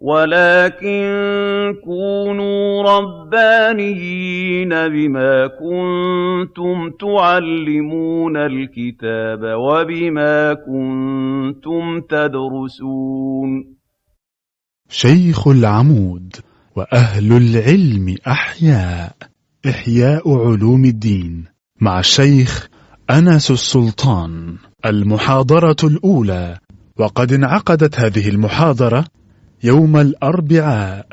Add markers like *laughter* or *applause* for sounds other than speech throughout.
وَلَٰكِن كُونُوا رَبَّانِيِّينَ بِمَا كُنتُمْ تُعَلِّمُونَ الْكِتَابَ وَبِمَا كُنتُمْ تَدْرُسُونَ. شيخ العمود وأهل العلم أحياء إحياء علوم الدين مع الشيخ أنس السلطان المحاضرة الأولى وقد انعقدت هذه المحاضرة يوم الأربعاء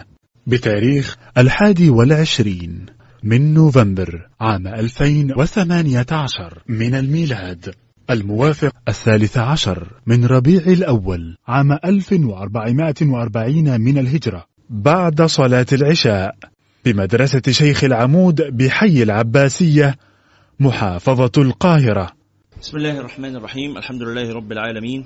بتاريخ الحادي والعشرين من نوفمبر عام 2018 من الميلاد. الموافق الثالث عشر من ربيع الأول عام 1440 من الهجرة. بعد صلاة العشاء بمدرسة شيخ العمود بحي العباسية محافظة القاهرة. بسم الله الرحمن الرحيم. الحمد لله رب العالمين.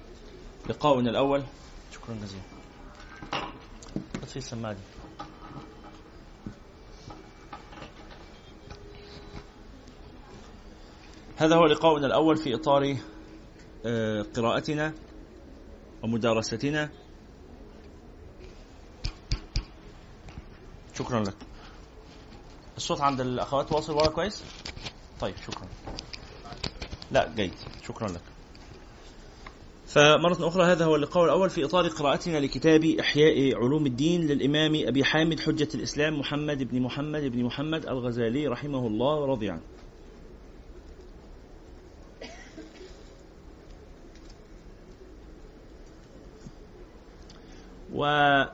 لقاؤنا الأول. شكرا جزيلا. في السماعة دي هذا هو لقاؤنا الأول في إطار آه، قراءتنا ومدارستنا. شكرا لك. الصوت عند الأخوات واصل ورا كويس؟ طيب شكرا. لا جيد. شكرا لك. فمرة أخرى هذا هو اللقاء الأول في إطار قراءتنا لكتاب إحياء علوم الدين للإمام أبي حامد حجة الإسلام محمد بن محمد بن محمد الغزالي رحمه الله ورضي عنه وكما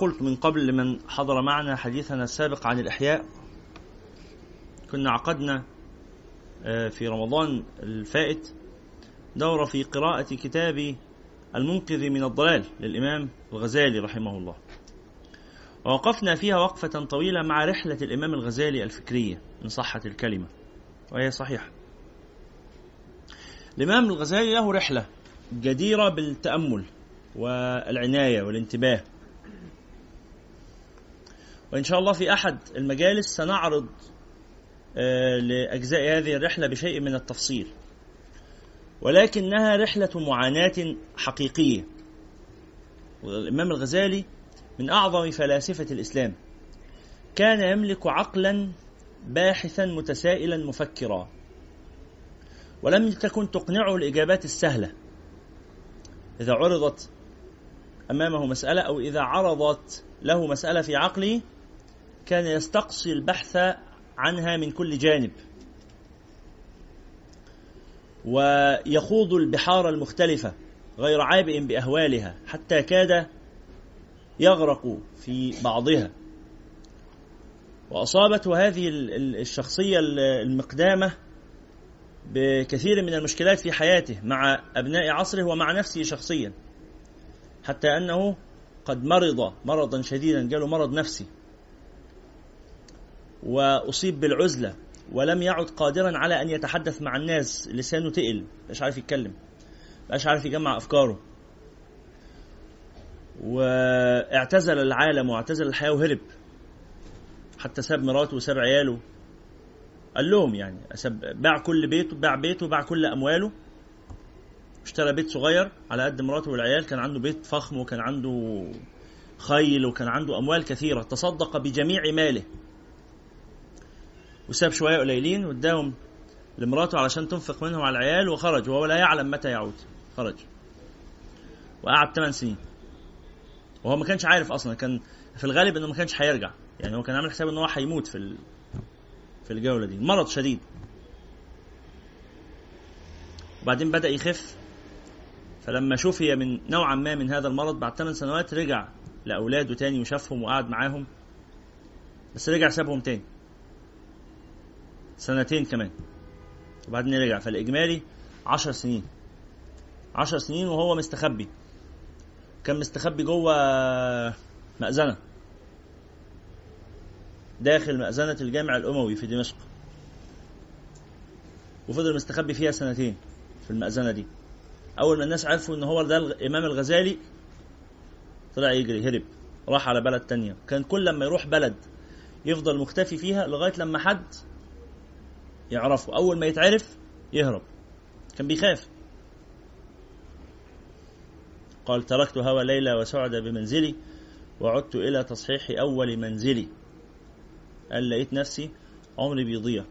قلت من قبل لمن حضر معنا حديثنا السابق عن الإحياء كنا عقدنا آه، في رمضان الفائت دورة في قراءة كتاب المنقذ من الضلال للإمام الغزالي رحمه الله. ووقفنا فيها وقفة طويلة مع رحلة الإمام الغزالي الفكرية إن صحت الكلمة وهي صحيحة. الإمام الغزالي له رحلة جديرة بالتأمل والعناية والانتباه. وإن شاء الله في أحد المجالس سنعرض آه، لأجزاء هذه الرحلة بشيء من التفصيل. ولكنها رحلة معاناة حقيقية. الإمام الغزالي من أعظم فلاسفة الإسلام كان يملك عقلا باحثا متسائلا مفكرا ولم تكن تقنعه الإجابات السهلة. إذا عرضت أمامه مسألة أو إذا عرضت له مسألة في عقله كان يستقصي البحث عنها من كل جانب. ويخوض البحار المختلفة غير عابئ بأهوالها حتى كاد يغرق في بعضها. وأصابته هذه الشخصية المقدامة بكثير من المشكلات في حياته مع أبناء عصره ومع نفسه شخصيا حتى أنه قد مرض مرضا شديدا جاله مرض نفسي وأصيب بالعزلة. ولم يعد قادرا على أن يتحدث مع الناس لسانه تقل مش عارف يتكلم مش عارف يجمع أفكاره. واعتزل العالم واعتزل الحياة وهرب. حتى ساب مراته وساب عياله. قال لهم يعني باع كل بيته باع بيته باع كل أمواله. اشترى بيت صغير على قد مراته والعيال. كان عنده بيت فخم وكان عنده خيل وكان عنده أموال كثيرة. تصدق بجميع ماله. وساب شوية قليلين واداهم لمراته علشان تنفق منهم على العيال وخرج. وهو لا يعلم متى يعود. خرج. وقعد 8 سنين. وهو ما كانش عارف أصلا. كان في الغالب إنه ما كانش هيرجع. يعني هو كان عامل حساب ان هو هيموت في في الجولة دي. مرض شديد. وبعدين بدأ يخف. فلما شفي من نوعا ما من هذا المرض بعد 8 سنوات رجع لأولاده تاني وشافهم وقعد معاهم. بس رجع سابهم تاني. سنتين كمان. وبعدين رجع فالإجمالي عشر سنين. عشر سنين وهو مستخبي. كان مستخبي جوه مأذنة. داخل مأذنة الجامع الأموي في دمشق. وفضل مستخبي فيها سنتين في المأذنة دي. أول ما الناس عرفوا إن هو ده الإمام الغزالي طلع يجري هرب. راح على بلد تانية. كان كل لما يروح بلد يفضل مختفي فيها لغاية لما حد يعرفه. أول ما يتعرف يهرب. كان بيخاف. قال تركت هوى ليلى وسعد بمنزلي وعدت إلى تصحيح أول منزلي. قال لقيت نفسي عمري بيضيع.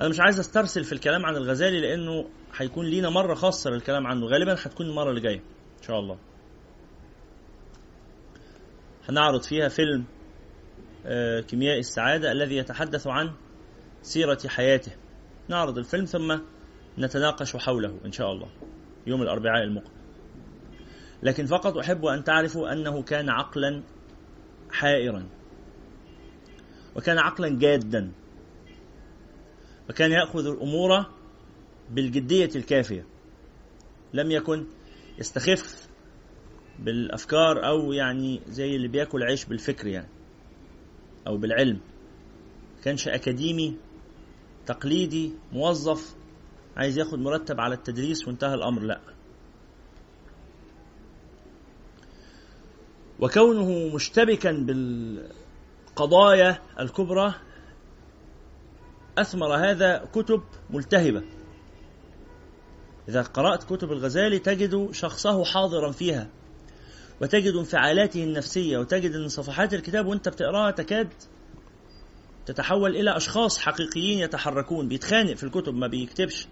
أنا مش عايز أسترسل في الكلام عن الغزالي لأنه هيكون لينا مرة خاصة للكلام عنه. غالبا هتكون المرة اللي جاية إن شاء الله. هنعرض فيها فيلم كيمياء السعادة الذي يتحدث عن سيرة حياته. نعرض الفيلم ثم نتناقش حوله إن شاء الله يوم الأربعاء المقبل. لكن فقط أحب أن تعرفوا أنه كان عقلا حائرا وكان عقلا جادا وكان يأخذ الأمور بالجدية الكافية. لم يكن يستخف بالأفكار أو يعني زي اللي بياكل عيش بالفكر يعني. أو بالعلم. كانش أكاديمي تقليدي موظف عايز ياخد مرتب على التدريس وانتهى الأمر لأ. وكونه مشتبكا بالقضايا الكبرى أثمر هذا كتب ملتهبة. إذا قرأت كتب الغزالي تجد شخصه حاضرا فيها. وتجد انفعالاته النفسية وتجد أن صفحات الكتاب وأنت بتقراها تكاد تتحول إلى أشخاص حقيقيين يتحركون بيتخانق في الكتب ما بيكتبش.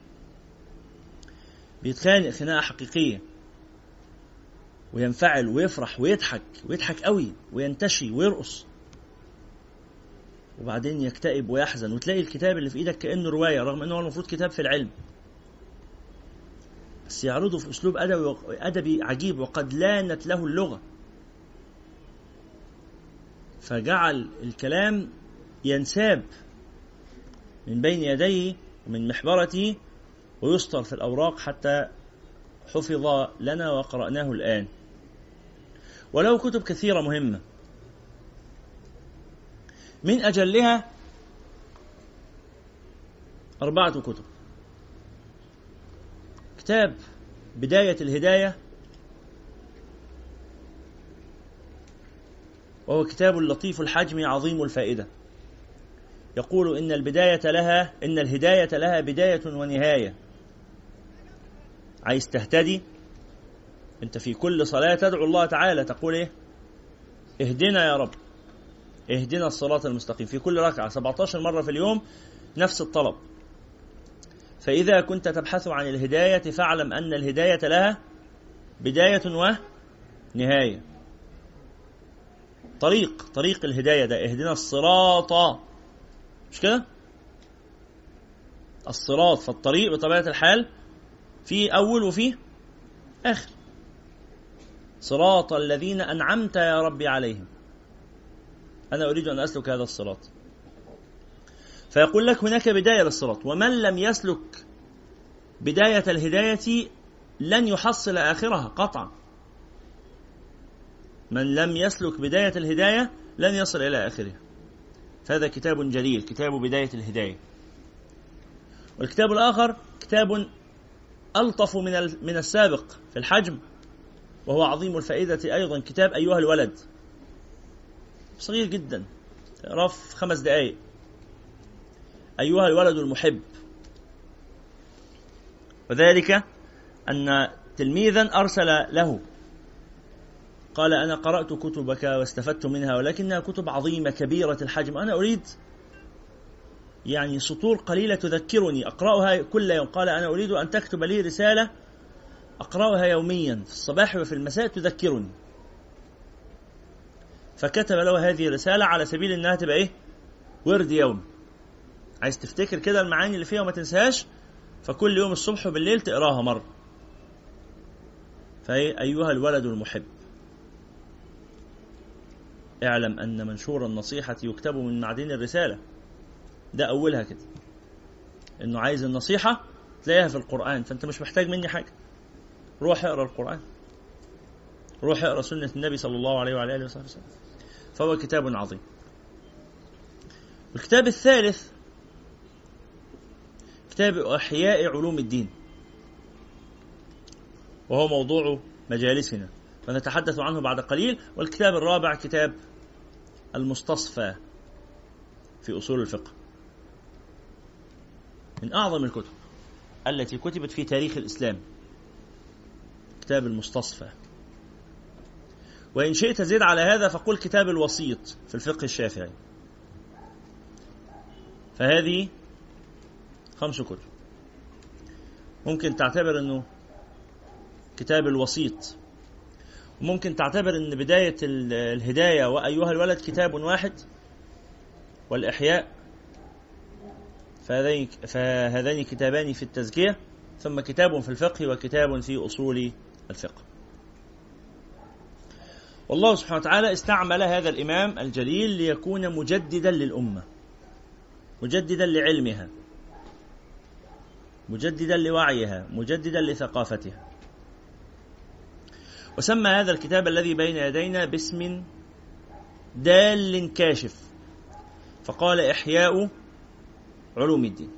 بيتخانق خناقة حقيقية. وينفعل ويفرح ويضحك ويضحك قوي وينتشي ويرقص. وبعدين يكتئب ويحزن وتلاقي الكتاب اللي في إيدك كأنه رواية رغم انه هو المفروض كتاب في العلم. بس يعرضه في أسلوب أدبي أدبي عجيب وقد لانت له اللغة. فجعل الكلام ينساب من بين يديه ومن محبرته ويسطر في الأوراق حتى حفظ لنا وقرأناه الآن. وله كتب كثيرة مهمة. من أجلها أربعة كتب. كتاب بداية الهداية وهو كتاب لطيف الحجم عظيم الفائدة. يقول إن البداية لها إن الهداية لها بداية ونهاية. عايز تهتدي؟ أنت في كل صلاة تدعو الله تعالى. تقول إيه؟ اهدنا يا رب. اهدنا الصراط المستقيم. في كل ركعة 17 مرة في اليوم نفس الطلب. فإذا كنت تبحث عن الهداية فاعلم أن الهداية لها بداية ونهاية طريق طريق الهداية ده اهدنا الصراط. مش كده؟ الصراط فالطريق بطبيعة الحال في أول وفي آخر. صراط الذين أنعمت يا ربي عليهم. أنا أريد أن أسلك هذا الصراط. فيقول لك هناك بداية للصراط. ومن لم يسلك بداية الهداية لن يحصل آخرها قطعا. من لم يسلك بداية الهداية لن يصل إلى آخرها. فهذا كتاب جليل كتاب بداية الهداية. والكتاب الآخر كتاب ألطف من من السابق في الحجم وهو عظيم الفائدة أيضا. كتاب أيها الولد. صغير جدا رف خمس دقائق أيها الولد المحب. وذلك أن تلميذا أرسل له. قال أنا قرأت كتبك واستفدت منها ولكنها كتب عظيمة كبيرة الحجم. أنا أريد يعني سطور قليلة تذكرني. أقرأها كل يوم. قال أنا أريد أن تكتب لي رسالة أقرأها يوميا في الصباح وفي المساء تذكرني. فكتب له هذه الرسالة على سبيل أنها تبقى إيه؟ ورد يوم. عايز تفتكر كده المعاني اللي فيها وما تنساهاش فكل يوم الصبح وبالليل تقراها مرة. فأي أيها الولد المحب. اعلم أن منشور النصيحة يكتب من معدن الرسالة. ده أولها كده. إنه عايز النصيحة تلاقيها في القرآن فأنت مش محتاج مني حاجة. روح اقرأ القرآن. روح اقرأ سنة النبي صلى الله عليه وعلى آله وصحبه وسلم. فهو كتاب عظيم. الكتاب الثالث كتاب إحياء علوم الدين. وهو موضوع مجالسنا. ونتحدث عنه بعد قليل. والكتاب الرابع كتاب المستصفى في أصول الفقه. من أعظم الكتب التي كتبت في تاريخ الإسلام. كتاب المستصفى. وإن شئت زد على هذا فقل كتاب الوسيط في الفقه الشافعي. فهذه خمس كتب ممكن تعتبر أنه كتاب الوسيط. وممكن تعتبر أن بداية الهداية وأيها الولد كتاب واحد والإحياء فهذين, فهذين كتابان في التزكية ثم كتاب في الفقه وكتاب في أصول الفقه. والله سبحانه وتعالى استعمل هذا الإمام الجليل ليكون مجددا للأمة مجددا لعلمها. مجددا لوعيها مجددا لثقافتها. وسمى هذا الكتاب الذي بين يدينا باسم دال كاشف. فقال إحياء علوم الدين.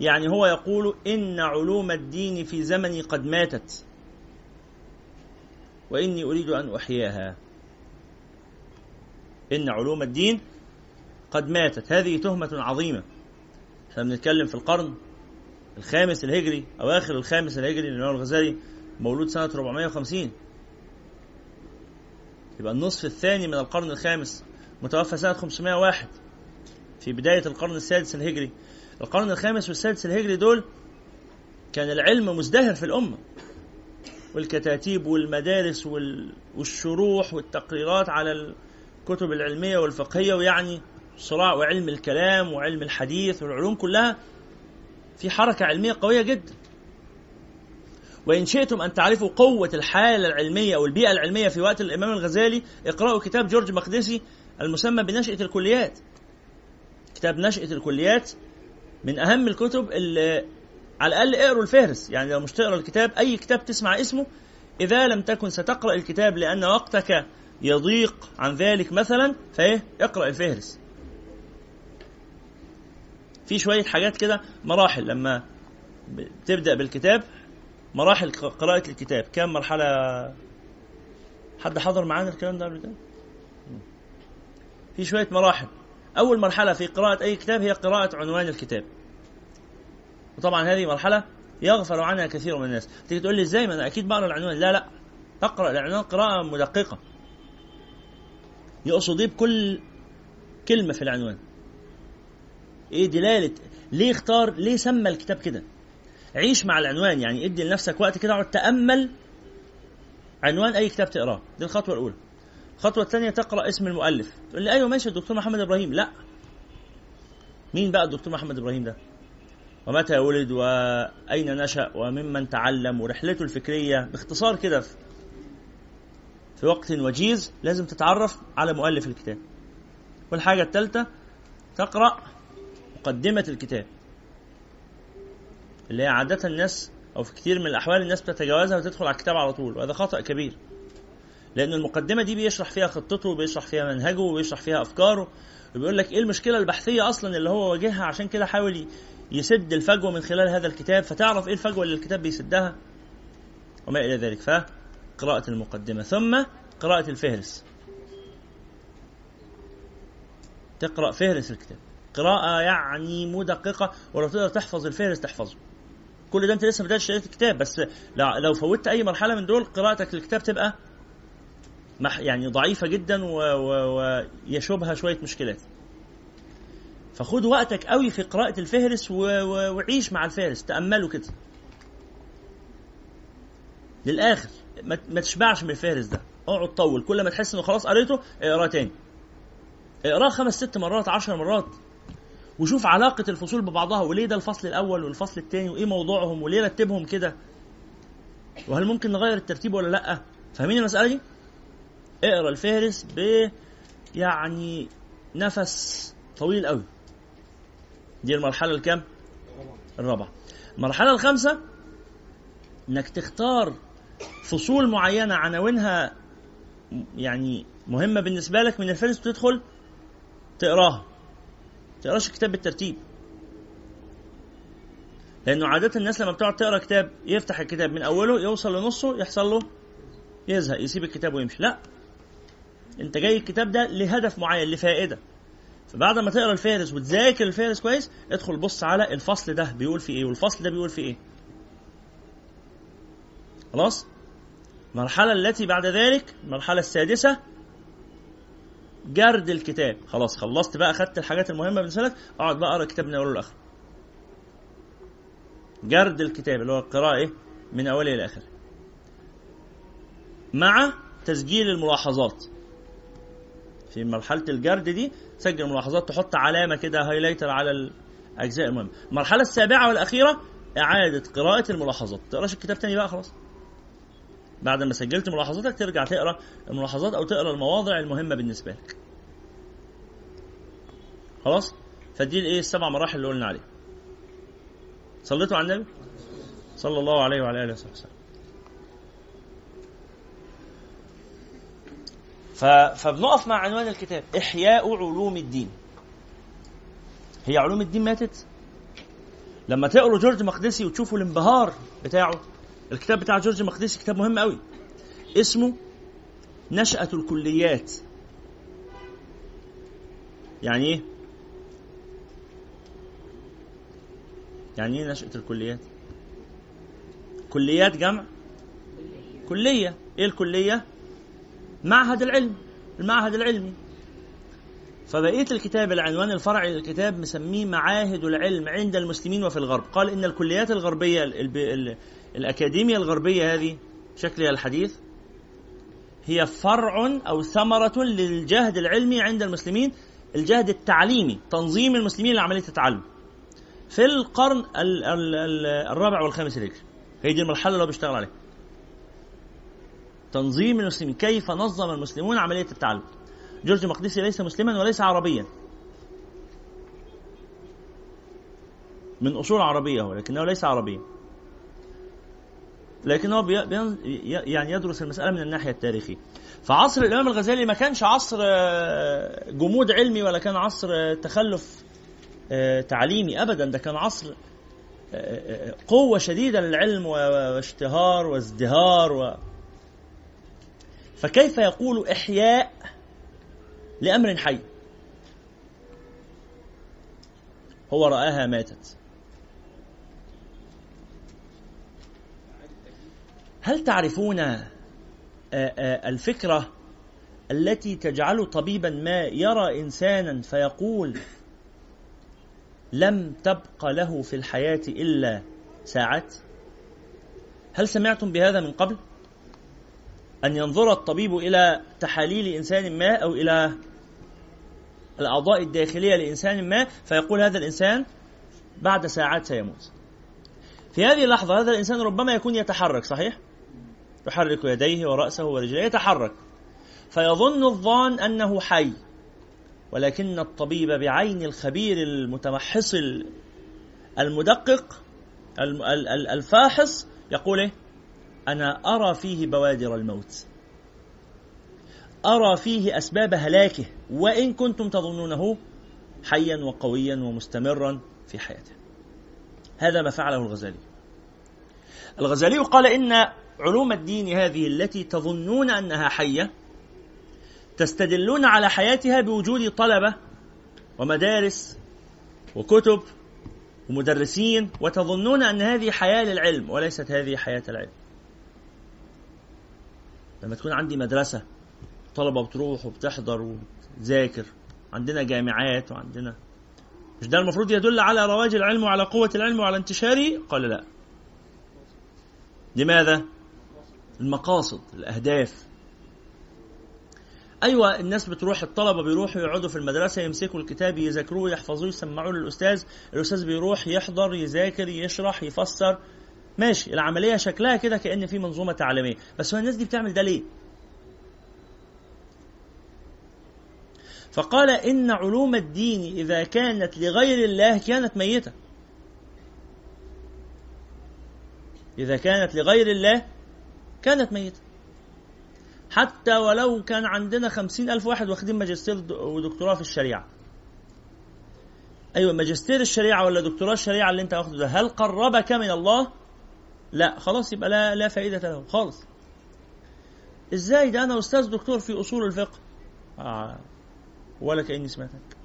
يعني هو يقول إن علوم الدين في زمني قد ماتت. وإني أريد أن أحياها. إن علوم الدين قد ماتت. هذه تهمة عظيمة. إحنا بنتكلم في القرن الخامس الهجري أواخر الخامس الهجري للإمام الغزالي مولود سنة 450 يبقى النصف الثاني من القرن الخامس متوفى سنة 501 في بداية القرن السادس الهجري. القرن الخامس والسادس الهجري دول كان العلم مزدهر في الأمة. والكتاتيب والمدارس والشروح والتقريرات على الكتب العلمية والفقهية ويعني صراع وعلم الكلام وعلم الحديث والعلوم كلها في حركة علمية قوية جدا. وإن شئتم أن تعرفوا قوة الحالة العلمية أو البيئة العلمية في وقت الإمام الغزالي اقرأوا كتاب جورج مقدسي المسمى بنشأة الكليات. كتاب نشأة الكليات من أهم الكتب اللي على الأقل اقروا الفهرس يعني لو مش تقرأ الكتاب أي كتاب تسمع اسمه إذا لم تكن ستقرأ الكتاب لأن وقتك يضيق عن ذلك مثلا فإيه؟ اقرأ الفهرس في شوية حاجات كده مراحل. لما تبدأ بالكتاب مراحل قراءة الكتاب. كم مرحلة؟ حد حضر معانا الكلام ده قبل كده؟ في شوية مراحل. أول مرحلة في قراءة أي كتاب هي قراءة عنوان الكتاب. وطبعا هذه مرحلة يغفل عنها كثير من الناس. تيجي تقول لي إزاي؟ ما أنا أكيد بقرأ العنوان. لا لا. تقرا العنوان قراءة مدققة. يقصد إيه بكل كلمة في العنوان. إيه دلالة؟ ليه اختار؟ ليه سمى الكتاب كده؟ عيش مع العنوان يعني ادي لنفسك وقت كده اقعد تأمل عنوان أي كتاب تقراه. دي الخطوة الأولى. الخطوة الثانية تقرأ اسم المؤلف. تقول لي أيوه ماشي الدكتور محمد إبراهيم. لا. مين بقى الدكتور محمد إبراهيم ده؟ ومتى ولد؟ وأين نشأ؟ وممن تعلم؟ ورحلته الفكرية. باختصار كده في وقت وجيز لازم تتعرف على مؤلف الكتاب. والحاجة الثالثة تقرأ مقدمة الكتاب. اللي هي عادة الناس أو في كثير من الأحوال الناس بتتجاوزها وتدخل على الكتاب على طول وهذا خطأ كبير. لأن المقدمة دي بيشرح فيها خطته وبيشرح فيها منهجه وبيشرح فيها أفكاره وبيقول لك إيه المشكلة البحثية أصلا اللي هو واجهها؟ عشان كده حاول يسد الفجوة من خلال هذا الكتاب فتعرف إيه الفجوة اللي الكتاب بيسدها؟ وما إلى ذلك. فقراءة المقدمة. ثم قراءة الفهرس. تقرأ فهرس الكتاب. قراءة يعني مدققة ولو تقدر تحفظ الفهرس تحفظه كل ده انت لسه ما بداتش قراءه الكتاب بس لو فوتت أي مرحلة من دول قراءتك للكتاب تبقى يعني ضعيفة جدا ويشوبها شوية مشكلات. فخد وقتك قوي في قراءة الفهرس وعيش مع الفهرس تأمله كده. للآخر ما تشبعش من الفهرس ده. اقعد طول. كل ما تحس انه خلاص قريته اقراه تاني. اقراه خمس ست مرات عشر مرات. وشوف علاقة الفصول ببعضها وليه ده الفصل الأول والفصل الثاني وإيه موضوعهم وليه رتبهم كده؟ وهل ممكن نغير الترتيب ولا لأ؟ فاهمين المسألة دي؟ اقرأ الفهرس ب يعني نفس طويل قوي دي المرحلة الكام؟ الرابعة. المرحلة الخامسة إنك تختار فصول معينة عناوينها يعني مهمة بالنسبة لك من الفهرست وتدخل تقراها. تقراش الكتاب بالترتيب. لأنه عادة الناس لما بتقعد تقرأ كتاب يفتح الكتاب من أوله يوصل لنصه يحصل له يزهق يسيب الكتاب ويمشي. لا. أنت جاي الكتاب ده لهدف معين لفائدة. فبعد ما تقرأ الفهرس وتذاكر الفهرس كويس ادخل بص على الفصل ده بيقول فيه إيه والفصل ده بيقول فيه إيه. خلاص؟ المرحلة التي بعد ذلك المرحلة السادسة جرد الكتاب. خلاص خلصت بقى اخدت الحاجات المهمة بالنسبة لك اقعد بقى اقرأ الكتاب من أوله لآخره. جرد الكتاب اللي هو القراءة إيه؟ من أوله إلى آخره. مع تسجيل الملاحظات. في مرحلة الجرد دي تسجل ملاحظات تحط علامة كده هايلايتر على الأجزاء المهمة. المرحلة السابعة والأخيرة إعادة قراءة الملاحظات. تقراش الكتاب تاني بقى خلاص. بعد ما سجلت ملاحظاتك ترجع تقرأ الملاحظات أو تقرأ المواضع المهمة بالنسبة لك. خلاص؟ فدي الايه السبع مراحل اللي قلنا عليها. صليتوا على النبي؟ صلى الله عليه وعلى آله وصحبه وسلم. فبنقف مع عنوان الكتاب. إحياء علوم الدين. هي علوم الدين ماتت؟ لما تقروا جورج مقدسي وتشوفوا الانبهار بتاعه الكتاب بتاع جورج مقدسي كتاب مهم قوي. اسمه نشأة الكليات. يعني إيه؟ يعني إيه نشأة الكليات؟ كليات جمع؟ كلية. إيه الكلية؟ معهد العلم. المعهد العلمي. فبقية الكتاب العنوان الفرعي للكتاب مسميه معاهد العلم عند المسلمين وفي الغرب. قال إن الكليات الغربية الأكاديمية الغربية هذه شكلها الحديث هي فرع أو ثمرة للجهد العلمي عند المسلمين الجهد التعليمي تنظيم المسلمين لعملية التعلم. في القرن الرابع والخامس الهجري هي دي المرحلة اللي هو بيشتغل عليها. تنظيم المسلمين كيف نظم المسلمون عملية التعلم. جورج مقدسي ليس مسلما وليس عربيا. من أصول عربية هو لكنه ليس عربيا. لكنه يعني يدرس المسألة من الناحية التاريخية. فعصر الإمام الغزالي ما كانش عصر آه، جمود علمي ولا كان عصر آه، تخلف آه، تعليمي أبدا. ده كان عصر قوة شديدة للعلم واشتهار وازدهار و... فكيف يقول إحياء لأمر حي؟ هو رآها ماتت. هل تعرفون آه، آه، الفكرة التي تجعل طبيبا ما يرى إنسانا فيقول لم تبق له في الحياة إلا ساعات هل سمعتم بهذا من قبل؟ أن ينظر الطبيب إلى تحاليل إنسان ما أو إلى الأعضاء الداخلية لإنسان ما فيقول هذا الإنسان بعد ساعات سيموت في هذه اللحظة هذا الإنسان ربما يكون يتحرك صحيح؟ يحرك يديه ورأسه ورجليه يتحرك. فيظن الظان أنه حي ولكن الطبيب بعين الخبير المتمحص المدقق الفاحص يقول إيه؟ أنا أرى فيه بوادر الموت. أرى فيه أسباب هلاكه وإن كنتم تظنونه حيا وقويا ومستمرا في حياته. هذا ما فعله الغزالي. الغزالي قال إن علوم الدين هذه التي تظنون أنها حية تستدلون على حياتها بوجود طلبة ومدارس وكتب ومدرسين وتظنون أن هذه حياة للعلم وليست هذه حياة العلم لما تكون عندي مدرسة طلبة بتروح وبتحضر وتذاكر عندنا جامعات وعندنا مش ده المفروض يدل على رواج العلم وعلى قوة العلم وعلى انتشاره؟ قال لا. لماذا؟ المقاصد، الأهداف. أيوة الناس بتروح الطلبة بيروحوا يقعدوا في المدرسة يمسكوا الكتاب يذاكروه يحفظوه يسمعوه للأستاذ، الأستاذ بيروح يحضر يذاكر يشرح يفسر ماشي العملية شكلها كده كأن في منظومة تعليمية، بس هو الناس دي بتعمل ده ليه؟ فقال إن علوم الدين إذا كانت لغير الله كانت ميتة إذا كانت لغير الله كانت ميتة. حتى ولو كان عندنا خمسين ألف واحد واخدين ماجستير ودكتوراه في الشريعة. أيوة ماجستير الشريعة ولا دكتوراه الشريعة اللي أنت واخده ده. هل قربك من الله؟ لا. خلاص يبقى لا لا فائدة له. خالص. إزاي؟ ده أنا أستاذ دكتور في أصول الفقه. آه. ولا كأني سمعتك.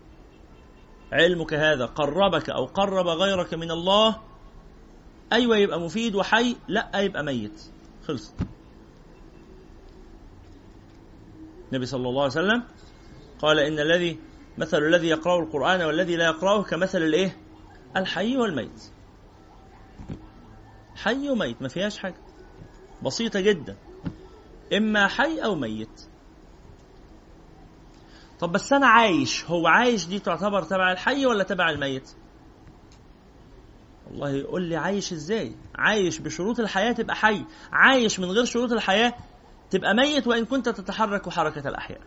علمك هذا. قربك أو قرب غيرك من الله؟ أيوه يبقى مفيد وحي. لا يبقى ميت. خلص النبي صلى الله عليه وسلم قال إن الذي مثل الذي يقرأ القرآن والذي لا يقرأه كمثل الإيه؟ الحي والميت. حي وميت ما فيهاش حاجة. بسيطة جدا. إما حي أو ميت. طب بس أنا عايش، هو عايش دي تعتبر تبع الحي ولا تبع الميت؟ والله يقول لي عايش إزاي؟ عايش بشروط الحياة تبقى حي، عايش من غير شروط الحياة تبقى ميت وإن كنت تتحرك حركة الأحياء.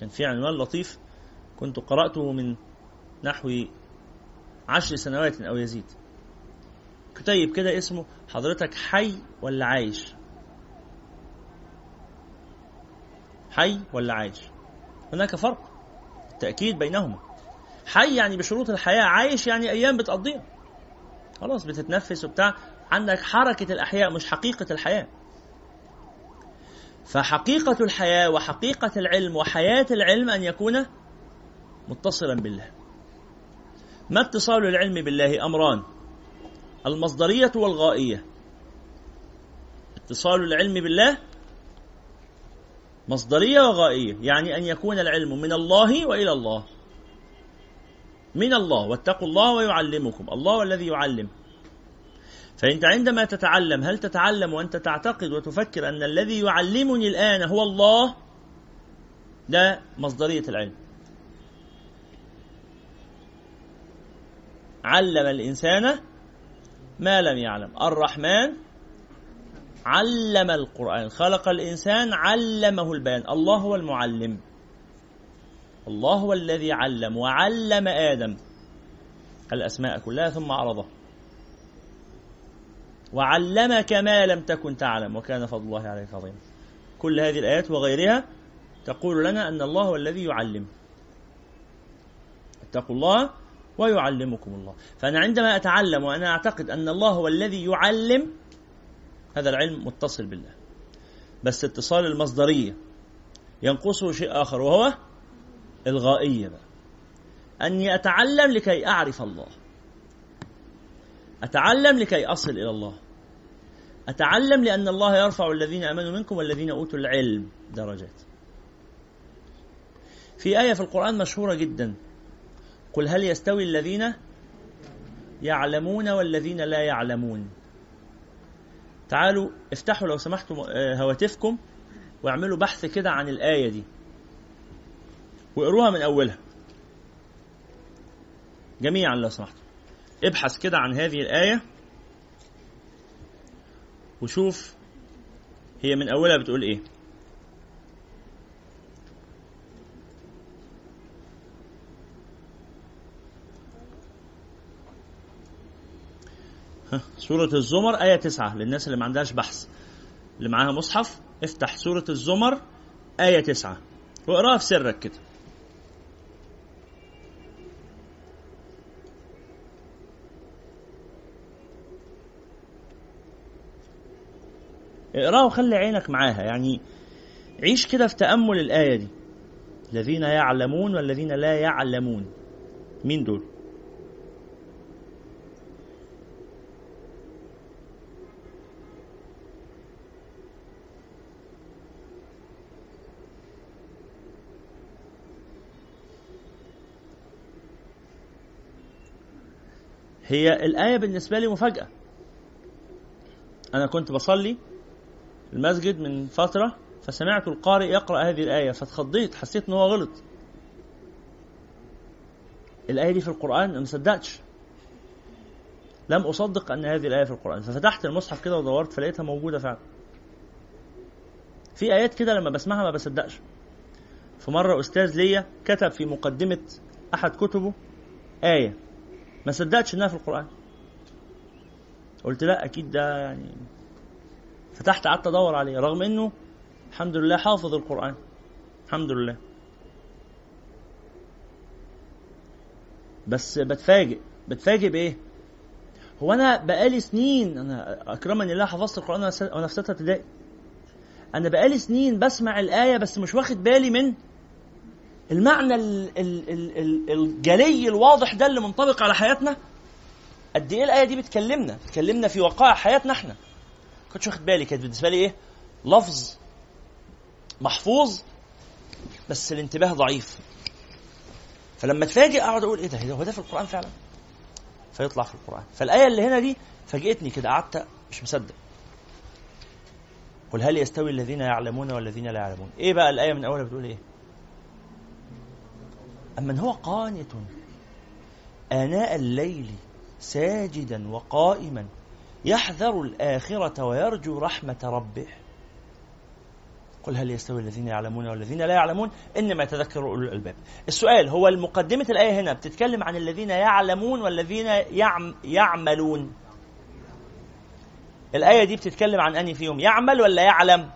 كان في عنوان لطيف كنت قرأته من نحو عشر سنوات أو يزيد. كتيب كده اسمه حضرتك حي ولا عايش؟ حي ولا عايش؟ هناك فرق. التأكيد بينهما. حي يعني بشروط الحياة عايش يعني أيام بتقضيها. خلاص بتتنفس وبتاع. عندك حركة الأحياء مش حقيقة الحياة. فحقيقة الحياة وحقيقة العلم وحياة العلم أن يكون متصلا بالله. ما اتصال العلم بالله أمران؟ المصدرية والغائية. اتصال العلم بالله مصدرية وغائية يعني أن يكون العلم من الله وإلى الله. من الله واتقوا الله ويعلمكم. الله الذي يعلم. فأنت عندما تتعلم هل تتعلم وأنت تعتقد وتفكر أن الذي يعلمني الآن هو الله؟ ده مصدرية العلم. علم الإنسان ما لم يعلم. الرحمن علم القرآن خلق الإنسان علمه البيان. الله هو المعلم. الله هو الذي علم وعلم آدم الأسماء كلها ثم عرضه. وعلمك ما لم تكن تعلم وكان فضل الله عليك عظيما كل هذه الآيات وغيرها تقول لنا أن الله هو الذي يعلم. اتقوا الله ويعلمكم الله. فأنا عندما أتعلم وأنا أعتقد أن الله هو الذي يعلم هذا العلم متصل بالله. بس اتصال المصدرية ينقصه شيء آخر وهو الغائية بقى. أني أتعلم لكي أعرف الله. أتعلم لكي أصل إلى الله. أتعلم لأن الله يرفع الذين آمنوا منكم والذين أوتوا العلم درجات. في آية في القرآن مشهورة جدا. قل هل يستوي الذين يعلمون والذين لا يعلمون؟ تعالوا افتحوا لو سمحتم آه، هواتفكم واعملوا بحث كده عن الآية دي. واقروها من أولها. جميعا لو سمحتم. ابحث كده عن هذه الآية وشوف هي من أولها بتقول إيه. سورة الزمر آية تسعة للناس اللي ما عندهاش بحث. اللي معاها مصحف افتح سورة الزمر آية تسعة. واقراها في سرك كده. اقراها وخلي عينك معاها. يعني عيش كده في تأمل الآية دي. الذين يعلمون والذين لا يعلمون. مين دول؟ هي الآية بالنسبة لي مفاجأة. أنا كنت بصلي المسجد من فترة فسمعت القارئ يقرأ هذه الآية فاتخضيت حسيت إن هو غلط. الآية دي في القرآن أنا ما صدقتش. لم أصدق أن هذه الآية في القرآن. ففتحت المصحف كده ودورت فلقيتها موجودة فعلا. في آيات كده لما بسمعها ما بصدقش. في مرة أستاذ ليا كتب في مقدمة أحد كتبه آية. ما صدقتش إنها في القرآن. قلت لا أكيد ده يعني فتحت قعدت أدور عليه رغم إنه الحمد لله حافظ القرآن. الحمد لله. بس بتفاجئ. بتفاجئ بإيه؟ هو أنا بقالي سنين أنا أكرمني الله حفظت القرآن وأنا في ستة ابتدائي. أنا بقالي سنين بسمع الآية بس مش واخد بالي من المعنى ال ال ال الجلي الواضح ده اللي منطبق على حياتنا؟ قد إيه الآية دي بتكلمنا؟ بتكلمنا في وقائع حياتنا إحنا. كنتش واخد بالي كانت بالنسبة لي إيه؟ لفظ محفوظ بس الانتباه ضعيف. فلما اتفاجئ أقعد أقول إيه ده؟ هو ده في القرآن فعلا؟ فيطلع في القرآن. فالآية اللي هنا دي فاجئتني كده قعدت مش مصدق. قل هل يستوي الذين يعلمون والذين لا يعلمون؟ إيه بقى الآية من أولها بتقول إيه؟ أمن هو قانت آناء الليل ساجدا وقائما يحذر الآخرة ويرجو رحمة ربه قل هل يستوي الذين يعلمون والذين لا يعلمون إنما يتذكر أولو الألباب. السؤال هو مقدمه الآية هنا بتتكلم عن الذين يعلمون والذين يعم يعملون. الآية دي بتتكلم عن انهي فيهم؟ يعمل ولا يعلم؟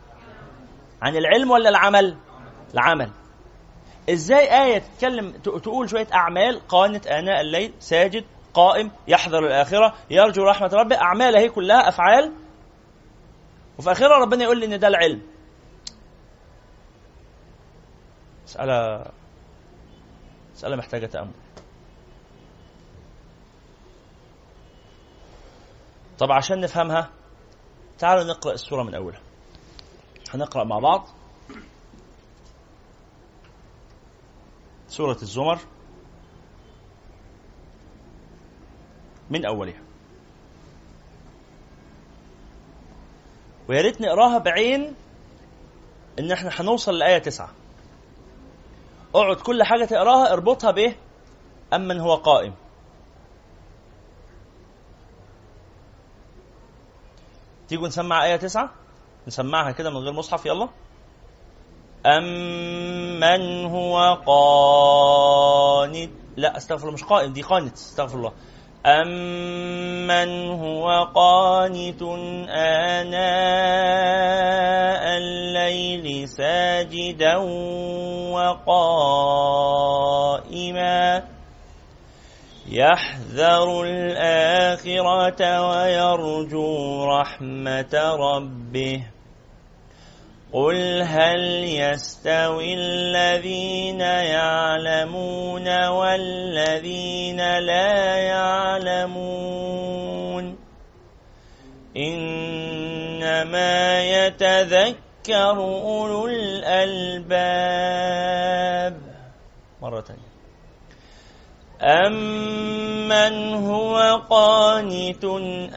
عن العلم ولا العمل؟ العمل. إزاي آية تتكلم تقول شوية أعمال؟ قانت آناء الليل ساجد قائم يحذر الآخرة يرجو رحمة ربه. أعمال هي كلها أفعال. وفي آخرها ربنا يقول لي إن ده العلم. مسألة مسألة محتاجة تأمل. طب عشان نفهمها تعالوا نقرأ السورة من أولها. هنقرأ مع بعض. سورة الزمر من أولها. ويا ريت نقراها بعين إن إحنا هنوصل لآية تسعة. اقعد كل حاجة تقراها اربطها بايه أمن هو قائم. تيجوا نسمع آية تسعة؟ نسمعها كده من غير مصحف يلا. أمن هو قانت؟ لا أستغفر الله مش قائم دي قانت أستغفر الله. أمن هو قانت آناء الليل ساجدا وقائما؟ يحذر الآخرة ويرجو رحمة ربه. قل هل يستوي الذين يعلمون والذين لا يعلمون انما يتذكر اولو الالباب مرة ثانية امن هو قانت الليل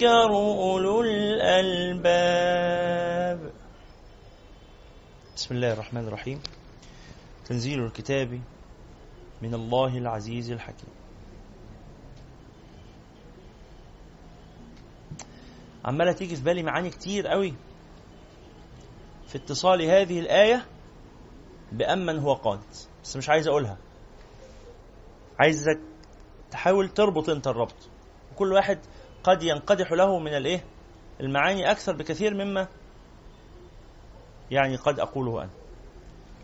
يذكر أولو الألباب. بسم الله الرحمن الرحيم. تنزيل الكتاب من الله العزيز الحكيم. عمالة تيجي في بالي معاني كتير قوي في اتصال هذه الآية بأمن هو قانت. بس مش عايز أقولها. عايزك تحاول تربط أنت الربط. وكل واحد قد ينقدح له من الايه؟ المعاني أكثر بكثير مما يعني قد أقوله أنا.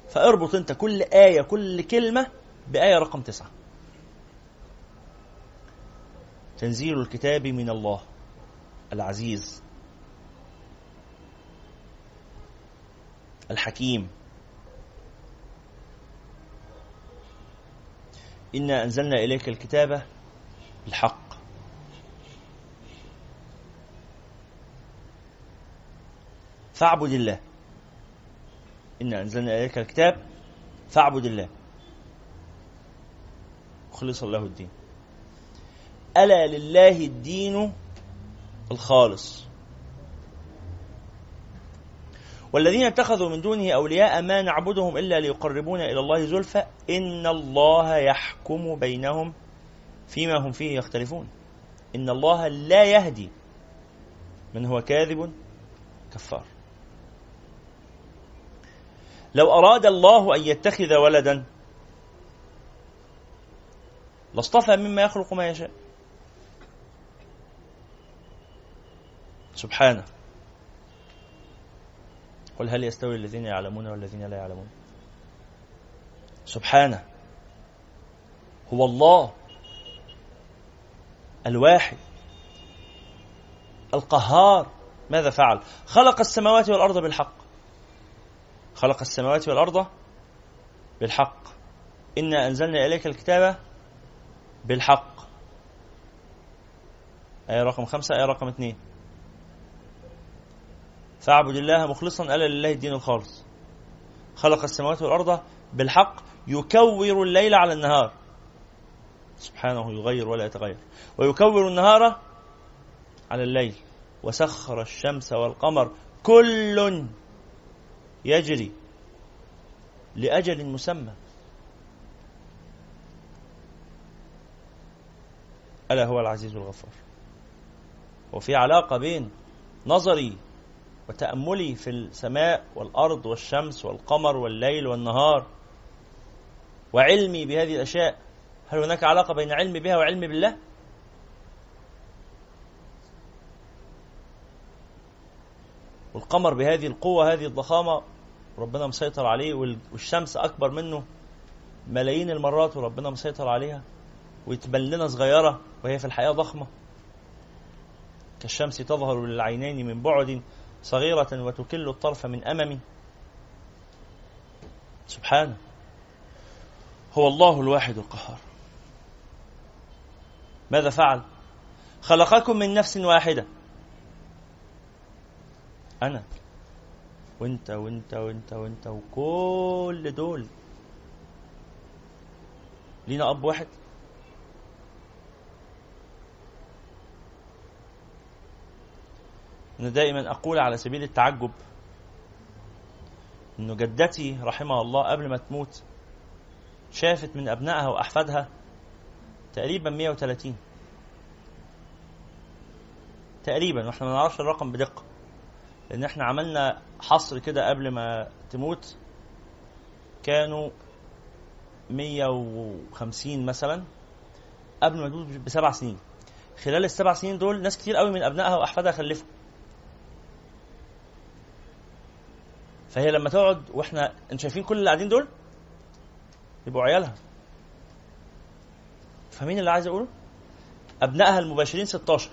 فأربط أنت كل آية كل كلمة بآية رقم تسعة. تنزيل الكتاب من الله العزيز الحكيم. إنا أنزلنا إليك الكتاب بالحق. فاعبد الله. إنا أنزلنا إليك الكتاب فاعبد الله. مخلصا له الدين. ألا لله الدين الخالص. والذين اتخذوا من دونه أولياء ما نعبدهم إلا ليقربونا إلى الله زلفى. إن الله يحكم بينهم فيما هم فيه يختلفون. إن الله لا يهدي من هو كاذب كفار. لو أراد الله أن يتخذ ولدا لاصطفى مما يخلق ما يشاء. سبحانه. قل هل يستوي الذين يعلمون والذين لا يعلمون؟ سبحانه. هو الله الواحد القهار. ماذا فعل؟ خلق السماوات والأرض بالحق. خلق السماوات والأرض بالحق. إنا أنزلنا إليك الكتاب بالحق. آية رقم خمسة آية رقم اثنين. فاعبد الله مخلصا ألا لله الدين الخالص. خلق السماوات والأرض بالحق يكور الليل على النهار. سبحانه يغير ولا يتغير. ويكور النهار على الليل. وسخر الشمس والقمر. كل يجري لأجل مسمى ألا هو العزيز الغفار وفي علاقة بين نظري وتأملي في السماء والأرض والشمس والقمر والليل والنهار وعلمي بهذه الأشياء هل هناك علاقة بين علمي بها وعلمي بالله؟ والقمر بهذه القوة هذه الضخامة ربنا مسيطر عليه والشمس أكبر منه ملايين المرات وربنا مسيطر عليها ويتبان لنا صغيرة وهي في الحقيقة ضخمة. كالشمس تظهر للعينين من بعد صغيرة وتكل الطرف من أمم. سبحانه هو الله الواحد القهار. ماذا فعل؟ خلقكم من نفس واحدة. أنا. وأنت وأنت وأنت وأنت وكل دول. لينا أب واحد. أنا دائما أقول على سبيل التعجب أنه جدتي رحمها الله قبل ما تموت شافت من أبنائها وأحفادها تقريبا 130 تقريبا وإحنا ما نعرفش الرقم بدقة. لأن إحنا عملنا حصر كده قبل ما تموت كانوا 150 مثلا قبل ما تموت بسبع سنين. خلال السبع سنين دول ناس كتير قوي من أبنائها وأحفادها خلفوا. فهي لما تقعد وإحنا أنت شايفين كل اللي قاعدين دول؟ يبقوا عيالها. فمين اللي عايز اقوله أبنائها المباشرين 16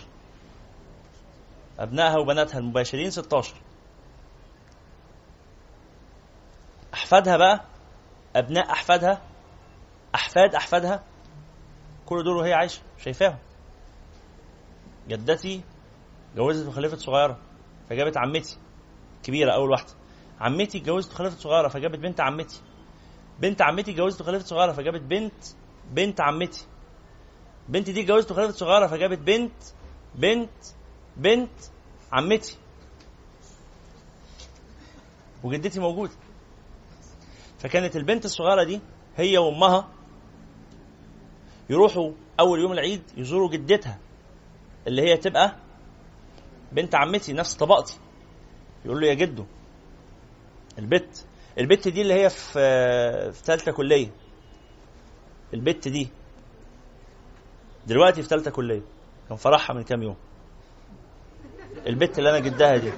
أبنائها وبناتها المباشرين 16 أحفادها بقى أبناء أحفادها أحفاد أحفادها كل دول وهي عايشة شايفاهم. جدتي جوزت وخلفت صغيرة فجابت عمتي كبيرة أول واحدة. عمتي اتجوزت وخلفت صغيرة فجابت بنت عمتي. بنت عمتي اتجوزت وخلفت صغيرة فجابت بنت بنت عمتي. بنت دي اتجوزت وخلفت صغيرة فجابت بنت بنت بنت عمتي. وجدتي موجودة. فكانت البنت الصغيرة دي هي وأمها يروحوا أول يوم العيد يزوروا جدتها اللي هي تبقى بنت عمتي نفس طبقتي. يقول له يا جدو البت البت دي اللي هي في في ثالثه كلية. البت دي دلوقتي في ثالثه كلية كان فرحها من كام يوم. البت اللي أنا جدها دي.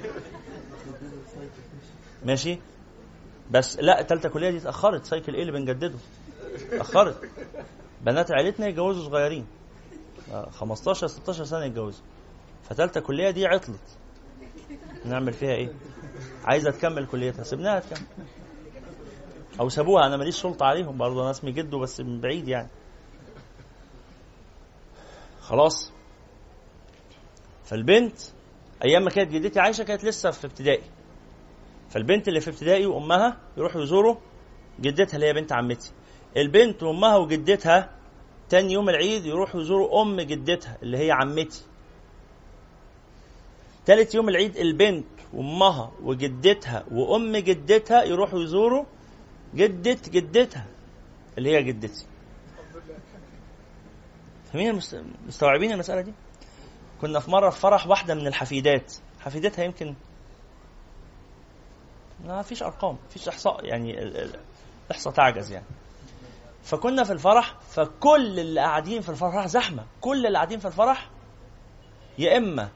ماشي؟ بس لا ثالثه كلية دي اتأخرت. سايكل إيه اللي بنجدده. اتأخرت. بنات عيلتنا يتجوزوا صغيرين. 15 16 سنة يتجوزوا. فتالتة كلية دي عطلت. نعمل فيها إيه؟ عايزة تكمل كليتها. سيبناها تكمل. أو سابوها. أنا ماليش سلطة عليهم. برضه أنا اسمي جده بس من بعيد يعني. خلاص. فالبنت أيام ما كانت جدتي عايشة كانت لسه في ابتدائي. فالبنت اللي في ابتدائي وأمها يروحوا يزوروا جدتها اللي هي بنت عمتي. البنت وأمها وجدتها تاني يوم العيد يروحوا يزوروا أم جدتها اللي هي عمتي. تالت يوم العيد البنت وأمها وجدتها وأم جدتها يروحوا يزوروا جدة جدتها اللي هي جدتي. فاهمين مستوعبين المسألة دي؟ كنا في مرة في فرح واحدة من الحفيدات. حفيدتها يمكن ما فيش أرقام فيش إحصاء يعني الإحصاء تعجز يعني. فكنا في الفرح فكل اللي قاعدين في الفرح زحمة. كل اللي قاعدين في الفرح يا إما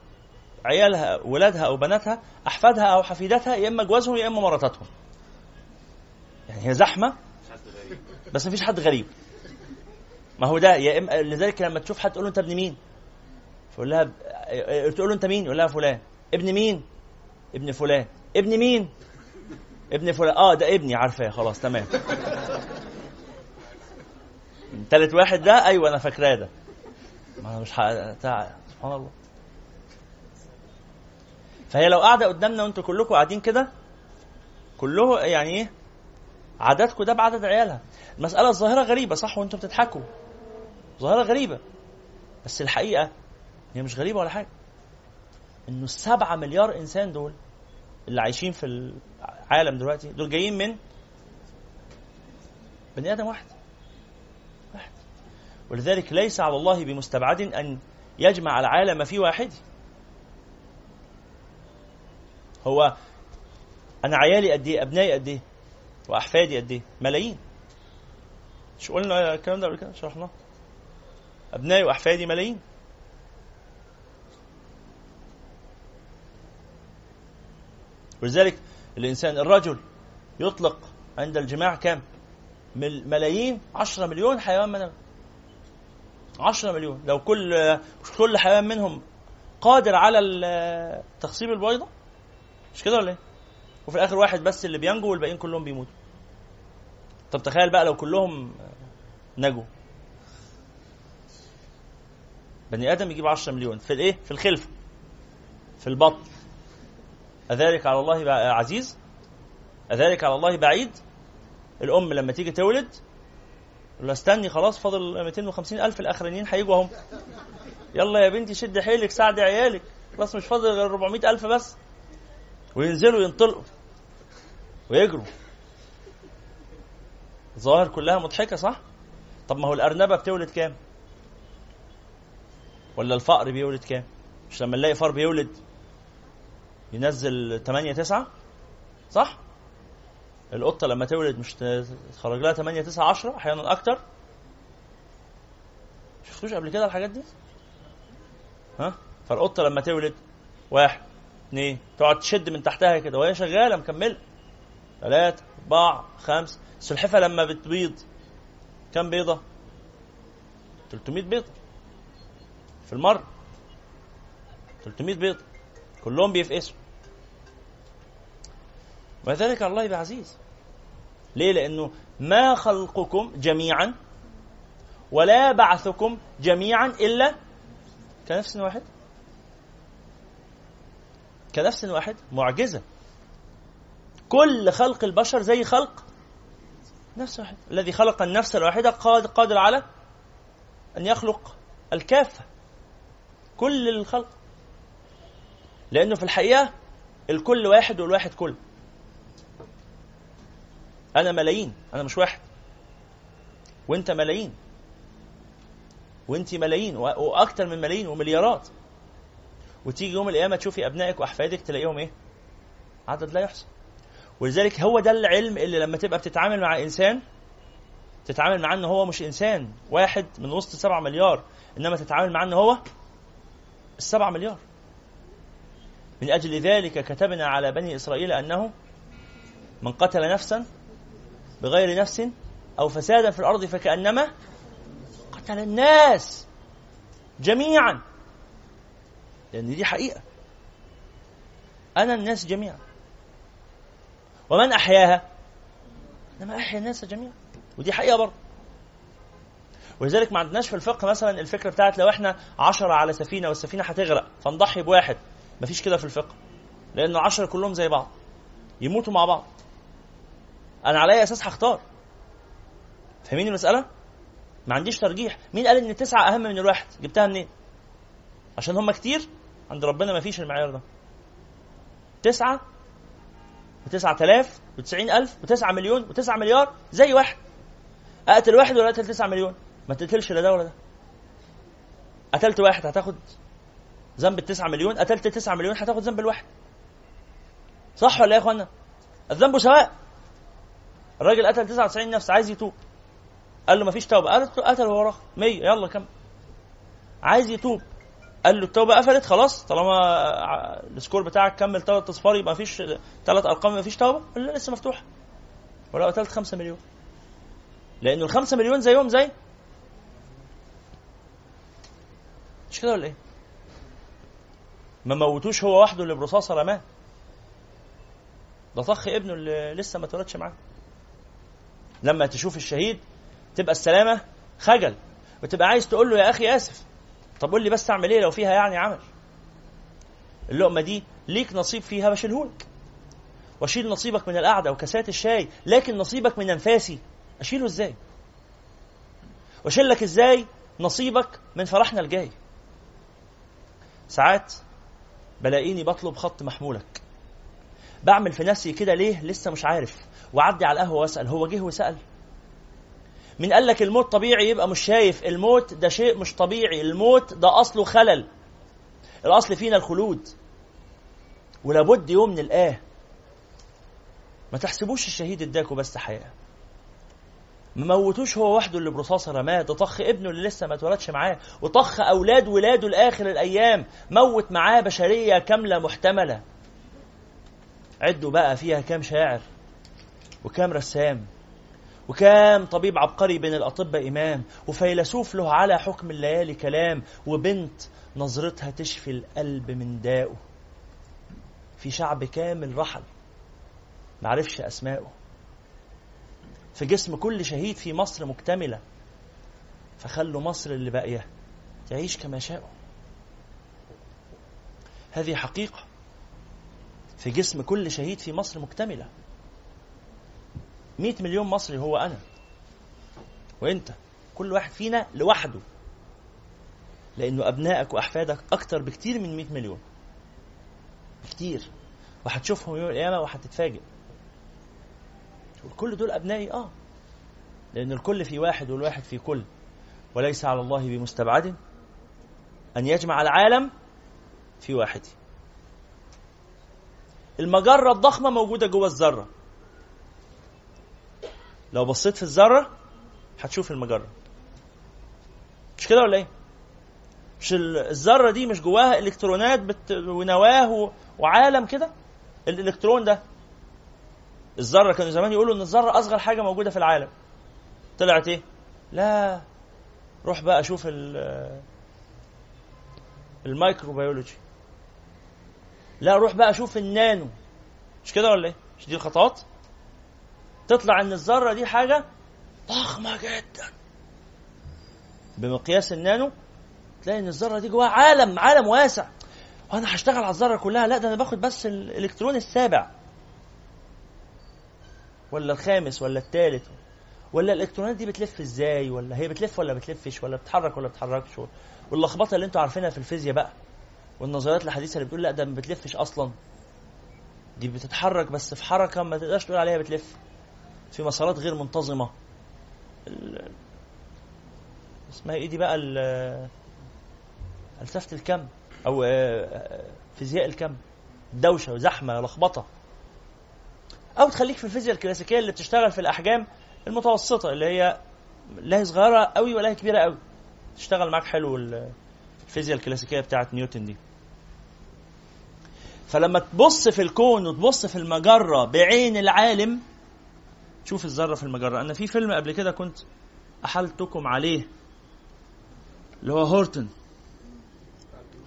عيالها ولادها أو بناتها أحفادها أو حفيداتها يا إما جوازهم يا إما مراتاتهم. يعني هي زحمة بس ما فيش حد غريب. ما هو ده يا إما لذلك لما تشوف حد تقول له أنت ابن مين؟ فيقول لها تقول له أنت مين؟ يقول لها فلان. ابن مين؟ ابن فلان. ابن مين؟ ابن فلان. آه ده ابني. عارفاه. خلاص تمام. تالت واحد ده أيوه أنا فاكراه ده. ما أنا مش سبحان الله. فهي لو قاعدة قدامنا وأنتوا كلكم قاعدين كده كله يعني إيه؟ عددكم ده بعدد عيالها. المسألة الظاهرة غريبة صح؟ وأنتم بتضحكوا. ظاهرة غريبة. بس الحقيقة هي مش غريبة ولا حاجة. إنه السبعة مليار إنسان دول اللي عايشين في العالم دلوقتي دول جايين من بني آدم واحد. واحد. ولذلك ليس على الله بمستبعد أن يجمع العالم في واحد. هو أنا عيالي قد إيه؟ أبنائي قد إيه؟ وأحفادي قد إيه؟ ملايين. مش قلنا الكلام ده قبل كده؟ شرحناه. أبنائي وأحفادي ملايين. ولذلك الإنسان الرجل يطلق عند الجماع كم ملايين عشرة مليون حيوان منوي عشرة مليون. لو كل كل حيوان منهم قادر على تخصيب البيضة؟ مش كده ولا إيه؟ وفي الآخر واحد بس اللي بينجو والباقيين كلهم بيموتوا. طب تخيل بقى لو كلهم نجوا. بني آدم يجيب 10 مليون في الإيه؟ في الخلفة. في البطن. أذلك على الله عزيز؟ أذلك على الله بعيد؟ الأم لما تيجي تولد ولا استني خلاص فاضل 250 ألف الأخرانيين هيجوا أهم. يلا يا بنتي شد حيلك ساعدي عيالك. خلاص مش فاضل غير 400 ألف بس. وينزلوا ينطلقوا ويجروا. ظاهر كلها مضحكة صح؟ طب ما هو الأرنبة بتولد كام؟ ولا الفأر بيولد كام؟ مش لما نلاقي فار بيولد. ينزل 8 9 صح؟ القطة لما تولد مش تخرج لها 8 9 10 أحيانا أكتر شفتوش قبل كده الحاجات دي؟ ها؟ فالقطة لما تولد واحد اثنين تقعد تشد من تحتها كده وهي شغالة مكملة ثلاثة أربعة خمسة السلحفة لما بتبيض كم بيضة؟ 300 بيضة في المرة 300 بيضة كلهم بيفقسوا. وذلك الله بعزيز ليه؟ لأنه ما خلقكم جميعا ولا بعثكم جميعا إلا كنفس واحد. كنفس واحد معجزة. كل خلق البشر زي خلق نفس واحد. الذي خلق النفس الواحدة قادر على أن يخلق الكافة. كل الخلق لأنه في الحقيقة الكل واحد والواحد كل أنا ملايين أنا مش واحد. وأنت ملايين. وأنت ملايين وأكثر من ملايين ومليارات. وتيجي يوم القيامة تشوفي أبنائك وأحفادك تلاقيهم إيه؟ عدد لا يحصى. ولذلك هو ده العلم اللي لما تبقى بتتعامل مع إنسان تتعامل معاه إن هو مش إنسان واحد من وسط سبعة مليار إنما تتعامل معاه إن هو السبعة مليار. من أجل ذلك كتبنا على بني إسرائيل أنه من قتل نفسا بغير نفس أو فسادا في الأرض فكأنما قتل الناس جميعا. لأن دي حقيقة. أنا الناس جميعا. ومن أحياها؟ إنما أحيا الناس جميعا. ودي حقيقة برضه. ولذلك ما عندناش في الفقه مثلا الفكرة بتاعت لو إحنا عشرة على سفينة والسفينة هتغرق فنضحي بواحد. مفيش كده في الفقه. لأن العشرة كلهم زي بعض. يموتوا مع بعض. أنا على أي أساس هختار. فاهمين المسألة؟ ما عنديش ترجيح. مين قال إن تسعة أهم من الواحد؟ جبتها منين؟ عشان هم كتير؟ عند ربنا ما فيش المعيار ده. تسعة وتسعة آلاف وتسعين ألف وتسعة مليون وتسعة مليار زي واحد. أقتل واحد ولا أقتل تسعة مليون؟ ما تقتلش لا ده ولا ده. قتلت واحد هتاخد ذنب التسعة مليون قتلت تسعة مليون هتاخد ذنب الواحد. صح ولا إيه يا إخوانا؟ الذنب سواء. الراجل قتل 99 نفس عايز يتوب. قال له مفيش توبة. قال قتل وراه 100 يلا كم عايز يتوب. قال له التوبة قفلت خلاص. طالما السكور بتاعك كمل ثلاث أصفار يبقى مفيش ثلاث أرقام مفيش توبة. قال له لسه مفتوحة. ولو قتلت 5 مليون. لأنه ال 5 مليون زيهم زي مش كده ولا إيه؟ ما موتوش هو وحده اللي برصاصة رماه. ده طخ ابنه اللي لسه ما اتولدش معاه. لما تشوف الشهيد تبقى السلامة خجل وتبقى عايز تقول له يا أخي آسف. طب قول لي بس أعمل إيه لو فيها يعني عمل؟ اللقمة دي ليك نصيب فيها بشيلهولك. وأشيل نصيبك من القعدة وكاسات الشاي لكن نصيبك من أنفاسي. أشيله إزاي؟ واشيل لك إزاي نصيبك من فرحنا الجاي؟ ساعات بلاقيني بطلب خط محمولك. بعمل في نفسي كده ليه؟ لسه مش عارف. وعدي على القهوة وأسأل. هو جه وسأل. من قال لك الموت طبيعي يبقى مش شايف. الموت ده شيء مش طبيعي. الموت ده أصله خلل. الأصل فينا الخلود. ولابد يوم نلقاه ما تحسبوش الشهيد اداكوا بس حياة. ما موتوش هو وحده اللي برصاصة رماه ده طخ ابنه اللي لسه ما اتولدش معاه وطخ أولاد ولاده لآخر الأيام موت معاه بشرية كاملة محتملة. عدوا بقى فيها كام شاعر وكام رسام وكام طبيب عبقري بين الأطباء إمام وفيلسوف له على حكم الليالي كلام وبنت نظرتها تشفي القلب من دائه في شعب كامل رحل معرفش أسماءه في جسم كل شهيد في مصر مكتملة. فخلوا مصر اللي باقية تعيش كما شاءوا. هذه حقيقة. في جسم كل شهيد في مصر مكتملة. 100 مليون مصري هو أنا. وأنت. كل واحد فينا لوحده. لأنه أبنائك وأحفادك أكتر بكتير من 100 مليون. كتير وهتشوفهم يوم القيامة وهتتفاجئ. كل دول أبنائي آه. لأن الكل في واحد والواحد في كل. وليس على الله بمستبعد أن يجمع العالم في واحد. المجرة الضخمة موجودة جوه الذرة. لو بصيت في الذرة هتشوف المجرة. مش كده ولا إيه؟ مش الذرة دي مش جواها إلكترونات. ونواه وعالم كده؟ الإلكترون ده الذرة كانوا زمان يقولوا إن الذرة أصغر حاجة موجودة في العالم. طلعت إيه؟ لا روح بقى شوف ال الميكروبيولوجي. لا روح بقى شوف النانو. مش كده ولا إيه؟ مش دي الخطوات؟ تطلع إن الذرة دي حاجة ضخمة جدا. بمقياس النانو تلاقي إن الذرة دي جواها عالم عالم واسع. وأنا هشتغل على الذرة كلها. لا ده أنا باخد بس الإلكترون السابع. ولا الخامس ولا الثالث؟ ولا الإلكترونات دي بتلف إزاي؟ ولا هي بتلف ولا بتلفش؟ ولا بتتحرك ولا بتتحركش؟ واللخبطة اللي أنتوا عارفينها في الفيزياء بقى والنظريات الحديثة اللي بتقول لا ده ما بتلفش أصلا. دي بتتحرك بس في حركة ما تقدرش تقول عليها بتلف. في مسارات غير منتظمة. اسمها إيه دي بقى؟ فلسفة الكم أو فيزياء الكم. دوشة وزحمة لخبطة. أو تخليك في الفيزياء الكلاسيكية اللي بتشتغل في الأحجام المتوسطة اللي هي لا هي صغيرة قوي ولا هي كبيرة قوي تشتغل معاك حلو الفيزياء الكلاسيكية بتاعت نيوتن دي. فلما تبص في الكون وتبص في المجرة بعين العالم تشوف الذرة في المجرة. أنا في فيلم قبل كده كنت أحلتكم عليه اللي هو هورتن.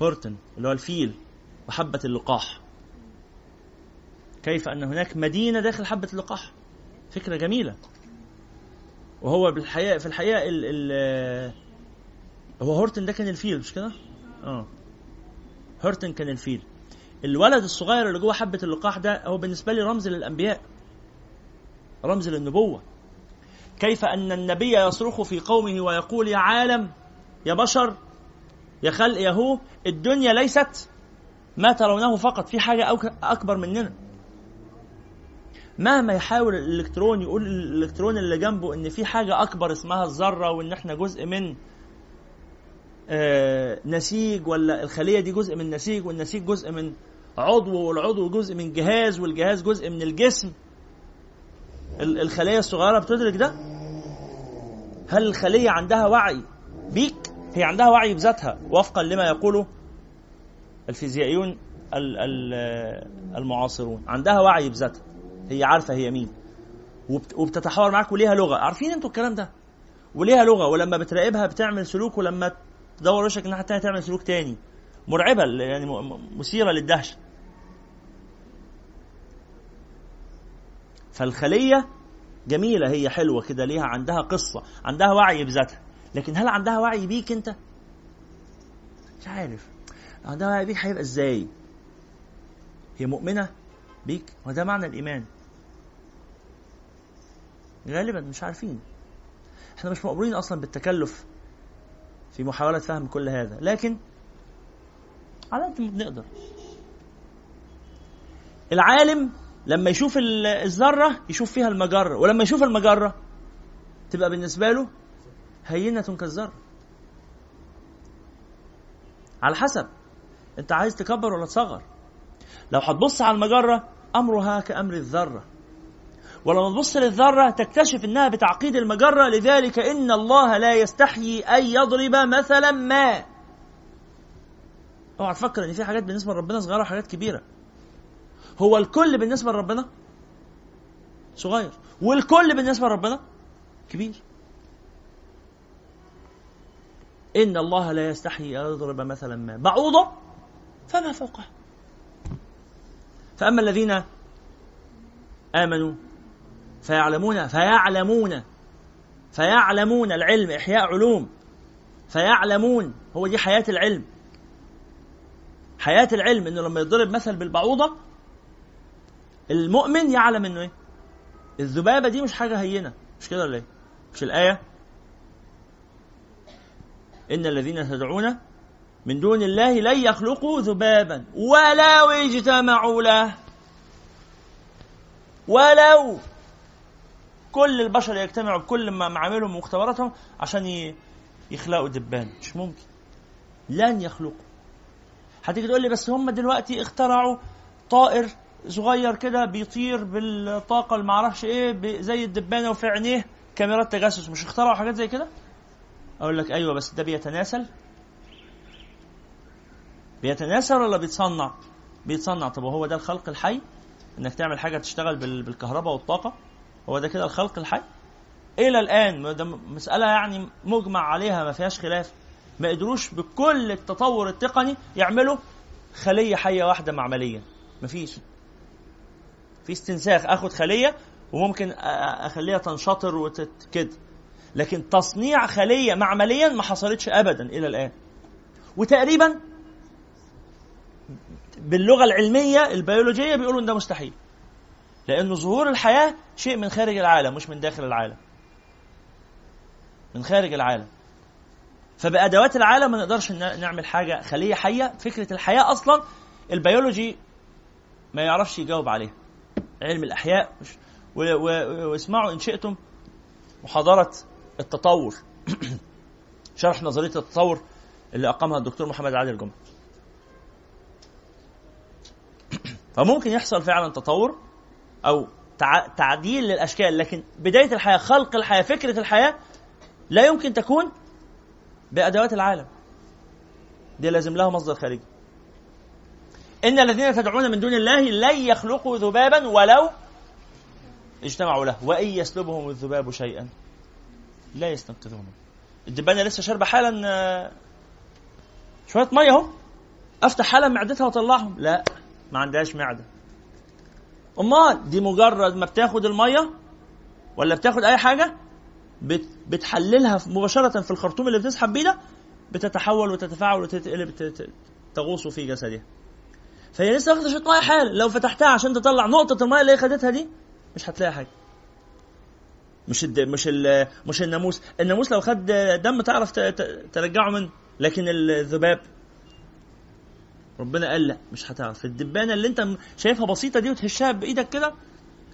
هورتن اللي هو الفيل وحبة اللقاح. كيف أن هناك مدينة داخل حبة اللقاح؟ فكرة جميلة. وهو بالحقيقة في الحقيقة ال ال هو هورتن ده كان الفيل مش كده؟ آه. هورتن كان الفيل. الولد الصغير اللي جوه حبة اللقاح ده هو بالنسبة لي رمز للأنبياء. رمز للنبوة. كيف أن النبي يصرخ في قومه ويقول يا عالم يا بشر يا خلق يا هو الدنيا ليست ما ترونه فقط في حاجة أكبر مننا. مهما يحاول الالكترون يقول الالكترون اللي جنبه إن في حاجة أكبر اسمها الذرة وإن إحنا جزء من آه نسيج ولا الخلية دي جزء من نسيج والنسيج جزء من عضو والعضو جزء من جهاز والجهاز جزء من الجسم. الخلية الصغيرة بتدرك ده؟ هل الخلية عندها وعي بيك؟ هي عندها وعي بذاتها وفقا لما يقوله الفيزيائيون المعاصرون. عندها وعي بذاتها. هي عارفة هي مين. وبتتحاور معاك وليها لغة. عارفين أنتوا الكلام ده؟ وليها لغة. ولما بتراقبها بتعمل سلوك ولما تدور وشك الناحية الثانية تعمل سلوك تاني. مرعبة يعني مثيرة للدهشه فالخلية جميلة. هي حلوة كده. ليها عندها قصة. عندها وعي بذاتها. لكن هل عندها وعي بيك انت؟ مش عارف. عندها وعي بيك هيبقى إزاي؟ هي مؤمنة بيك؟ وده معنى الإيمان. غالبا مش عارفين. إحنا مش مأمورين أصلا بالتكلف في محاولة فهم كل هذا لكن على قد ما بنقدر العالم لما يشوف الذرة يشوف فيها المجرة ولما يشوف المجرة تبقى بالنسبة له هينة كالذرة. على حسب أنت عايز تكبر ولا تصغر. لو هتبص على المجرة أمرها كأمر الذرة. ولما تبص للذرة تكتشف أنها بتعقيد المجرة لذلك إن الله لا يستحيي أن يضرب مثلا ما. اوعى تفكر إن في حاجات بالنسبة لربنا صغيرة وحاجات كبيرة. هو الكل بالنسبة لربنا صغير والكل بالنسبة لربنا كبير. إن الله لا يستحي أن يضرب مثلا ما. بعوضة فما فوقها. فأما الذين آمنوا فيعلمون فيعلمون فيعلمون العلم إحياء علوم. فيعلمون هو دي حياة العلم. حياة العلم إنه لما يضرب مثل بالبعوضة المؤمن يعلم إنه إيه؟ الذبابة دي مش حاجة هينة. مش كده ولا إيه؟ مش الآية؟ إن الذين تدعون من دون الله لن يخلقوا ذبابا ولو اجتمعوا له. ولو. كل البشر يجتمعوا بكل معاملهم ومختبراتهم عشان يخلقوا دبان. مش ممكن. لن يخلقوا. هتيجي تقول لي بس هم دلوقتي اخترعوا طائر صغير كده بيطير بالطاقة اللي معرفش إيه زي الدبانة وفي عينيه كاميرات تجسس. مش اخترعوا حاجات زي كده؟ أقول لك أيوه بس ده بيتناسل. بيتناثر ولا بيتصنع؟ بيتصنع. طب وهو ده الخلق الحي؟ إنك تعمل حاجة تشتغل بالكهرباء والطاقة؟ هو ده كده الخلق الحي؟ إلى الآن ده مسألة يعني مجمع عليها ما فيهاش خلاف. ما قدروش بكل التطور التقني يعملوا خلية حية واحدة معمليا. مفيش في استنساخ. آخد خلية وممكن أخليها تنشطر وكده لكن تصنيع خلية معمليا ما حصلتش ابدا إلى الآن. وتقريبا باللغة العلمية البيولوجية بيقولوا إن ده مستحيل. لأن ظهور الحياة شيء من خارج العالم مش من داخل العالم. من خارج العالم. فبأدوات العالم ما نقدرش نعمل حاجة خلية حية. فكرة الحياة أصلا البيولوجي ما يعرفش يجاوب عليها. علم الأحياء واسمعوا إن شئتم محاضرة التطور. *coughs* شرح نظرية التطور اللي أقامها الدكتور محمد عادل جمعة. *coughs* فممكن يحصل فعلا تطور. أو تعديل للأشكال لكن بداية الحياة خلق الحياة فكرة الحياة لا يمكن تكون بأدوات العالم. دي لازم لها مصدر خارجي. إن الذين تدعون من دون الله لن يخلقوا ذبابا ولو اجتمعوا له وإن يسلبهم الذباب شيئا لا يستنقذونه الدبانة لسه شاربة حالا آه، شوية مية أهو. أفتح حالا معدتها واطلعهم لا ما عندهاش معدة. أمال دي مجرد ما بتاخد المية ولا بتاخد أي حاجة بتحللها مباشرة في الخرطوم اللي بتسحب بيه ده بتتحول وتتفاعل وتتقلب تغوص في جسدها فهي لسه واخده شوية ميه حالا. لو فتحتها عشان تطلع نقطة المية اللي هي خدتها دي مش هتلاقي حاجة. مش الد... مش ال... مش الناموس. الناموس لو خد دم تعرف ت... ت... ترجعه منه لكن الذباب ربنا قال لا مش هتعرف. الدبانة اللي انت شايفها بسيطة دي وتهشها بإيدك كده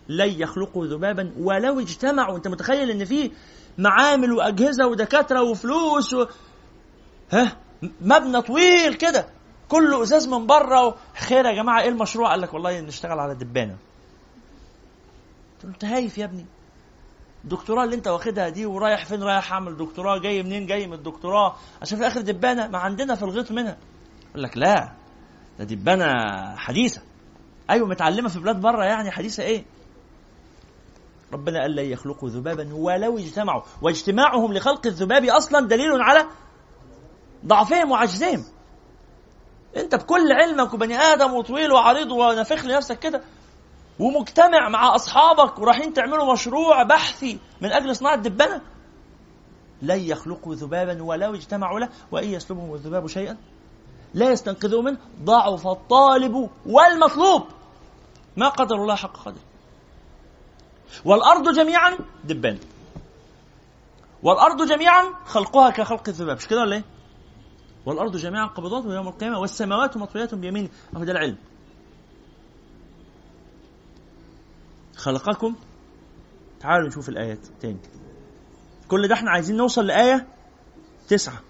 لن يخلقوا ذبابا ولو اجتمعوا. انت متخيل إن في معامل وأجهزة ودكاترة وفلوس و... ها؟ مبنى طويل كده. كله ازاز من بره خير يا جماعة إيه المشروع؟ قال لك والله نشتغل على دبانة. أنت هايف يا ابني. الدكتوراه اللي انت واخدها دي ورايح فين؟ رايح أعمل دكتوراه. جاي منين؟ جاي من الدكتوراه. عشان في الآخر دبانة ما عندنا في الغيط منها. يقول لك لا. ده دبانه حديثة. أيوه متعلمة في بلاد بره يعني حديثة إيه؟ ربنا قال لن يخلقوا ذبابا ولو اجتمعوا. واجتماعهم لخلق الذباب أصلا دليل على ضعفهم وعجزهم. أنت بكل علمك وبني آدم وطويل وعريض ونفخ لنفسك كده. ومجتمع مع أصحابك ورايحين تعملوا مشروع بحثي من أجل صناعة دبانة. لن يخلقوا ذبابا ولو اجتمعوا له وإن يسلبهم الذباب شيئا. لا يستنقذوا منه ضعف الطالب والمطلوب. ما قدر الله حق قدره. والأرض جميعا دبان والأرض جميعا خلقها كخلق الذباب. مش كده ولا إيه؟ والأرض جميعا قبضاته يوم القيامة والسماوات مطويات بيمينه اهو ده العلم. خلقكم. تعالوا نشوف الآيات تاني. كل ده إحنا عايزين نوصل لآية تسعة.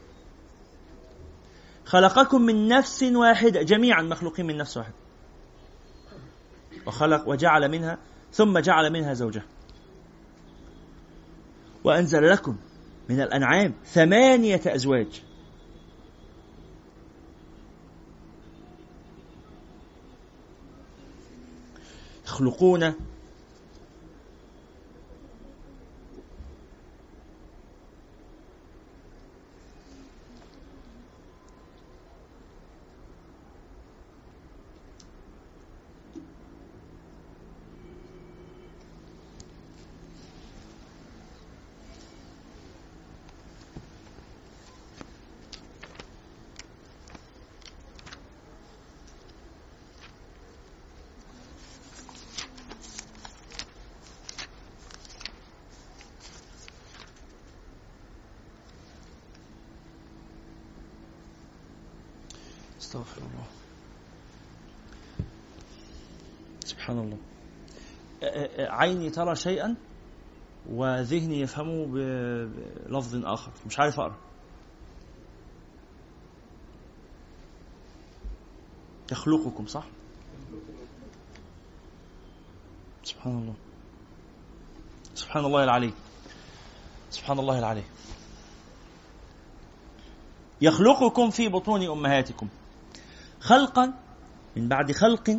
خلقكم من نفس واحدة جميعا مخلوقين من نفس واحدة وخلق وجعل منها ثم جعل منها زوجها وأنزل لكم من الأنعام ثمانية أزواج. يخلقون استغفر الله سبحان الله عيني ترى شيئا وذهني يفهمه بلفظ آخر. مش عارف أقرأ. يخلقكم صح؟ سبحان الله. سبحان الله العلي. سبحان الله العلي. يخلقكم في بطون أمهاتكم. خلقا من بعد خلق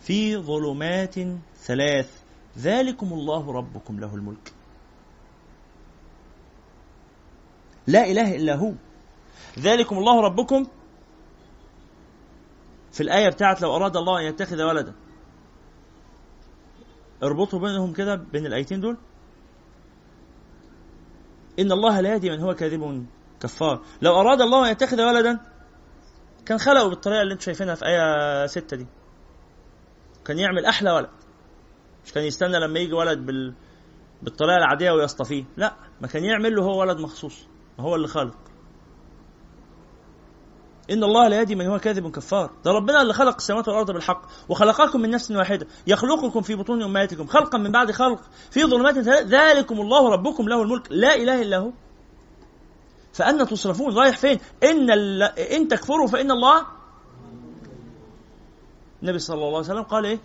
في ظلمات ثلاث ذلكم الله ربكم له الملك. لا إله إلا هو. ذلكم الله ربكم. في الآية بتاعت لو أراد الله أن يتخذ ولدا. اربطوا بينهم كده بين الآيتين دول. إن الله لا يهدي من هو كاذب كفار. لو أراد الله أن يتخذ ولدا كان خلقه بالطريقة اللي أنتم شايفينها في آية ستة دي. كان يعمل أحلى ولد. مش كان يستنى لما يجي ولد بال... بالطريقة العادية ويصطفيه. لا ما كان يعمل له هو ولد مخصوص. ما هو اللي خلق. إن الله لا يهدي من هو كاذب كفار. ده ربنا اللي خلق السماوات والأرض بالحق وخلقكم من نفس واحدة. يخلقكم في بطون أمهاتكم خلقا من بعد خلق. في ظلمات ذلكم الله ربكم له الملك. لا إله إلا هو. فأنا تصرفون. رايح فين؟ إن, إن تكفروا فإن الله. النبي صلى الله عليه وسلم قال إيه؟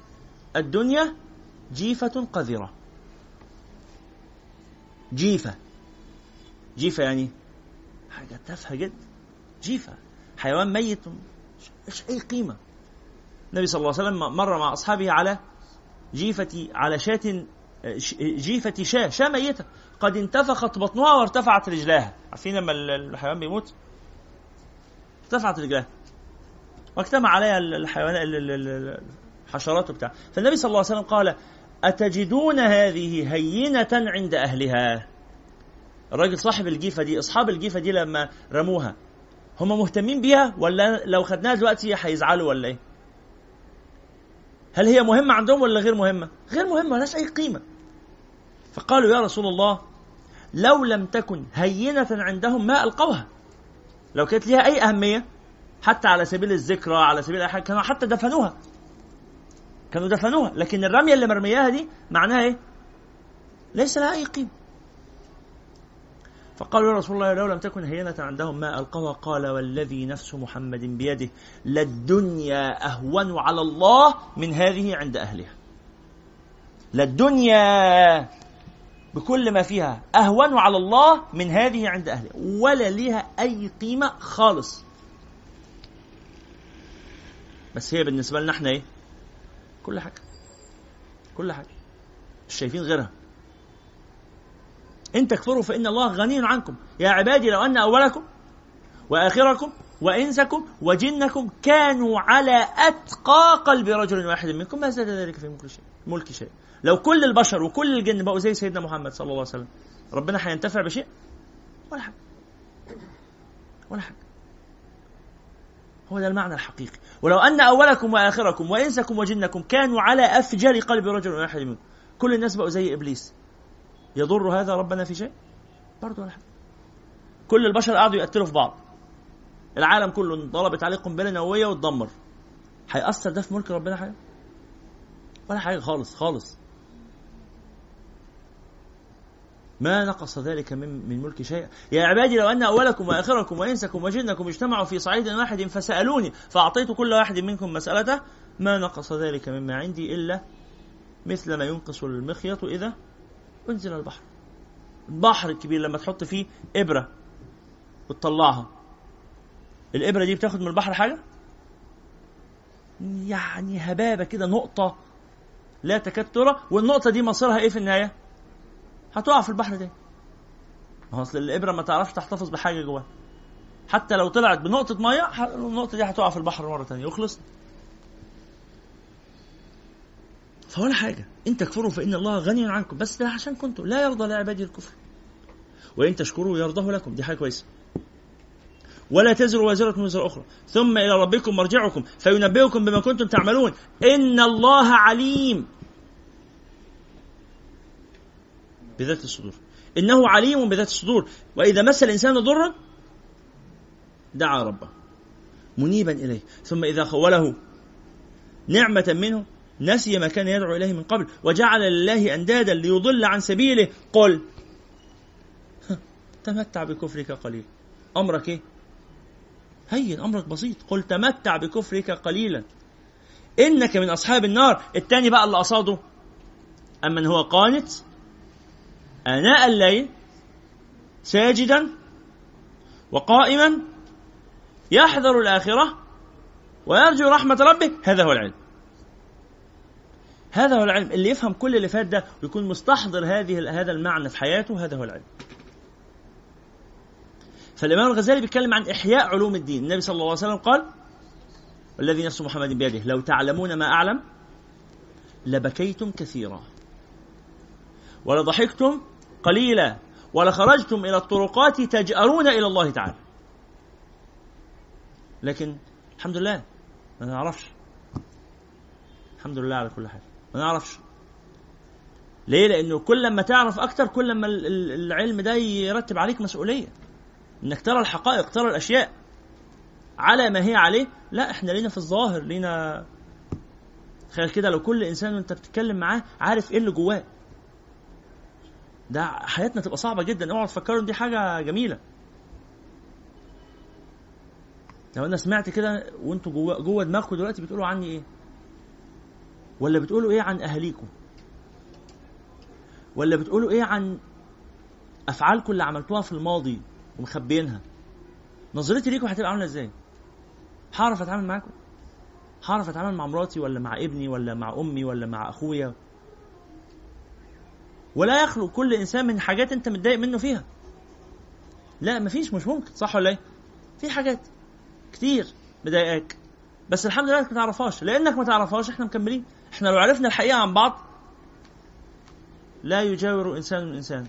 الدنيا جيفة قذرة. جيفة. جيفة يعني حاجة تافهة جدا. جيفة. حيوان ميت. مش أي قيمة. النبي صلى الله عليه وسلم مر مع أصحابه على جيفة على شاة جيفة شاة شاة ميتة. قد انتفخت بطنها وارتفعت رجلاها. عارفين لما الحيوان بيموت؟ ارتفعت رجلاها. واجتمع عليها الحيوانات الحشرات وبتاع. فالنبي صلى الله عليه وسلم قال أتجدون هذه هينة عند أهلها؟ الراجل صاحب الجيفة دي أصحاب الجيفة دي لما رموها هم مهتمين بيها ولا لو خدناها دلوقتي هيزعلوا ولا إيه؟ هل هي مهمة عندهم ولا غير مهمة؟ غير مهمة ملهاش أي قيمة. فقالوا يا رسول الله لو لم تكن هينة عندهم ما ألقوها. لو كانت لها أي أهمية حتى على سبيل الذكرى على سبيل أي كانوا حتى دفنوها. كانوا دفنوها. لكن الرمية اللي مرمياها دي معناها إيه؟ ليس لها أي قيمة. فقالوا يا رسول الله لو لم تكن هينة عندهم ما ألقوها قال والذي نفس محمد بيده للدنيا أهون على الله من هذه عند أهلها. للدنيا بكل ما فيها أهون على الله من هذه عند أهلها. ولا لها أي قيمة خالص. بس هي بالنسبة لنا إحنا إيه؟ كل حاجة. كل حاجة. مش شايفين غيرها. إن تكفروا فإن الله غني عنكم. يا عبادي لو أن أولكم وآخركم وإنسكم وجنكم كانوا على أتقى قلب رجل واحد منكم ما زاد ذلك في ملك شيء. ملك شيء. لو كل البشر وكل الجن بقوا زي سيدنا محمد صلى الله عليه وسلم ربنا هينتفع بشيء؟ ولا حاجة. ولا حاجة. هو ده المعنى الحقيقي. ولو أن أولكم وآخركم وإنسكم وجنكم كانوا على أفجر قلب رجل واحد منكم كل الناس بقوا زي إبليس. يضر هذا ربنا في شيء؟ برضه ولا حاجة. كل البشر قعدوا يقتلوا في بعض. العالم كله انضربت عليه قنبلة نووية واتدمر. هيأثر ده في ملك ربنا حاجة؟ ولا حاجة خالص خالص. ما نقص ذلك من من ملك شيئا يا عبادي لو أن أولكم وأخركم وإنسكم وجنكم اجتمعوا في صعيد واحد فسألوني فأعطيت كل واحد منكم مسألته ما نقص ذلك مما عندي إلا مثل ما ينقص المخيط إذا أنزل البحر. البحر الكبير لما تحط فيه إبرة وتطلعها. الإبرة دي بتاخد من البحر حاجة؟ يعني هبابة كده نقطة لا تكاد ترى والنقطة دي مصيرها إيه في النهاية؟ هتقع في البحر ده ما هو أصل الإبرة ما تعرفش تحتفظ بحاجة جواها حتى لو طلعت بنقطة مية النقطة دي هتقع في البحر مرة ثانية وخلص فولا حاجة. إن تكفروا فإن الله غني عنكم. بس ده عشان كنتم. لا يرضى لعباده الكفر. وإن تشكروا يرضه لكم. دي حاجة كويسة. ولا تزر وازرة وزر أخرى. ثم إلى ربكم مرجعكم فينبئكم بما كنتم تعملون. إن الله عليم. بذات الصدور. إنه عليم بذات الصدور. وإذا مس الإنسان ضرا دعا ربه. منيبا إليه. ثم إذا خوله نعمة منه نسي ما كان يدعو إليه من قبل وجعل لله أندادا ليضل عن سبيله. قل تمتع بكفرك قليل أمرك إيه؟ هين أمرك بسيط. قل تمتع بكفرك قليلا. إنك من أصحاب النار. الثاني بقى اللي قصاده أمن هو قانت آناء الليل ساجدا وقائما يحذر الآخرة ويرجو رحمة ربه. هذا هو العلم. هذا هو العلم. اللي يفهم كل اللي فات ده ويكون مستحضر هذه هذا المعنى في حياته هذا هو العلم. فالإمام الغزالي بيتكلم عن إحياء علوم الدين. النبي صلى الله عليه وسلم قال والذي نفس محمد بيده لو تعلمون ما أعلم لبكيتم كثيرا. ولضحكتم قليلا ولخرجتم إلى الطرقات تجأرون إلى الله تعالى. لكن الحمد لله ما نعرفش. الحمد لله على كل حال ما نعرفش. ليه؟ لأنه كل ما تعرف أكتر كل ما العلم ده يرتب عليك مسؤولية. إنك ترى الحقائق ترى الأشياء على ما هي عليه. لا إحنا لينا في الظاهر لينا تخيل كده لو كل إنسان وأنت بتتكلم معاه عارف إيه اللي جواه. ده حياتنا تبقى صعبة جدا. اوعوا تفكروا إن دي حاجة جميلة. لو أنا سمعت كده وأنتوا جوه جوه دماغكم دلوقتي بتقولوا عني إيه؟ ولا بتقولوا إيه عن أهاليكم؟ ولا بتقولوا إيه عن أفعالكم اللي عملتوها في الماضي ومخبيينها؟ نظرتي ليكم هتبقى عاملة إزاي؟ هعرف أتعامل معاكم؟ هعرف أتعامل مع مراتي ولا مع ابني ولا مع أمي ولا مع أخويا؟ ولا يخلو كل إنسان من حاجات أنت متضايق منه فيها. لا مفيش مش ممكن صح ولا إيه؟ في حاجات كتير مضايقاك. بس الحمد لله إنك ما تعرفهاش. لأنك ما تعرفهاش إحنا مكملين. إحنا لو عرفنا الحقيقة عن بعض لا يجاور إنسان إنسان.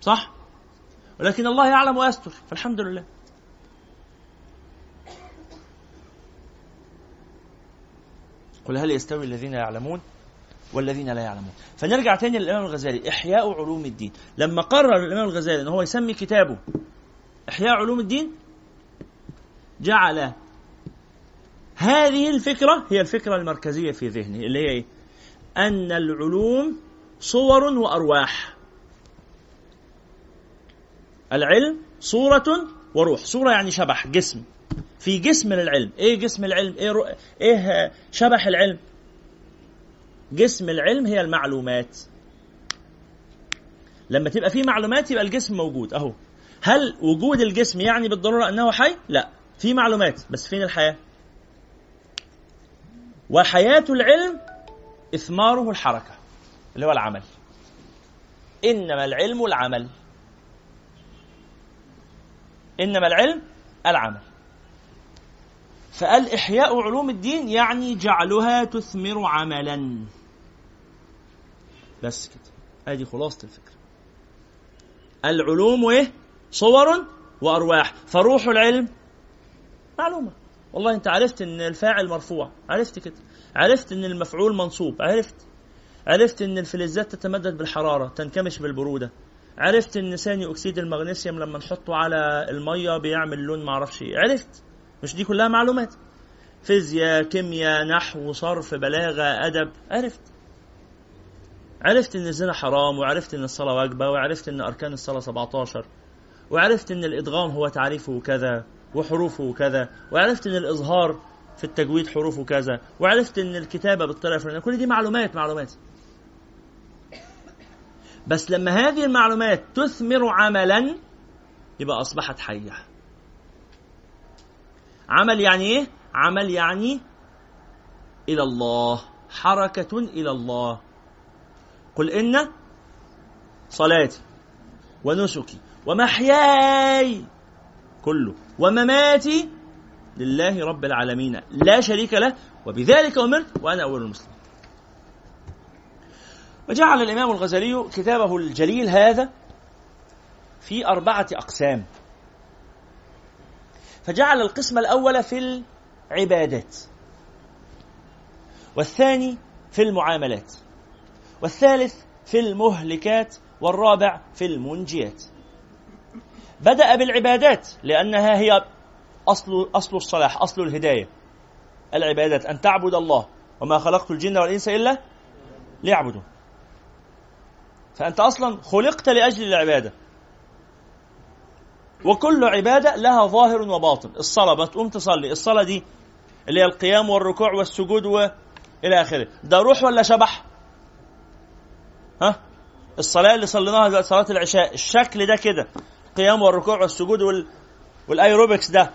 صح؟ ولكن الله يعلم ويستر. فالحمد لله. قل هل يستوي الذين يعلمون؟ والذين لا يعلمون. فنرجع تاني للإمام الغزالي. إحياء علوم الدين. لما قرر الإمام الغزالي إن هو يسمي كتابه إحياء علوم الدين جعل هذه الفكرة هي الفكرة المركزية في ذهنه اللي هي إيه؟ أن العلوم صور وأرواح. العلم صورة وروح. صورة يعني شبح جسم. في جسم للعلم. إيه جسم العلم؟ إيه, رو... إيه شبح العلم؟ جسم العلم هي المعلومات. لما تبقى في معلومات يبقى الجسم موجود أهو. هل وجود الجسم يعني بالضرورة أنه حي؟ لا. في معلومات بس فين الحياة؟ وحياة العلم إثماره الحركة اللي هو العمل. إنما العلم العمل. إنما العلم العمل. فقال إحياء علوم الدين يعني جعلها تثمر عملا. بس كده. ادي خلاصة الفكرة. العلوم إيه؟ صور وأرواح. فروح العلم معلومة. والله انت عرفت ان الفاعل مرفوع. عرفت كده. عرفت ان المفعول منصوب. عرفت. عرفت ان الفلزات تتمدد بالحرارة تنكمش بالبرودة. عرفت ان ثاني أكسيد المغنيسيوم لما نحطه على المية بيعمل لون معرفش إيه. عرفت. مش دي كلها معلومات. فيزياء كيمياء نحو صرف بلاغة أدب. عرفت. عرفت إن الزنا حرام وعرفت إن الصلاة واجبة وعرفت إن أركان الصلاة 17 وعرفت إن الإدغام هو تعريفه كذا وحروفه كذا وعرفت إن الإظهار في التجويد حروفه كذا وعرفت إن الكتابة بالطريقة الفلانية كل دي معلومات معلومات. بس لما هذه المعلومات تثمر عملا يبقى أصبحت حية. عمل يعني إيه؟ عمل يعني إلى الله حركة إلى الله. قل إن صلاتي ونسكي ومحياي كله ومماتي لله رب العالمين لا شريك له وبذلك أمرت وأنا أول المسلمين. وجعل الإمام الغزالي كتابه الجليل هذا في أربعة أقسام. فجعل القسم الأول في العبادات والثاني في المعاملات. والثالث في المهلكات والرابع في المنجيات. بدأ بالعبادات لأنها هي أصل أصل الصلاح أصل الهداية. العبادات أن تعبد الله وما خلقت الجن والإنس إلا ليعبدون. فأنت أصلا خلقت لأجل العبادة. وكل عبادة لها ظاهر وباطن. الصلاة بتقوم تصلي. الصلاة دي اللي هي القيام والركوع والسجود وإلى آخره. ده روح ولا شبح؟ ها؟ الصلاة اللي صليناها صلاة العشاء الشكل ده كده القيام والركوع والسجود وال... والأيروبكس ده.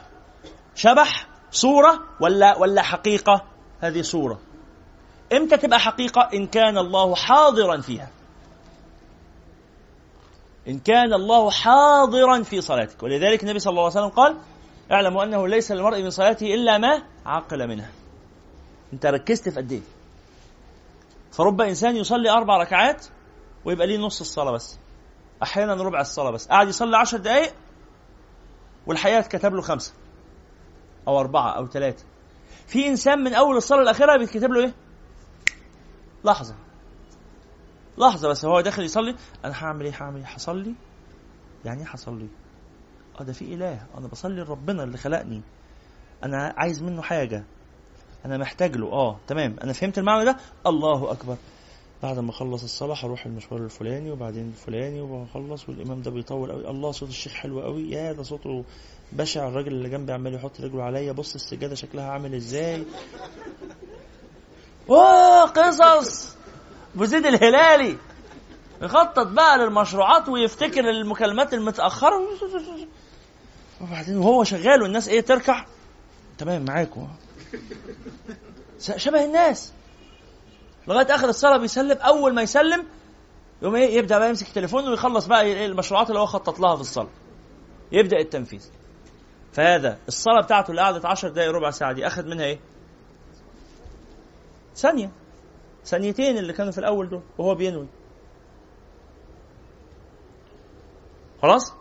شبح؟ صورة ولا ولا حقيقة؟ هذه صورة. إمتى تبقى حقيقة؟ إن كان الله حاضرا فيها. إن كان الله حاضرا في صلاتك. ولذلك النبي صلى الله عليه وسلم قال اعلموا أنه ليس للمرء من صلاته إلا ما عقل منها. أنت ركزت في قد إيه؟ فرب إنسان يصلي أربع ركعات ويبقى ليه نص الصلاة بس. أحيانا ربع الصلاة بس. قاعد يصلي عشر دقايق والحقيقة كتب له خمسة أو أربعة أو ثلاثة في إنسان من أول الصلاة الأخيرة بيتكتب له إيه؟ لحظة. لحظة بس هو داخل يصلي. أنا هعمل إيه؟ هعمل إيه؟ هصلي؟ يعني إيه هصلي؟ آه ده في إله. أنا بصلي لربنا اللي خلقني. أنا عايز منه حاجة. أنا محتاج له. آه تمام. أنا فهمت المعنى ده؟ الله أكبر. بعد ما أخلص الصلاة هروح المشوار الفلاني وبعدين الفلاني وبخلص والإمام ده بيطول قوي الله صوت الشيخ حلو قوي يا ده صوته بشع. الراجل اللي جنبي عمال يحط رجله عليا. بص السجادة شكلها عامل إزاي. أوه قصص. بوزيد الهلالي. يخطط بقى للمشروعات ويفتكر المكالمات المتأخرة. وبعدين وهو شغال والناس إيه تركع تمام معاكم. شبه الناس. لغاية آخر الصلاة بيسلم. أول ما يسلم يقوم إيه؟ يبدأ بقى يمسك التليفون ويخلص بقى إيه المشروعات اللي هو خطط لها في الصلاة. يبدأ التنفيذ. فهذا الصلاة بتاعته اللي قعدت 10 دقائق ربع ساعة دي أخذ منها إيه؟ ثانية. ثانيتين اللي كانوا في الأول دول وهو بينوي. خلاص؟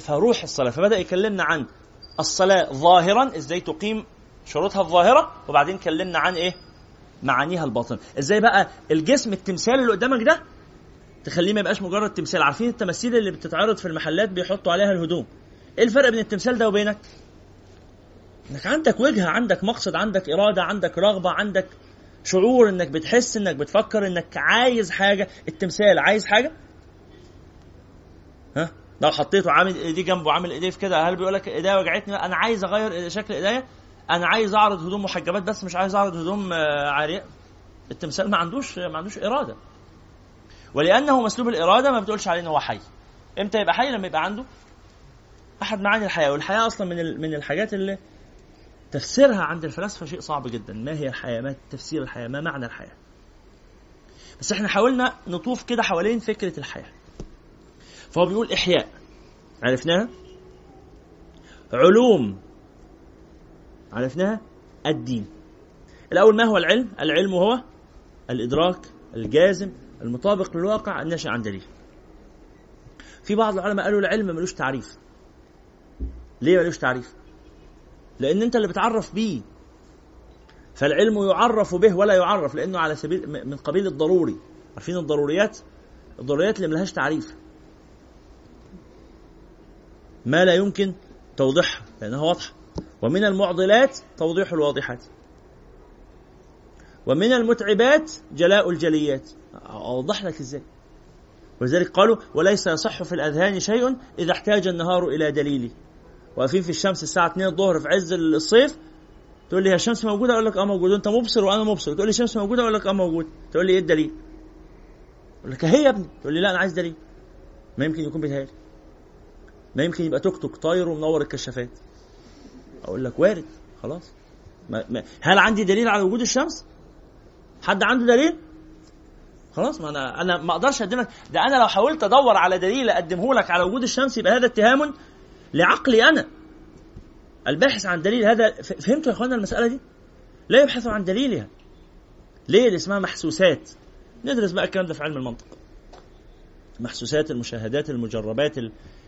فروح الصلاة. فبدأ يكلمنا عن الصلاة ظاهرا إزاي تقيم شروطها الظاهرة وبعدين كلمنا عن إيه؟ معانيها الباطنه إزاي بقى الجسم التمثال اللي قدامك ده؟ تخليه ما يبقاش مجرد تمثال. عارفين التماثيل اللي بتتعرض في المحلات بيحطوا عليها الهدوم. إيه الفرق بين التمثال ده وبينك؟ إنك عندك وجهه عندك مقصد عندك إرادة عندك رغبة عندك شعور إنك بتحس إنك بتفكر إنك عايز حاجة. التمثال عايز حاجة؟ ها؟ لو حطيته عامل إيديه جنبه عامل إيديه في كده هل بيقول لك إيديا وجعتني؟ أنا عايز أغير شكل إيديا. أنا عايز أعرض هدوم محجبات بس مش عايز أعرض هدوم آه، عاريه التمثال ما عندوش ما عندوش إرادة. ولأنه مسلوب الإرادة ما بتقولش عليه إن هو حي. إمتى يبقى حي؟ لما يبقى عنده. أحد معاني الحياة والحياة أصلا من من الحاجات اللي تفسيرها عند الفلاسفة شيء صعب جدا. ما هي الحياة؟ ما تفسير الحياة؟ ما معنى الحياة؟ بس إحنا حاولنا نطوف كده حوالين فكرة الحياة. فهو بيقول إحياء. عرفناها؟ علوم. عرفناها؟ الدين. الأول ما هو العلم؟ العلم هو الإدراك الجازم المطابق للواقع الناشئ عن دليل. في بعض العلماء قالوا العلم ملوش تعريف. ليه ملوش تعريف؟ لأن أنت اللي بتعرف بيه. فالعلم يعرف به ولا يعرف لأنه على سبيل من قبيل الضروري. عارفين الضروريات؟ الضروريات اللي ملهاش تعريف. ما لا يمكن توضيحها لأنها واضحة. ومن المعضلات توضيح الواضحات. ومن المتعبات جلاء الجليات. أوضح لك إزاي. ولذلك قالوا وليس يصح في الأذهان شيء إذا احتاج النهار إلى دليل. واقفين في الشمس الساعة 2 الظهر في عز الصيف تقول لي الشمس موجودة؟ أقول لك آه موجوده أنت مبصر وأنا مبصر. تقول لي الشمس موجودة؟ أقول لك آه موجوده تقول لي إيه الدليل؟ أقول لك هي يا ابني. تقول لي لا أنا عايز دليل. ما يمكن يكون بيتهيألي. ما يمكن يبقى توك توك طاير ومنور الكشافات. أقول لك وارد خلاص. ما ما هل عندي دليل على وجود الشمس؟ حد عنده دليل؟ خلاص ما أنا أنا ما أقدرش اقدم لك ده أنا لو حاولت أدور على دليل أقدمه لك على وجود الشمس يبقى هذا اتهام لعقلي أنا. الباحث عن دليل هذا فهمتوا يا إخوانا المسألة دي؟ لا يبحث عن دليلها. ليه اللي اسمها محسوسات؟ ندرس بقى الكلام ده في علم المنطق. محسوسات المشاهدات المجربات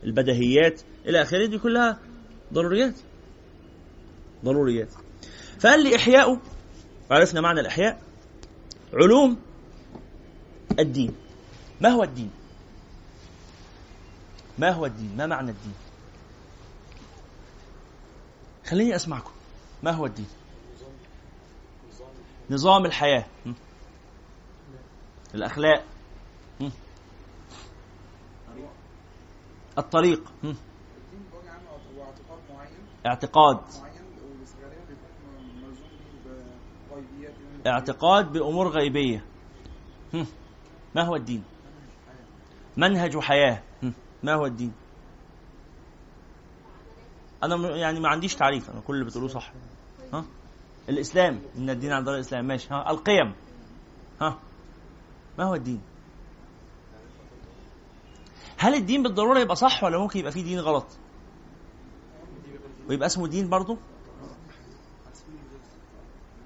البدهيات إلى آخره. دي كلها ضروريات. ضروريات. فقال لي إحياء عرفنا معنى الإحياء؟ علوم الدين. ما هو الدين؟ ما هو الدين؟ ما معنى الدين؟ خليني أسمعكم. ما هو الدين؟ نظام الحياة. الأخلاق. الطريق. اعتقاد. اعتقاد بأمور غيبية. ما هو الدين؟ منهج حياة. ما هو الدين؟ أنا يعني ما عنديش تعريف أنا كل اللي بتقولوه صح. ها؟ الإسلام. إن الدين عند الإسلام. ماشي. ها؟ القيم. ها؟ ما هو الدين؟ هل الدين بالضرورة يبقى صح ولا ممكن يبقى فيه دين غلط؟ ويبقى اسمه دين برضه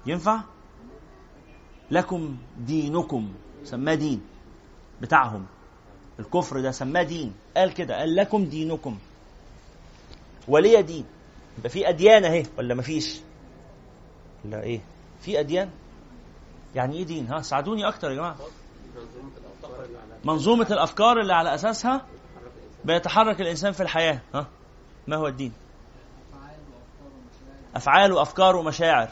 ينفع؟ لكم دينكم سماه دين بتاعهم. الكفر ده سماه دين. قال كده قال لكم دينكم. ولي دين. يبقى في أديان أهي ولا مفيش؟ لا إيه؟ في أديان؟ يعني إيه دين؟ ها ساعدوني أكتر يا جماعة. منظومة الأفكار اللي على أساسها بيتحرك الإنسان في الحياة. ها ما هو الدين؟ أفعال وأفكار ومشاعر.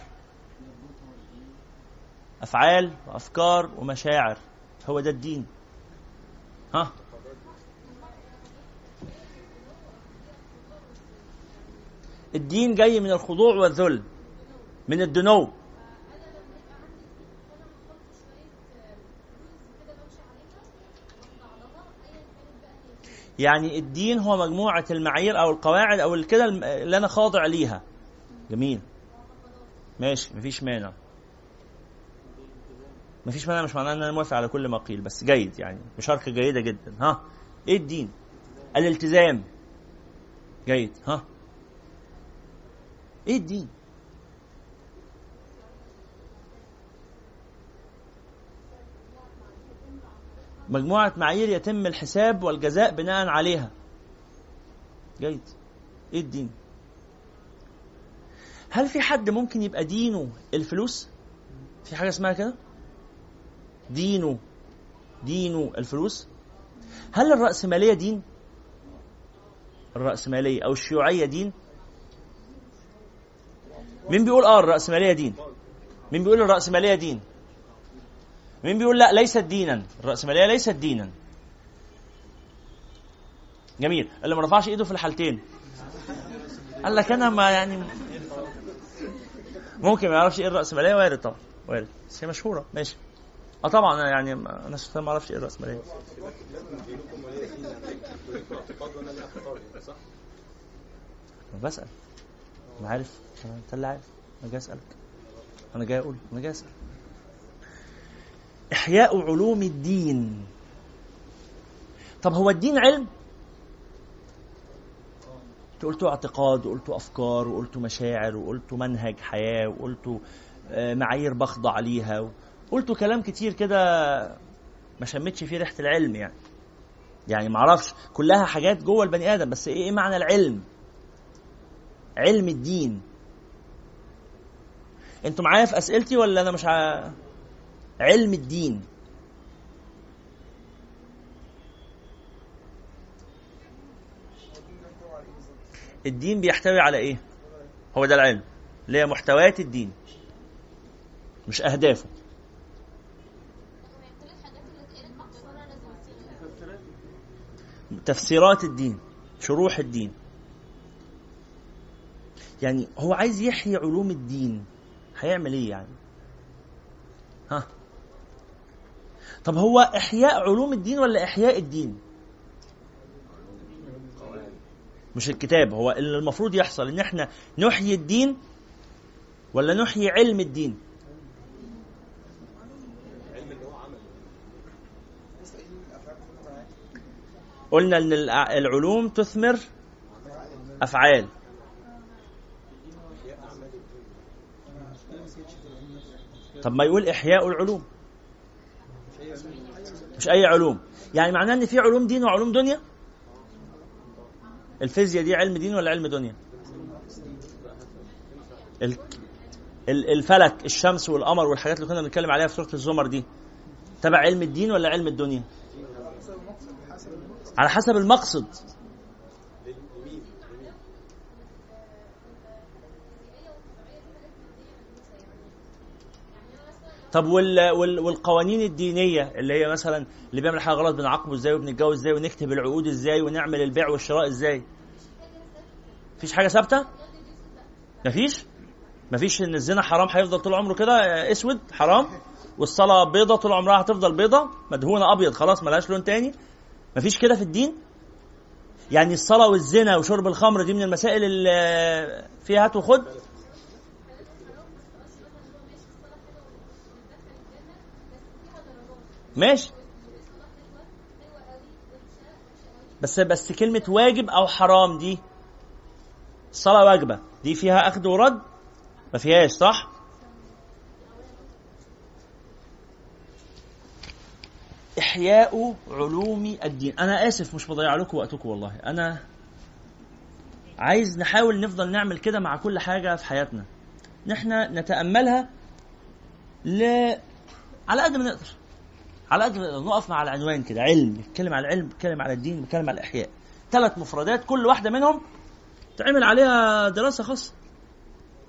أفعال وأفكار ومشاعر. هو ده الدين. ها؟ الدين جاي من الخضوع والذل من الدنو. يعني الدين هو مجموعة المعايير أو القواعد أو كده اللي أنا خاضع ليها. جميل. ماشي مفيش مانع. مفيش مانع مش معناه إن أنا موافق على كل ما قيل بس جيد يعني. مشاركة جيدة جدا. ها؟ إيه الدين؟ الالتزام. جيد. ها؟ إيه الدين؟ مجموعة معايير يتم الحساب والجزاء بناء عليها. جيد. إيه الدين؟ هل في حد ممكن يبقى دينه الفلوس؟ في حاجة اسمها كده؟ دينه دينه الفلوس هل الرأسمالية دين؟ الرأسمالية أو الشيوعية دين؟ مين بيقول آه الرأسمالية دين؟ مين بيقول الرأسمالية دين؟ مين بيقول لا ليست دينا؟ الرأسمالية ليست دينا. جميل، اللي ما رفعش إيده في الحالتين. قال لك أنا ما يعني ممكن ما يعرفش إيه الرأسمالية وارد طبعا وارد بس هي مشهورة ماشي. آه طبعا يعني أنا شخصيا ما أعرفش إيه الرأسمالية. بسأل. أنا عارف. أنت اللي عارف. أنا جاي أسألك. أنا جاي أقول. أنا جاي أسأل. إحياء علوم الدين. طب هو الدين علم؟ قلتوا اعتقاد وقلتوا أفكار وقلتوا مشاعر وقلتوا منهج حياة وقلتوا آه، معايير بخضع ليها قلتوا كلام كتير كده ما شمتش فيه ريحة العلم يعني. يعني معرفش كلها حاجات جوه البني آدم بس إيه معنى العلم؟ علم الدين. أنتوا معايا في أسئلتي ولا أنا مش ع... علم الدين. الدين بيحتوي على إيه؟ هو ده العلم. اللي هي محتويات الدين. مش أهدافه. تفسيرات الدين شروح الدين. يعني هو عايز يحيي علوم الدين. هيعمل إيه يعني؟ ها؟ طب هو إحياء علوم الدين ولا إحياء الدين؟ مش الكتاب هو اللي المفروض يحصل إن إحنا نحيي الدين ولا نحيي علم الدين؟ قلنا إن العلوم تثمر أفعال. طب ما يقول إحياء العلوم. مش أي علوم. يعني معناه إن في علوم دين وعلوم دنيا؟ الفيزياء دي علم دين ولا علم دنيا؟ الفلك الشمس والقمر والحاجات اللي كنا بنتكلم عليها في سورة الزمر دي تبع علم الدين ولا علم الدنيا؟ على حسب المقصد. طب وال وال والقوانين الدينية اللي هي مثلا اللي بيعمل حاجة غلط بنعاقبه إزاي وبنتجوز إزاي ونكتب العقود إزاي ونعمل البيع والشراء إزاي؟ مفيش حاجة ثابتة؟ مفيش؟ مفيش إن الزنا حرام هيفضل طول عمره كده أسود حرام والصلاة بيضة طول عمرها هتفضل بيضة مدهونة أبيض خلاص ملهاش لون تاني. مفيش كده في الدين؟ يعني الصلاة والزنا وشرب الخمر دي من المسائل اللي فيها هات وخد؟ ماشي. بس بس كلمة واجب أو حرام دي الصلاة واجبة. دي فيها أخذ ورد؟ ما فيهاش صح؟ إحياء علوم الدين. أنا آسف مش بضيع لكم وقتكم والله. أنا عايز نحاول نفضل نعمل كده مع كل حاجة في حياتنا. نحن نتأملها ل... على قد ما نقدر. على قد نقف مع العنوان كده. علم. بيتكلم على العلم بيتكلم على الدين بيتكلم على الإحياء. ثلاث مفردات كل واحدة منهم تعمل عليها دراسة خاصة.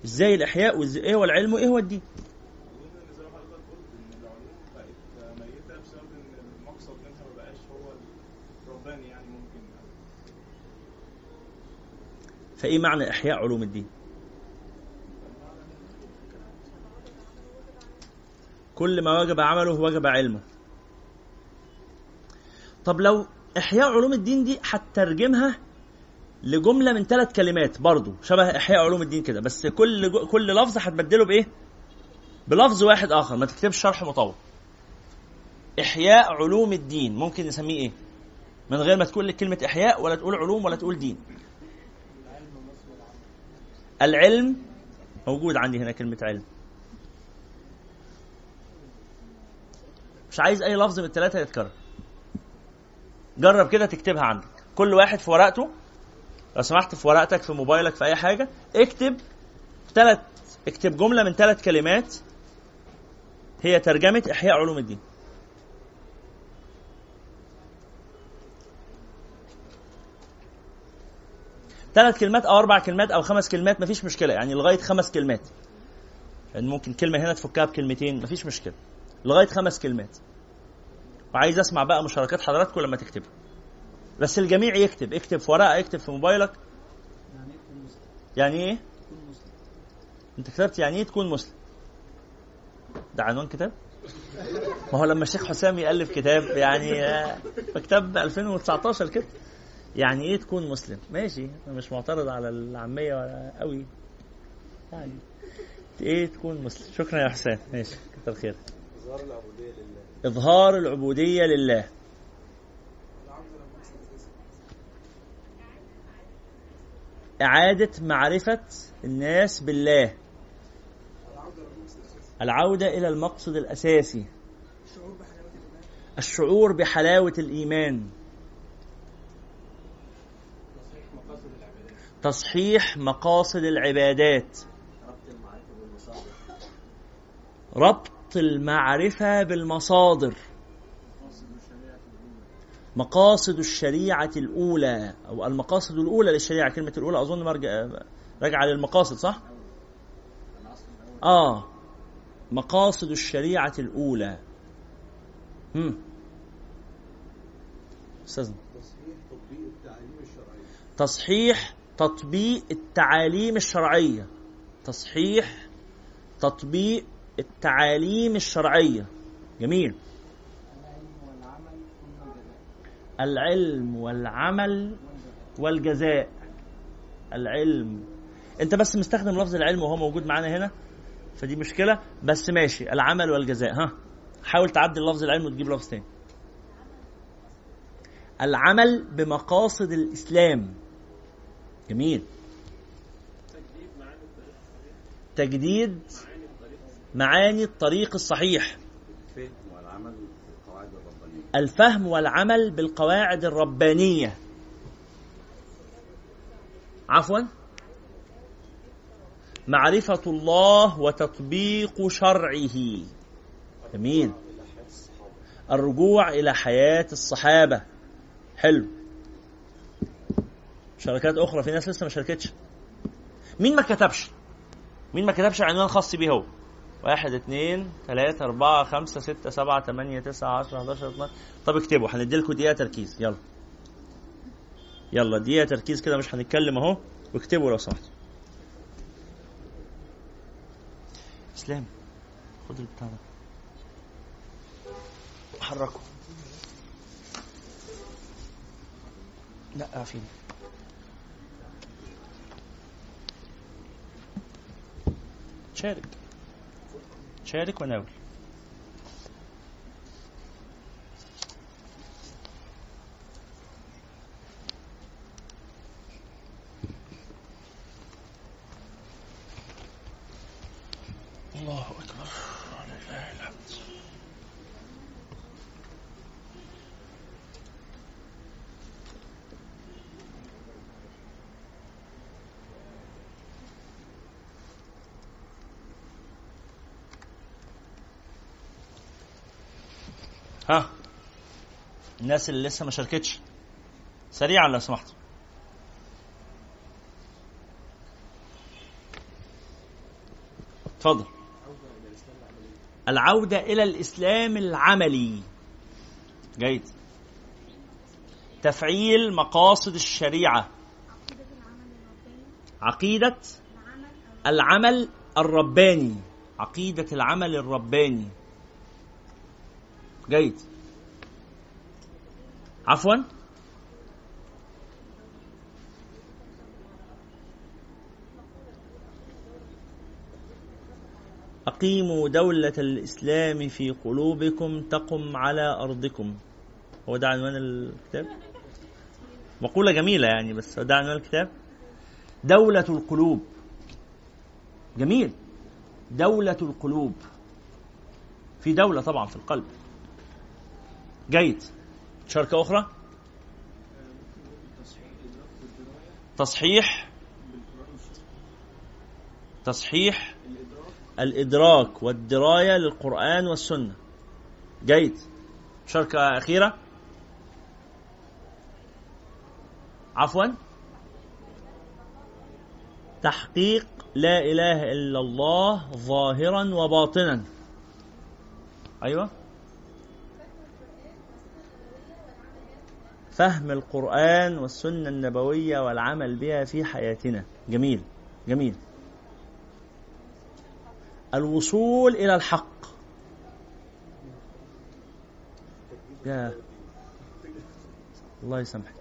إزاي الإحياء وازاي إيه هو العلم وإيه هو الدين؟ فإيه معنى إحياء علوم الدين؟ كل ما وجب عمله وجب علمه. طب لو إحياء علوم الدين دي هترجمها لجملة من ثلاث كلمات برضو شبه إحياء علوم الدين كده بس كل كل لفظ هتبدله بإيه؟ بلفظ واحد آخر ما تكتبش شرح مطول. إحياء علوم الدين. ممكن نسميه إيه؟ من غير ما تقول لك كلمة إحياء ولا تقول علوم ولا تقول دين. العلم موجود عندي هنا كلمة علم. مش عايز أي لفظ من الثلاثه يتكرر. جرب كده تكتبها عندك. كل واحد في ورقته لو سمحت في ورقتك في موبايلك في أي حاجة اكتب ثلاث اكتب جملة من ثلاث كلمات هي ترجمة إحياء علوم الدين. ثلاث كلمات أو أربع كلمات أو خمس كلمات مفيش مشكلة. يعني لغاية خمس كلمات. يعني ممكن كلمة هنا تفكها بكلمتين مفيش مشكلة. لغاية خمس كلمات. وعايز أسمع بقى مشاركات حضراتكم لما تكتبوا بس الجميع يكتب. اكتب في ورقة اكتب في موبايلك. يعني إيه أنت كتبت يعني إيه تكون مسلم؟ ده عنوان كتاب؟ ما هو لما الشيخ حسام يألف كتاب يعني آه، كتاب 2019 كده. يعني إيه تكون مسلم؟ ماشي أنا مش معترض على العامية قوي. يعني إيه تكون مسلم؟ شكرا يا حسين. ماشي كتر خير. إظهار العبودية لله. إظهار العبودية لله. إعادة معرفة الناس بالله. العودة إلى المقصد الأساسي. الشعور بحلاوة الإيمان. تصحيح مقاصد العبادات. ربط المعرفة بالمصادر. مقاصد الشريعة الأولى أو المقاصد الأولى للشريعة كلمة الأولى أظن مرجع راجعة للمقاصد صح؟ آه. مقاصد الشريعة الأولى. هم. أستاذنا تصحيح تطبيق التعاليم الشرعية. تصحيح تطبيق التعاليم الشرعية. جميل. العلم والعمل والجزاء. العلم. انت بس مستخدم لفظ العلم وهو موجود معانا هنا؟ فدي مشكلة. بس ماشي. العمل والجزاء. ها. حاول تعدل لفظ العلم وتجيب لفظ تاني. العمل بمقاصد الإسلام. جميل. تجديد معاني الطريق الصحيح. الفهم والعمل بالقواعد الربانية. عفوا. معرفة الله وتطبيق شرعه. جميل. الرجوع إلى حياة الصحابة. حلو. شركات أخرى في ناس لسه ما شاركتش. مين ما كتبش؟ مين ما كتبش عنوان خاص بيه هو؟ واحد اثنين ثلاثة أربعة خمسة ستة سبعة ثمانية تسعة عشرة 11 12 طب اكتبوا هندي لكم دقيقة تركيز. يلا. يلا دقيقة تركيز كده مش هنتكلم أهو. واكتبوا لو سمحتوا إسلام خد البتاع ده. حركوا لا فين؟ شارك شارك وناول الله أكبر ولله الحمد ها الناس اللي لسه ما شاركتش. سريعا لو سمحت. اتفضل. العودة إلى الإسلام العملي. جيد. تفعيل مقاصد الشريعة. عقيدة العمل الرباني. عقيدة العمل الرباني. جيد. عفوا. أقيموا دولة الإسلام في قلوبكم تقم على أرضكم. هو ده عنوان الكتاب؟ مقولة جميلة يعني بس هو ده عنوان الكتاب؟ دولة القلوب. جميل. دولة القلوب. في دولة طبعا في القلب. جيد. شركة أخرى؟ تصحيح تصحيح الإدراك والدراية للقرآن والسنة. جيد. مشاركة أخيرة؟ عفوا. تحقيق لا إله إلا الله ظاهرا وباطنا. أيوة. فهم القرآن والسنة النبوية والعمل بها في حياتنا. جميل جميل. الوصول إلى الحق. يا. الله يسامحك.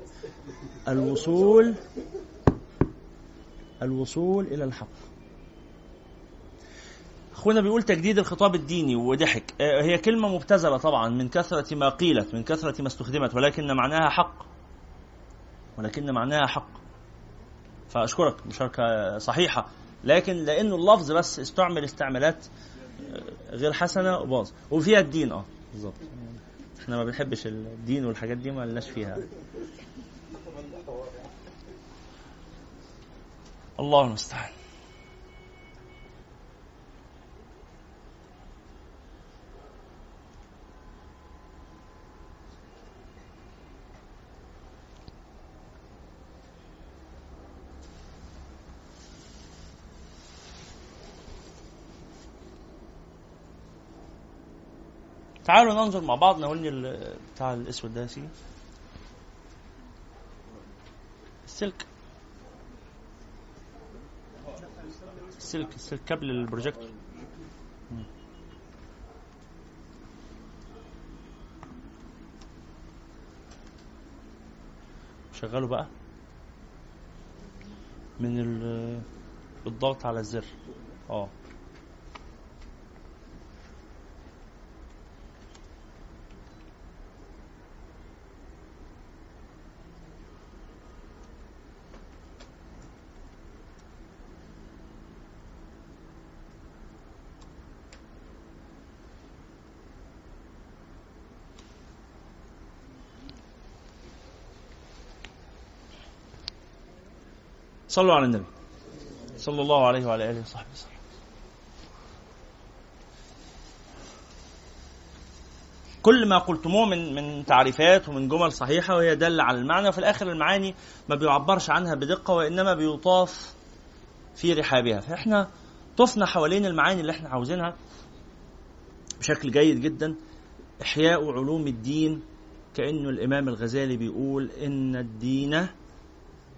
الوصول الوصول إلى الحق. أخونا بيقول تجديد الخطاب الديني وضحك. آه، هي كلمة مبتذلة طبعا من كثرة ما قيلت من كثرة ما استخدمت ولكن معناها حق. ولكن معناها حق. فأشكرك مشاركة صحيحة. لكن لأنه اللفظ بس استعمل استعمالات آه، غير حسنة وباظ وفيها الدين آه بالظبط إحنا ما بنحبش الدين والحاجات دي ما لناش فيها. الله المستعان. تعالوا ننظر مع بعض نقولني بتاع الاسود ده يا سيدي السلك. السلك السلك كابل البروجيكتور. شغله بقى من الضغط على الزر. آه. صلوا على النبي. صلى الله عليه وعلى آله وصحبه وسلم. كل ما قلتموه من من تعريفات ومن جمل صحيحة وهي دل على المعنى وفي الآخر المعاني ما بيعبرش عنها بدقة وإنما بيطاف في رحابها. فإحنا طفنا حوالين المعاني اللي إحنا عاوزينها بشكل جيد جدا. إحياء علوم الدين كأنه الإمام الغزالي بيقول إن الدين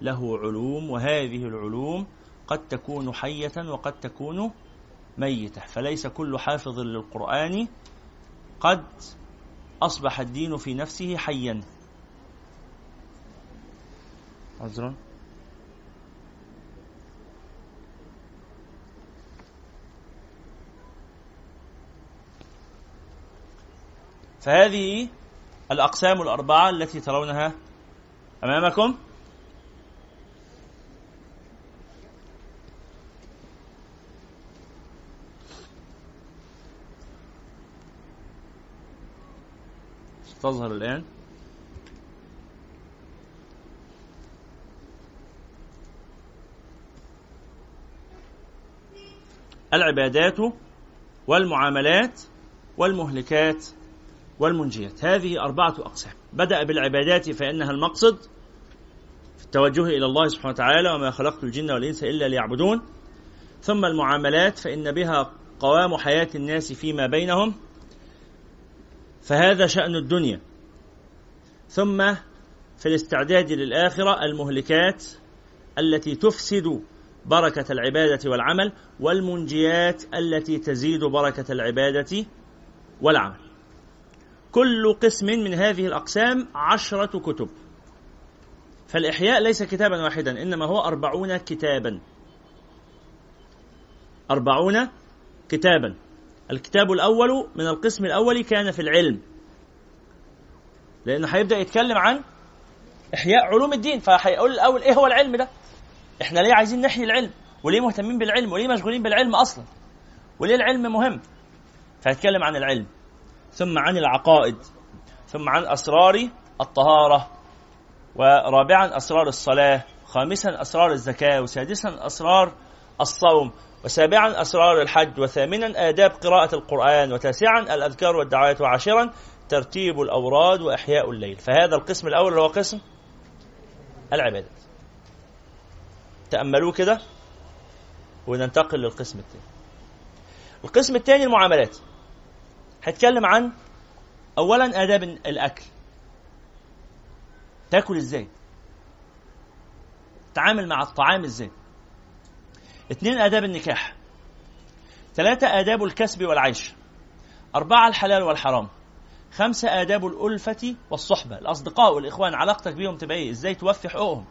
له علوم وهذه العلوم قد تكون حية وقد تكون ميتة. فليس كل حافظ للقرآن قد أصبح الدين في نفسه حيا. عذرا. فهذه الأقسام الأربعة التي ترونها أمامكم. تظهر الآن. العبادات والمعاملات والمهلكات والمنجيات. هذه أربعة أقسام. بدأ بالعبادات فإنها المقصد في التوجه إلى الله سبحانه وتعالى وما خلقت الجن والإنس إلا ليعبدون. ثم المعاملات فإن بها قوام حياة الناس فيما بينهم. فهذا شأن الدنيا. ثم في الاستعداد للآخرة المهلكات التي تفسد بركة العبادة والعمل والمنجيات التي تزيد بركة العبادة والعمل. كل قسم من هذه الأقسام عشرة كتب. فالإحياء ليس كتابا واحدا إنما هو أربعون كتابا. أربعون كتابا. الكتاب الأول من القسم الأول كان في العلم. لأنه هيبدأ يتكلم عن إحياء علوم الدين فهيقول الأول إيه هو العلم ده؟ إحنا ليه عايزين نحيي العلم؟ وليه مهتمين بالعلم؟ وليه مشغولين بالعلم أصلا؟ وليه العلم مهم؟ فهيتكلم عن العلم. ثم عن العقائد. ثم عن أسرار الطهارة. ورابعا أسرار الصلاة. خامسا أسرار الزكاة. وسادسا أسرار الصوم. وسابعا أسرار الحج وثامنا آداب قراءة القرآن وتاسعا الأذكار والدعوات وعاشرا ترتيب الأوراد وإحياء الليل. فهذا القسم الأول هو قسم العبادات. تأملوه كده وننتقل للقسم الثاني. القسم الثاني المعاملات. هتكلم عن أولا آداب الأكل. تاكل إزاي؟ تعامل مع الطعام إزاي؟ اثنين آداب النكاح. ثلاثة آداب الكسب والعيش. أربعة الحلال والحرام. خمسة آداب الألفة والصحبة. الأصدقاء والإخوان علاقتك بيهم تبقى إيه؟ إزاي توفي حقوقهم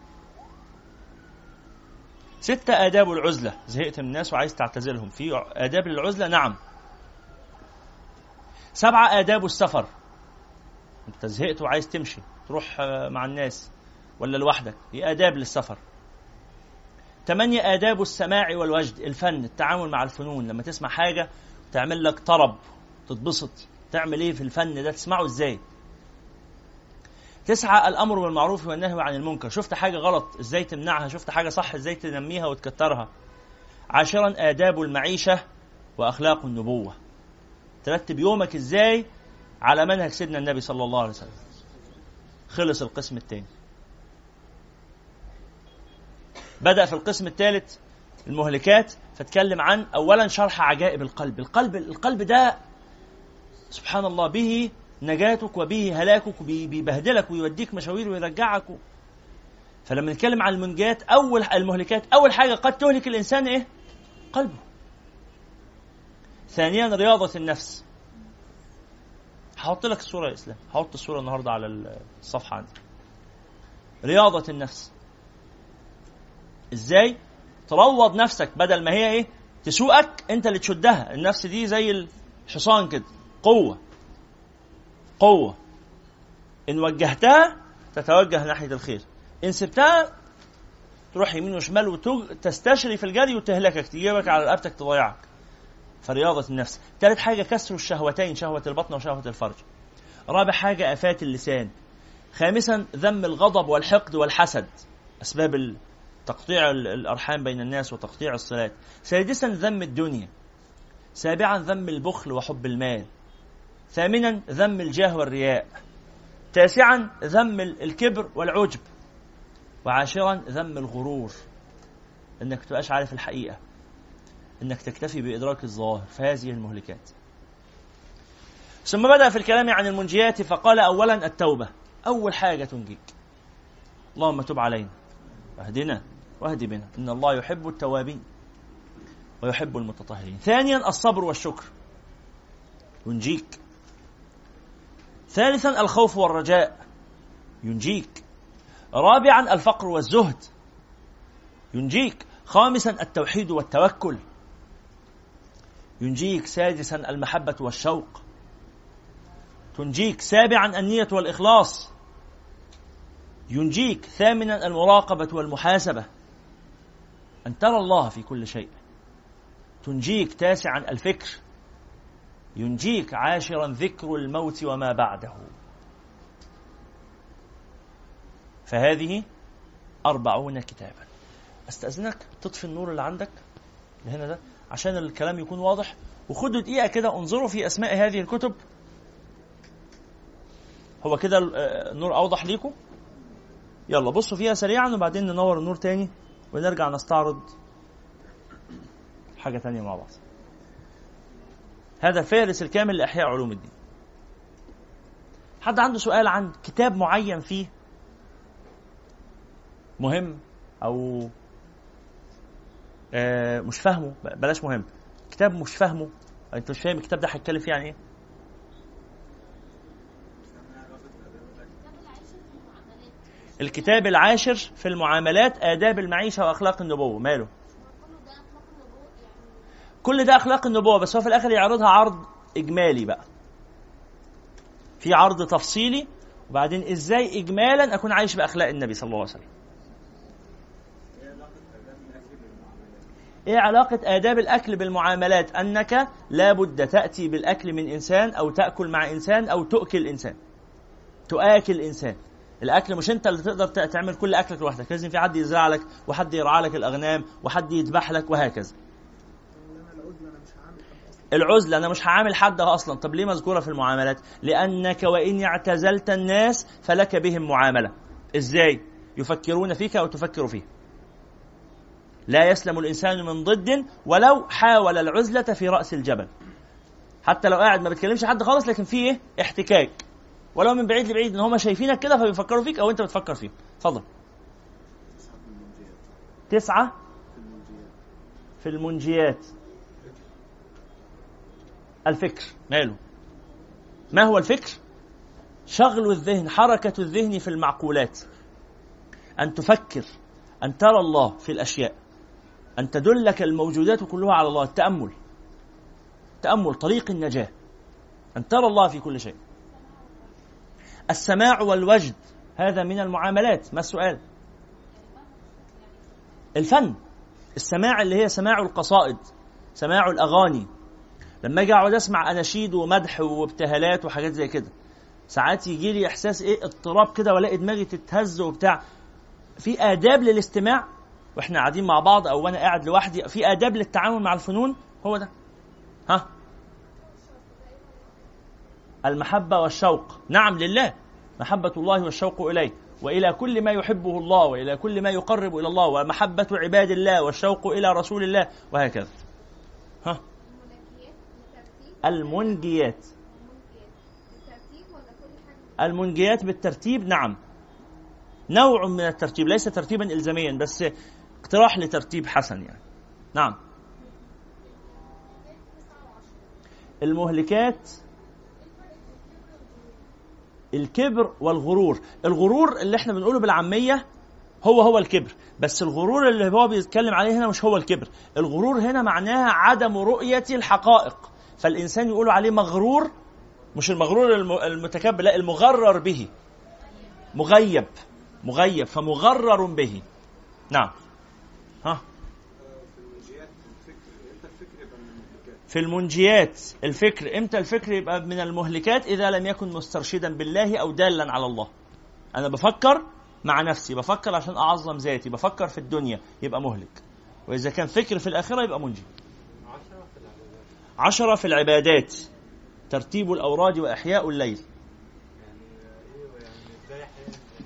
ستة آداب العزلة. زهقت من الناس وعايز تعتزلهم. في آداب للعزلة نعم. سبعة آداب السفر. أنت زهقت وعايز تمشي تروح مع الناس ولا لوحدك؟ دي آداب للسفر. ثمانية آداب السماع والوجد الفن التعامل مع الفنون. لما تسمع حاجة تعمل لك طرب تتبسط. تعمل إيه في الفن ده؟ تسمعه إزاي؟ تسعة الأمر بالمعروف والنهي عن المنكر. شفت حاجة غلط؟ إزاي تمنعها؟ شفت حاجة صح؟ إزاي تنميها وتكترها؟ عاشرا آداب المعيشة وأخلاق النبوة. ترتب يومك إزاي؟ على منهج سيدنا النبي صلى الله عليه وسلم. خلص القسم الثاني بدأ في القسم الثالث المهلكات فتكلم عن أولا شرح عجائب القلب. القلب القلب ده سبحان الله به نجاتك وبه هلاكك بيبهدلك ويوديك مشاوير ويرجعك. فلما نتكلم عن المنجات أول المهلكات أول حاجة قد تهلك الإنسان إيه؟ قلبه. ثانيا رياضة النفس. هحط لك الصورة يا إسلام. هحط الصورة النهاردة على الصفحة عندي. رياضة النفس. إزاي تروض نفسك بدل ما هي إيه تسوقك انت اللي تشدها النفس دي زي الحصان كده قوة قوة إن وجهتها تتوجه ناحية الخير إن سبتها تروح يمين وشمال وتستشري في الجري وتهلكك تجيبك على رقبتك تضيعك فرياضة النفس ثالث حاجة كسر الشهوتين شهوة البطن وشهوة الفرج رابع حاجة آفات اللسان خامسا ذم الغضب والحقد والحسد أسباب تقطيع الأرحام بين الناس وتقطيع الصلات سادسا ذم الدنيا. سابعا ذم البخل وحب المال. ثامنا ذم الجاه والرياء. تاسعا ذم الكبر والعجب. وعاشرا ذم الغرور. إنك تبقاش عارف الحقيقة. إنك تكتفي بإدراك الظاهر فهذه المهلكات. ثم بدأ في الكلام عن المنجيات فقال اولا التوبة. أول حاجة تنجيك. اللهم تب علينا. واهدنا واهد بنا. إن الله يحب التوابين ويحب المتطهرين. ثانيا الصبر والشكر. ينجيك. ثالثا الخوف والرجاء. ينجيك. رابعا الفقر والزهد. ينجيك. خامسا التوحيد والتوكل. ينجيك. سادسا المحبة والشوق. تنجيك. سابعا النية والإخلاص. ينجيك. ثامنا المراقبة والمحاسبة. أن ترى الله في كل شيء. تنجيك تاسعا الفكر. ينجيك عاشرا ذكر الموت وما بعده. فهذه أربعون كتابا. أستأذنك تطفي النور اللي عندك اللي هنا ده عشان الكلام يكون واضح. وخدوا دقيقة كده انظروا في أسماء هذه الكتب. هو كده النور أوضح ليكم؟ يلا بصوا فيها سريعا وبعدين ننور النور تاني. ونرجع نستعرض حاجة تانية مع بعض. هذا فارس الكامل لإحياء علوم الدين. حد عنده سؤال عن كتاب معين فيه مهم أو آه مش فاهمه؟ بلاش مهم. كتاب مش فاهمه. أنت مش فاهم الكتاب ده هيتكلم فيه عن إيه؟ الكتاب العاشر في المعاملات آداب المعيشة وأخلاق النبوة ماله كل ده أخلاق النبوة بس هو في الآخر يعرضها عرض إجمالي بقى في عرض تفصيلي وبعدين إزاي اجمالا أكون عايش بأخلاق النبي صلى الله عليه وسلم إيه علاقة آداب الأكل بالمعاملات؟ أنك لابد تأتي بالأكل من إنسان أو تأكل مع إنسان أو تؤكل إنسان. تؤكل إنسان. الأكل مش أنت اللي تقدر تعمل كل أكلك لوحدك، لازم في حد يزرع لك وحد يرعى لك الأغنام وحد يذبح لك وهكذا. العزلة أنا مش هعامل حد أصلا. طب ليه مذكورة في المعاملات؟ لأنك وإن اعتزلت الناس فلك بهم معاملة. إزاي؟ يفكرون فيك أو تفكر فيه. لا يسلم الإنسان من ضد ولو حاول العزلة في رأس الجبل. حتى لو قاعد ما بتكلمش حد خالص لكن في إيه؟ احتكاك. ولو من بعيد لبعيد إن هم شايفينك كده فبيفكروا فيك أو أنت بتفكر فيهم. اتفضل. تسعة في المنجيات. الفكر. ماله؟ ما هو الفكر؟ شغل الذهن حركة الذهن في المعقولات. أن تفكر أن ترى الله في الأشياء. أن تدلك الموجودات كلها على الله. التأمل. تأمل طريق النجاة. أن ترى الله في كل شيء. السماع والوجد. هذا من المعاملات. ما السؤال؟ الفن. السماع اللي هي سماع القصائد سماع الأغاني. لما أجي أقعد أسمع اناشيد ومدح وابتهالات وحاجات زي كده ساعات يجي لي إحساس إيه؟ اضطراب كده وألاقي دماغي تتهز وبتاع. في آداب للاستماع؟ وإحنا قاعدين مع بعض أو وأنا قاعد لوحدي في آداب للتعامل مع الفنون؟ هو ده. ها؟ المحبة والشوق. نعم لله. محبة الله والشوق إليه. وإلى كل ما يحبه الله وإلى كل ما يقرب إلى الله ومحبة عباد الله والشوق إلى رسول الله وهكذا. ها؟ المنجيات. المنجيات بالترتيب نعم. نوع من الترتيب ليس ترتيبا إلزاميا بس اقتراح لترتيب حسن يعني. نعم. المهلكات الكبر والغرور. الغرور اللي إحنا بنقوله بالعامية هو هو الكبر بس الغرور اللي هو بيتكلم عليه هنا مش هو الكبر. الغرور هنا معناها عدم رؤية الحقائق. فالإنسان يقول عليه مغرور مش المغرور المتكبر لا المغرر به. مغيب مغيب فمغرر به. نعم. ها؟ في المنجيات. الفكر إمتى الفكر يبقى من المهلكات؟ إذا لم يكن مسترشدا بالله أو دالا على الله. أنا بفكر مع نفسي بفكر عشان أعظم ذاتي بفكر في الدنيا يبقى مهلك. وإذا كان فكر في الآخرة يبقى منجي. عشرة في العبادات ترتيب الأوراد وإحياء الليل.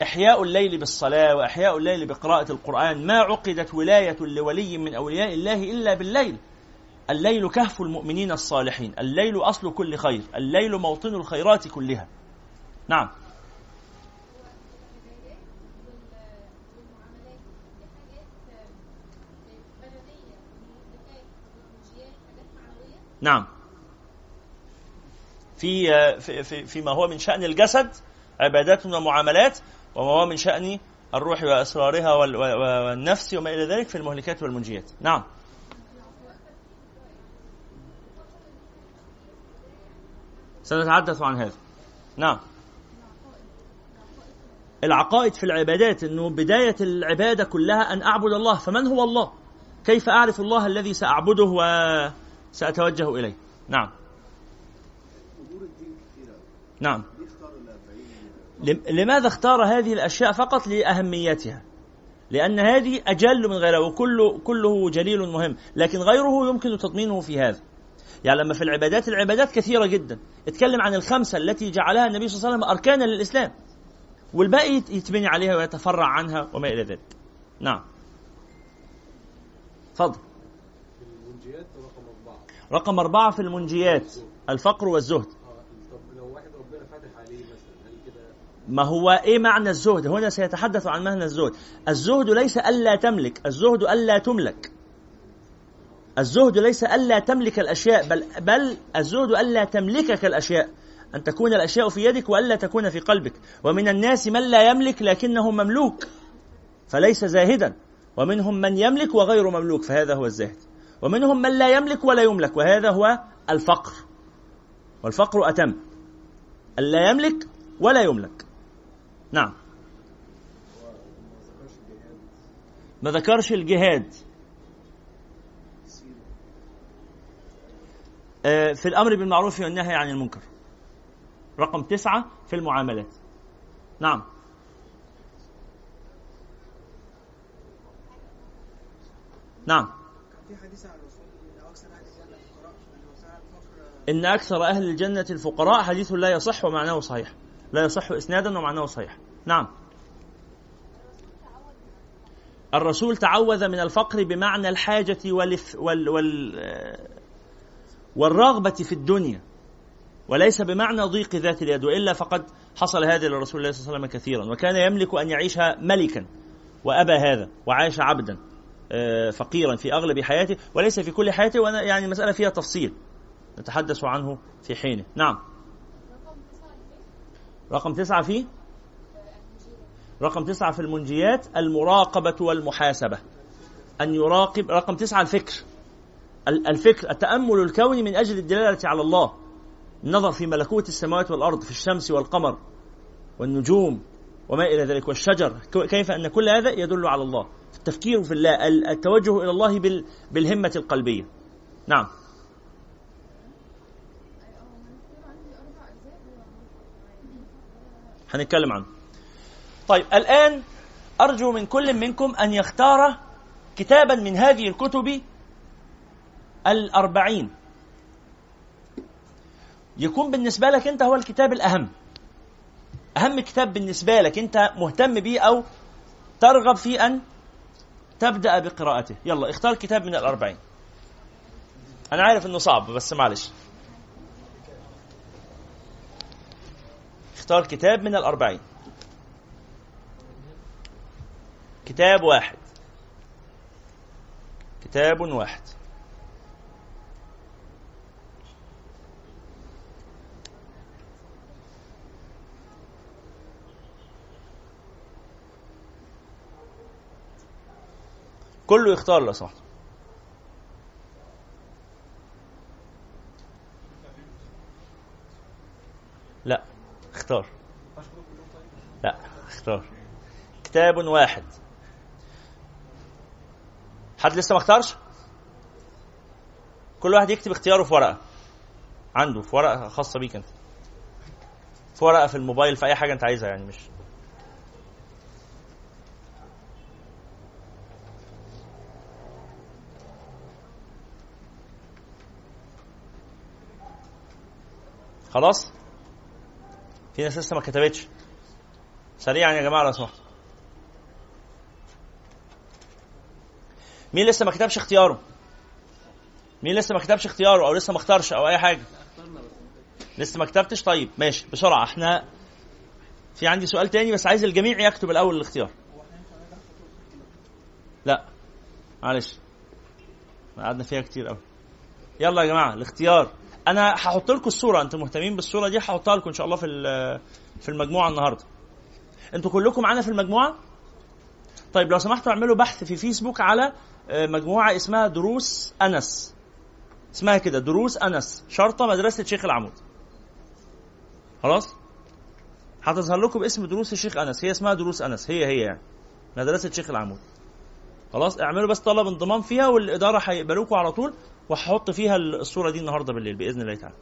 إحياء الليل بالصلاة وإحياء الليل بقراءة القرآن. ما عقدت ولاية لولي من أولياء الله إلا بالليل. الليل كهف المؤمنين الصالحين. الليل أصل كل خير. الليل موطن الخيرات كلها. نعم. نعم. في في في فيما هو من شأن الجسد عبادات ومعاملات وما هو من شأن الروح وأسرارها والنفس وما إلى ذلك في المهلكات والمنجيات. نعم. سنتحدث عن هذا. نعم. العقائد في العبادات إنه بداية العبادة كلها أن أعبد الله فمن هو الله؟ كيف أعرف الله الذي سأعبده وسأتوجه إليه؟ نعم. نعم. لماذا اختار هذه الأشياء فقط لأهميتها؟ لأن هذه أجل من غيرها وكل كله جليل مهم لكن غيره يمكن تضمينه في هذا. يعني لما في العبادات العبادات كثيرة جدا. اتكلم عن الخمسة التي جعلها النبي صلى الله عليه وسلم أركانا للإسلام. والباقي يتبني عليها ويتفرع عنها وما إلى ذلك. نعم. تفضل. المنجيات رقم أربعة رقم أربعة في المنجيات. الفقر والزهد. طب لو واحد ربنا فاتح عليه مثلا هل كده ما هو إيه معنى الزهد؟ هنا سيتحدث عن معنى الزهد. الزهد ليس ألا تملك، الزهد ألا تملك. الزهد ليس ألا تملك الأشياء بل, بل الزهد ألا تملكك الأشياء. أن تكون الأشياء في يدك وألا تكون في قلبك. ومن الناس من لا يملك لكنه مملوك فليس زاهدا. ومنهم من يملك وغير مملوك فهذا هو الزاهد ومنهم من لا يملك ولا يملك وهذا هو الفقر. والفقر أتم. ألا يملك ولا يملك. نعم. ما ذكرش الجهاد. في الأمر بالمعروف والنهي عن المنكر. رقم تسعة في المعاملات. نعم. نعم. في حديث عن الرسول إن أكثر أهل الجنة الفقراء إن أكثر أهل الجنة الفقراء حديث لا يصح ومعناه صحيح. لا يصح إسنادا ومعناه صحيح. نعم. الرسول تعوذ من الفقر بمعنى الحاجة والف وال وال والرغبة في الدنيا وليس بمعنى ضيق ذات اليد وإلا فقد حصل هذا لرسول الله صلى الله عليه وسلم كثيرا وكان يملك أن يعيش ملكا وأبى هذا وعاش عبدا آه، فقيرا في أغلب حياته وليس في كل حياته وأنا يعني المسألة فيها تفصيل نتحدث عنه في حينه. نعم. رقم تسعة فيه رقم تسعة في المنجيات المراقبة والمحاسبة. أن يراقب رقم تسعة الفكر. الفكر التأمل الكوني من أجل الدلالة على الله. النظر في ملكوت السماوات والأرض في الشمس والقمر والنجوم وما إلى ذلك والشجر. كيف أن كل هذا يدل على الله. التفكير في الله التوجه إلى الله بالهمة القلبية. نعم. هنتكلم عنه. طيب الآن أرجو من كل منكم أن يختار كتابا من هذه الكتب الأربعين. يكون بالنسبة لك أنت هو الكتاب الأهم. أهم كتاب بالنسبة لك أنت مهتم به أو ترغب في أن تبدأ بقراءته. يلا اختار كتاب من الأربعين. أنا عارف أنه صعب بس معلش. اختار كتاب من الأربعين. كتاب واحد. كتاب واحد. كله يختار لو سمحت. لا اختار. لا اختار. كتاب واحد. حد لسه ما اختارش؟ كل واحد يكتب اختياره في ورقة. عنده في ورقة خاصة بيك انت. في ورقة في الموبايل في أي حاجة انت عايزها يعني مش خلاص؟ في ناس لسه ما كتبتش. سريعا يا جماعة لو سمحتوا مين لسه ما كتبش اختياره؟ مين لسه ما كتبش اختياره أو لسه ما اختارش أو أي حاجة؟ لسه ما كتبتش؟ طيب ماشي بسرعة. إحنا في عندي سؤال تاني بس عايز الجميع يكتب الأول الاختيار. لا معلش. قعدنا فيها كتير قوي يلا يا جماعة الاختيار. أنا هحط لكم الصورة أنتم مهتمين بالصورة دي؟ هحطها لكم إن شاء الله في في المجموعة النهارده. أنتوا كلكم معانا في المجموعة؟ طيب لو سمحتوا اعملوا بحث في فيسبوك على آه، مجموعة اسمها دروس أنس. اسمها كده دروس أنس. شرطة مدرسة شيخ العمود. خلاص؟ هتظهر لكم باسم دروس الشيخ أنس. هي اسمها دروس أنس. هي هي يعني. مدرسة شيخ العمود. خلاص؟ اعملوا بس طلب انضمام فيها والإدارة هيقبلوكم على طول. وهحط فيها الصورة دي النهارده بالليل بإذن الله تعالى.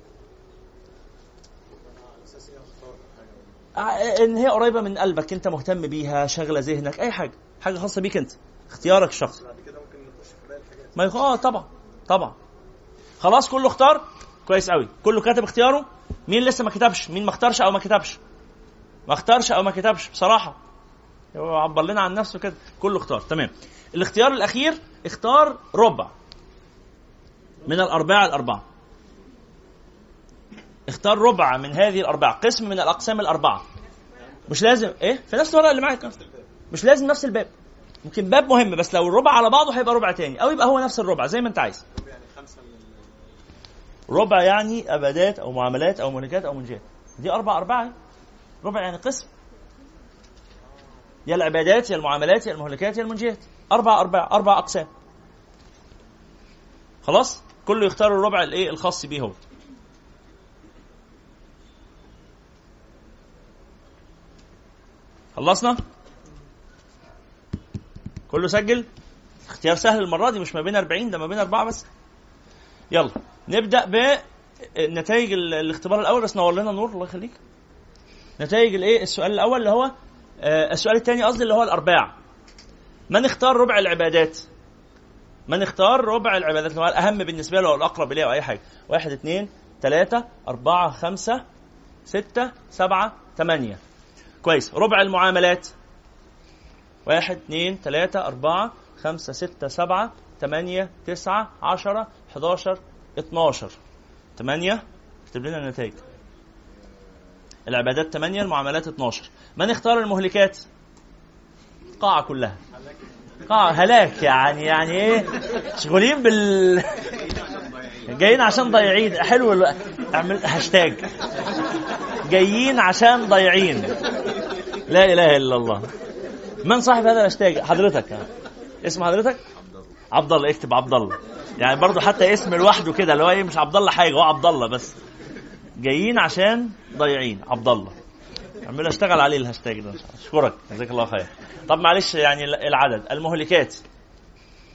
إن هي قريبة من قلبك أنت مهتم بيها شغله ذهنك أي حاجة حاجة خاصة بيك أنت اختيارك الشخصي. ما يخ... آه طبعا طبعا. خلاص كله اختار؟ كويس قوي كله كاتب اختياره؟ مين لسه ما كتبش؟ مين ما اختارش أو ما كتبش؟ ما اختارش أو ما كتبش بصراحة. هو عبر لنا عن نفسه كده. كله اختار تمام. الاختيار الأخير اختار ربع. من الأربعة الأربعة. اختار ربع من هذه الأربعة قسم من الأقسام الأربعة. مش لازم إيه؟ في نفس الورقة اللي معاك. مش لازم نفس الباب. ممكن باب مهم بس لو الربع على بعضه هيبقى ربع تاني أو يبقى هو نفس الربع زي ما أنت عايز. ربع يعني أبدات أو معاملات أو ملكات أو منجات. دي أربع أربعة. ربع يعني قسم. يا العبادات يا المعاملات يا المهلكات يا المنجيات أربع أربع أربع أقسام. خلاص؟ كله يختار الربع الايه الخاص بيه هو. خلصنا؟ كله سجل؟ اختيار سهل المرة دي مش ما بين 40 ده ما بين أربعة بس. يلا نبدأ بنتائج الاختبار الأول بس نور لنا النور الله يخليك. نتائج الايه؟ السؤال الأول اللي هو آه السؤال الثاني قصدي اللي هو الأرباع. من اختار ربع العبادات؟ من اختار ربع العبادات؟ اللي هو الاهم بالنسبة له أو الاقرب إليه أو اي حاجة. واحد اثنين ثلاثة أربعة خمسة ستة سبعة ثمانية. كويس. ربع المعاملات. واحد اثنين ثلاثة أربعة خمسة ستة سبعة ثمانية تسعة عشرة 11 12 8 اكتب لنا النتائج. العبادات 8 المعاملات 12 من اختار المهلكات؟ القاعة كلها. قاعة هلاك يعني يعني إيه؟ مشغولين بال جايين عشان ضايعين. حلو. اعمل هاشتاج. جايين عشان ضايعين. لا إله إلا الله. من صاحب هذا الهاشتاج؟ حضرتك. اسم حضرتك؟ عبد الله اكتب عبد الله يعني برضه حتى اسم لوحده كده اللي هو إيه مش عبد الله حاجة هو عبد الله بس. جايين عشان ضايعين. عبد الله عمال اشتغل عليه الهاشتاج ده. أشكرك. جزاك الله خير. طب معلش يعني العدد. المهلكات.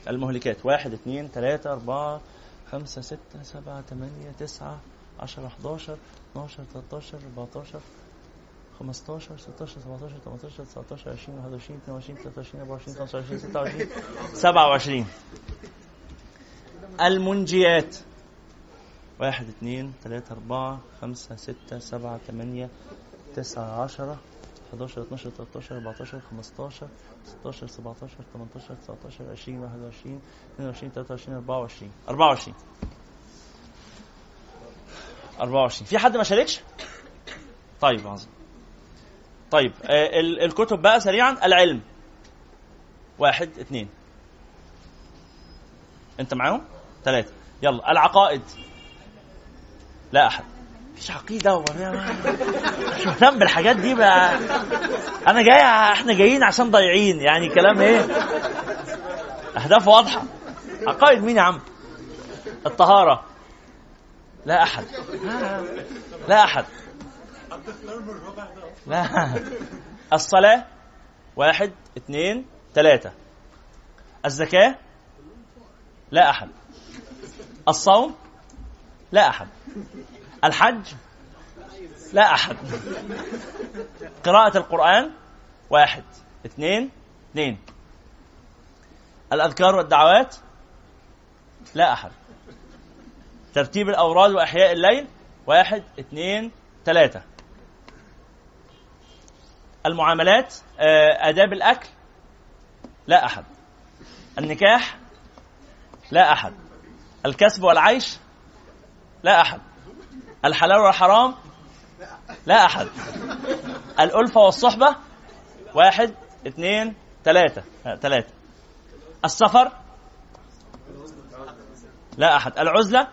المهلكات. واحد اثنين ثلاثة أربعة خمسة ستة سبعة ثمانية تسعة عشرة 11 12 13 14 15 16 17 18 19 20 21 22 23 24 25 26 27 المنجيات. واحد اثنين ثلاثة أربعة خمسة ستة سبعة ثمانية تسعة عشرة 11 12 13 14 15 16 17 18 19 20 21 22 23 24 24 24 في حد ما شاركش؟ طيب عظيم. طيب آه الكتب بقى سريعا. العلم. واحد اثنين انت معاهم؟ ثلاثة يلا. العقائد. لا أحد. مفيش عقيدة مش مهتم بالحاجات دي بقى. أنا جاي إحنا جايين عشان ضايعين. يعني كلام إيه؟ أهداف واضحة. عقائد مين يا عم؟ الطهارة. لا أحد. لا أحد. لا. الصلاة. واحد اثنين ثلاثة الزكاة. لا أحد. الصوم. لا أحد. الحج؟ لا أحد. قراءة القرآن؟ واحد. اثنين. اثنين. الأذكار والدعوات؟ لا أحد. ترتيب الأوراد وأحياء الليل؟ واحد. اثنين. ثلاثة. المعاملات؟ آه، آداب الأكل؟ لا أحد. النكاح؟ لا أحد. الكسب والعيش؟ لا أحد. الحلال والحرام لا أحد. الألفة والصحبة؟ واحد اثنين ثلاثة. ثلاثة. السفر؟ لا أحد. العزلة؟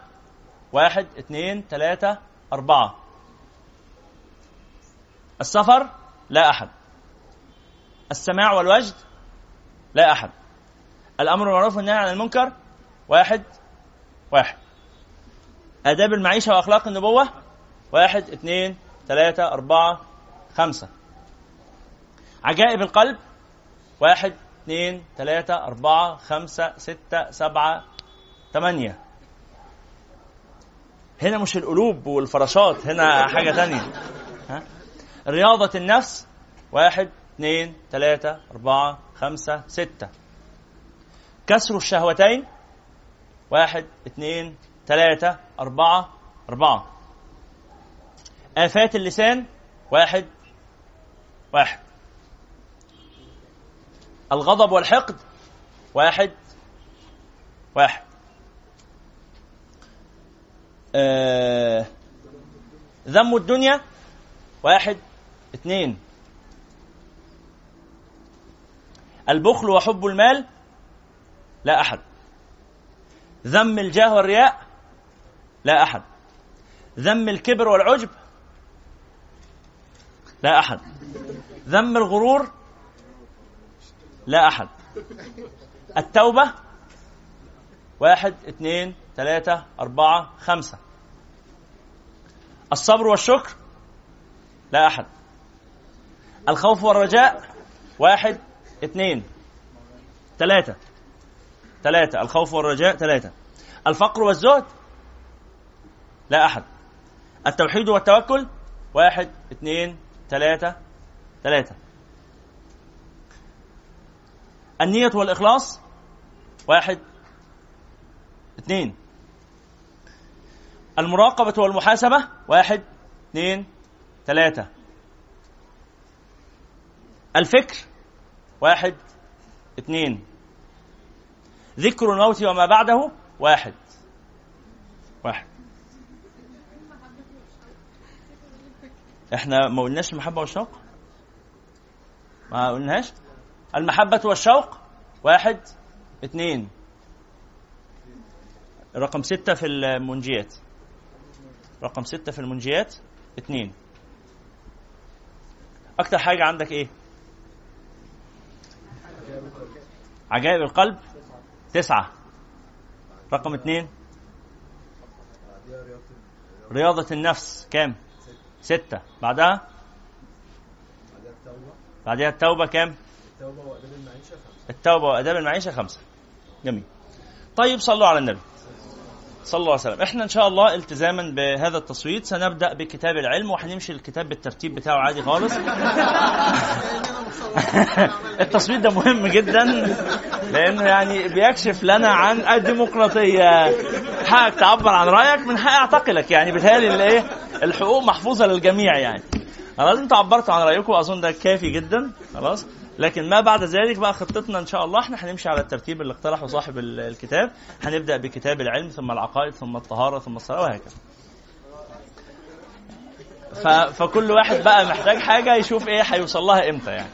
واحد اثنين ثلاثة أربعة. السفر؟ لا أحد. السماع والوجد؟ لا أحد. الأمر بالمعروف والنهي عن المنكر؟ واحد واحد. آداب المعيشة وأخلاق النبوة. واحد اثنين ثلاثة أربعة خمسة. عجائب القلب. واحد اثنين ثلاثة أربعة خمسة ستة سبعة ثمانية. هنا مش القلوب والفراشات هنا حاجة تانية؟ رياضة النفس. واحد اثنين ثلاثة أربعة خمسة ستة. كسر الشهوتين. واحد اثنين ثلاثة أربعة أربعة. آفات اللسان واحد واحد. الغضب والحقد واحد واحد. آه ذم الدنيا واحد اثنين. البخل وحب المال لا أحد. ذم الجاه والرياء لا أحد. ذم الكبر والعجب. لا أحد. ذم الغرور. لا أحد. التوبة. واحد اثنين ثلاثة أربعة خمسة. الصبر والشكر. لا أحد. الخوف والرجاء. واحد اثنين ثلاثة. ثلاثة. الخوف والرجاء ثلاثة. الفقر والزهد. لا أحد. التوحيد والتوكل واحد اثنين ثلاثة ثلاثة. النية والإخلاص واحد اثنين. المراقبة والمحاسبة واحد اثنين ثلاثة. الفكر واحد اثنين. ذكر الموت وما بعده واحد. واحد. إحنا ما قلناش المحبة والشوق؟ ما قلناش؟ المحبة والشوق؟ واحد اثنين رقم ستة في المنجيات. رقم ستة في المنجيات اثنين أكتر حاجة عندك إيه؟ عجائب القلب تسعة. رقم اثنين رياضة النفس كام؟ ستة. بعدها؟ بعدها التوبة كام؟ التوبة وآداب المعيشة خمسة. جميل. طيب صلوا على النبي. صلى الله عليه وسلم. إحنا إن شاء الله التزاما بهذا التصويت. سنبدأ بكتاب العلم وهنمشي الكتاب بالترتيب بتاعه عادي خالص. *laughs* التصويت ده مهم جدا لأنه يعني بيكشف لنا عن الديمقراطية. حقك تعبر عن رأيك من حق أعتقلك يعني. بالتالي الايه الحقوق محفوظة للجميع يعني. خلاص أنتوا عبرتوا عن رأيكم اظن ده كافي جدا. خلاص لكن ما بعد ذلك بقى خطتنا إن شاء الله. إحنا هنمشي على الترتيب اللي اقترحه صاحب الكتاب. هنبدأ بكتاب العلم ثم العقائد ثم الطهارة ثم الصلاة وهكذا. ف... فكل واحد بقى محتاج حاجة يشوف إيه هيوصل لها إمتى يعني.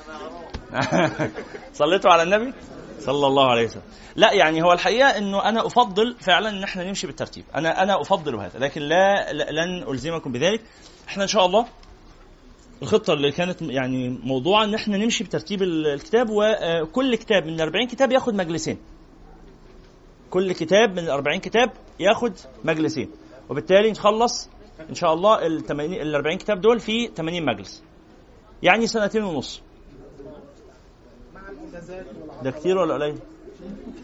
*laughs* صليتوا على النبي؟ صلى الله عليه وسلم. لا يعني هو الحقيقة إنه أنا أفضل فعلا إن إحنا نمشي بالترتيب. أنا أنا افضل هذا لكن لا لن ألزمكم بذلك. إحنا إن شاء الله الخطة اللي كانت يعني موضوعا إن إحنا نمشي بترتيب الكتاب وكل كتاب من ال 40 كتاب ياخد مجلسين. كل كتاب من ال 40 كتاب ياخد مجلسين. وبالتالي نخلص إن شاء الله ال 80 ال 40 كتاب دول في 80 مجلس. يعني سنتين ونص. ده كتير ولا قليل؟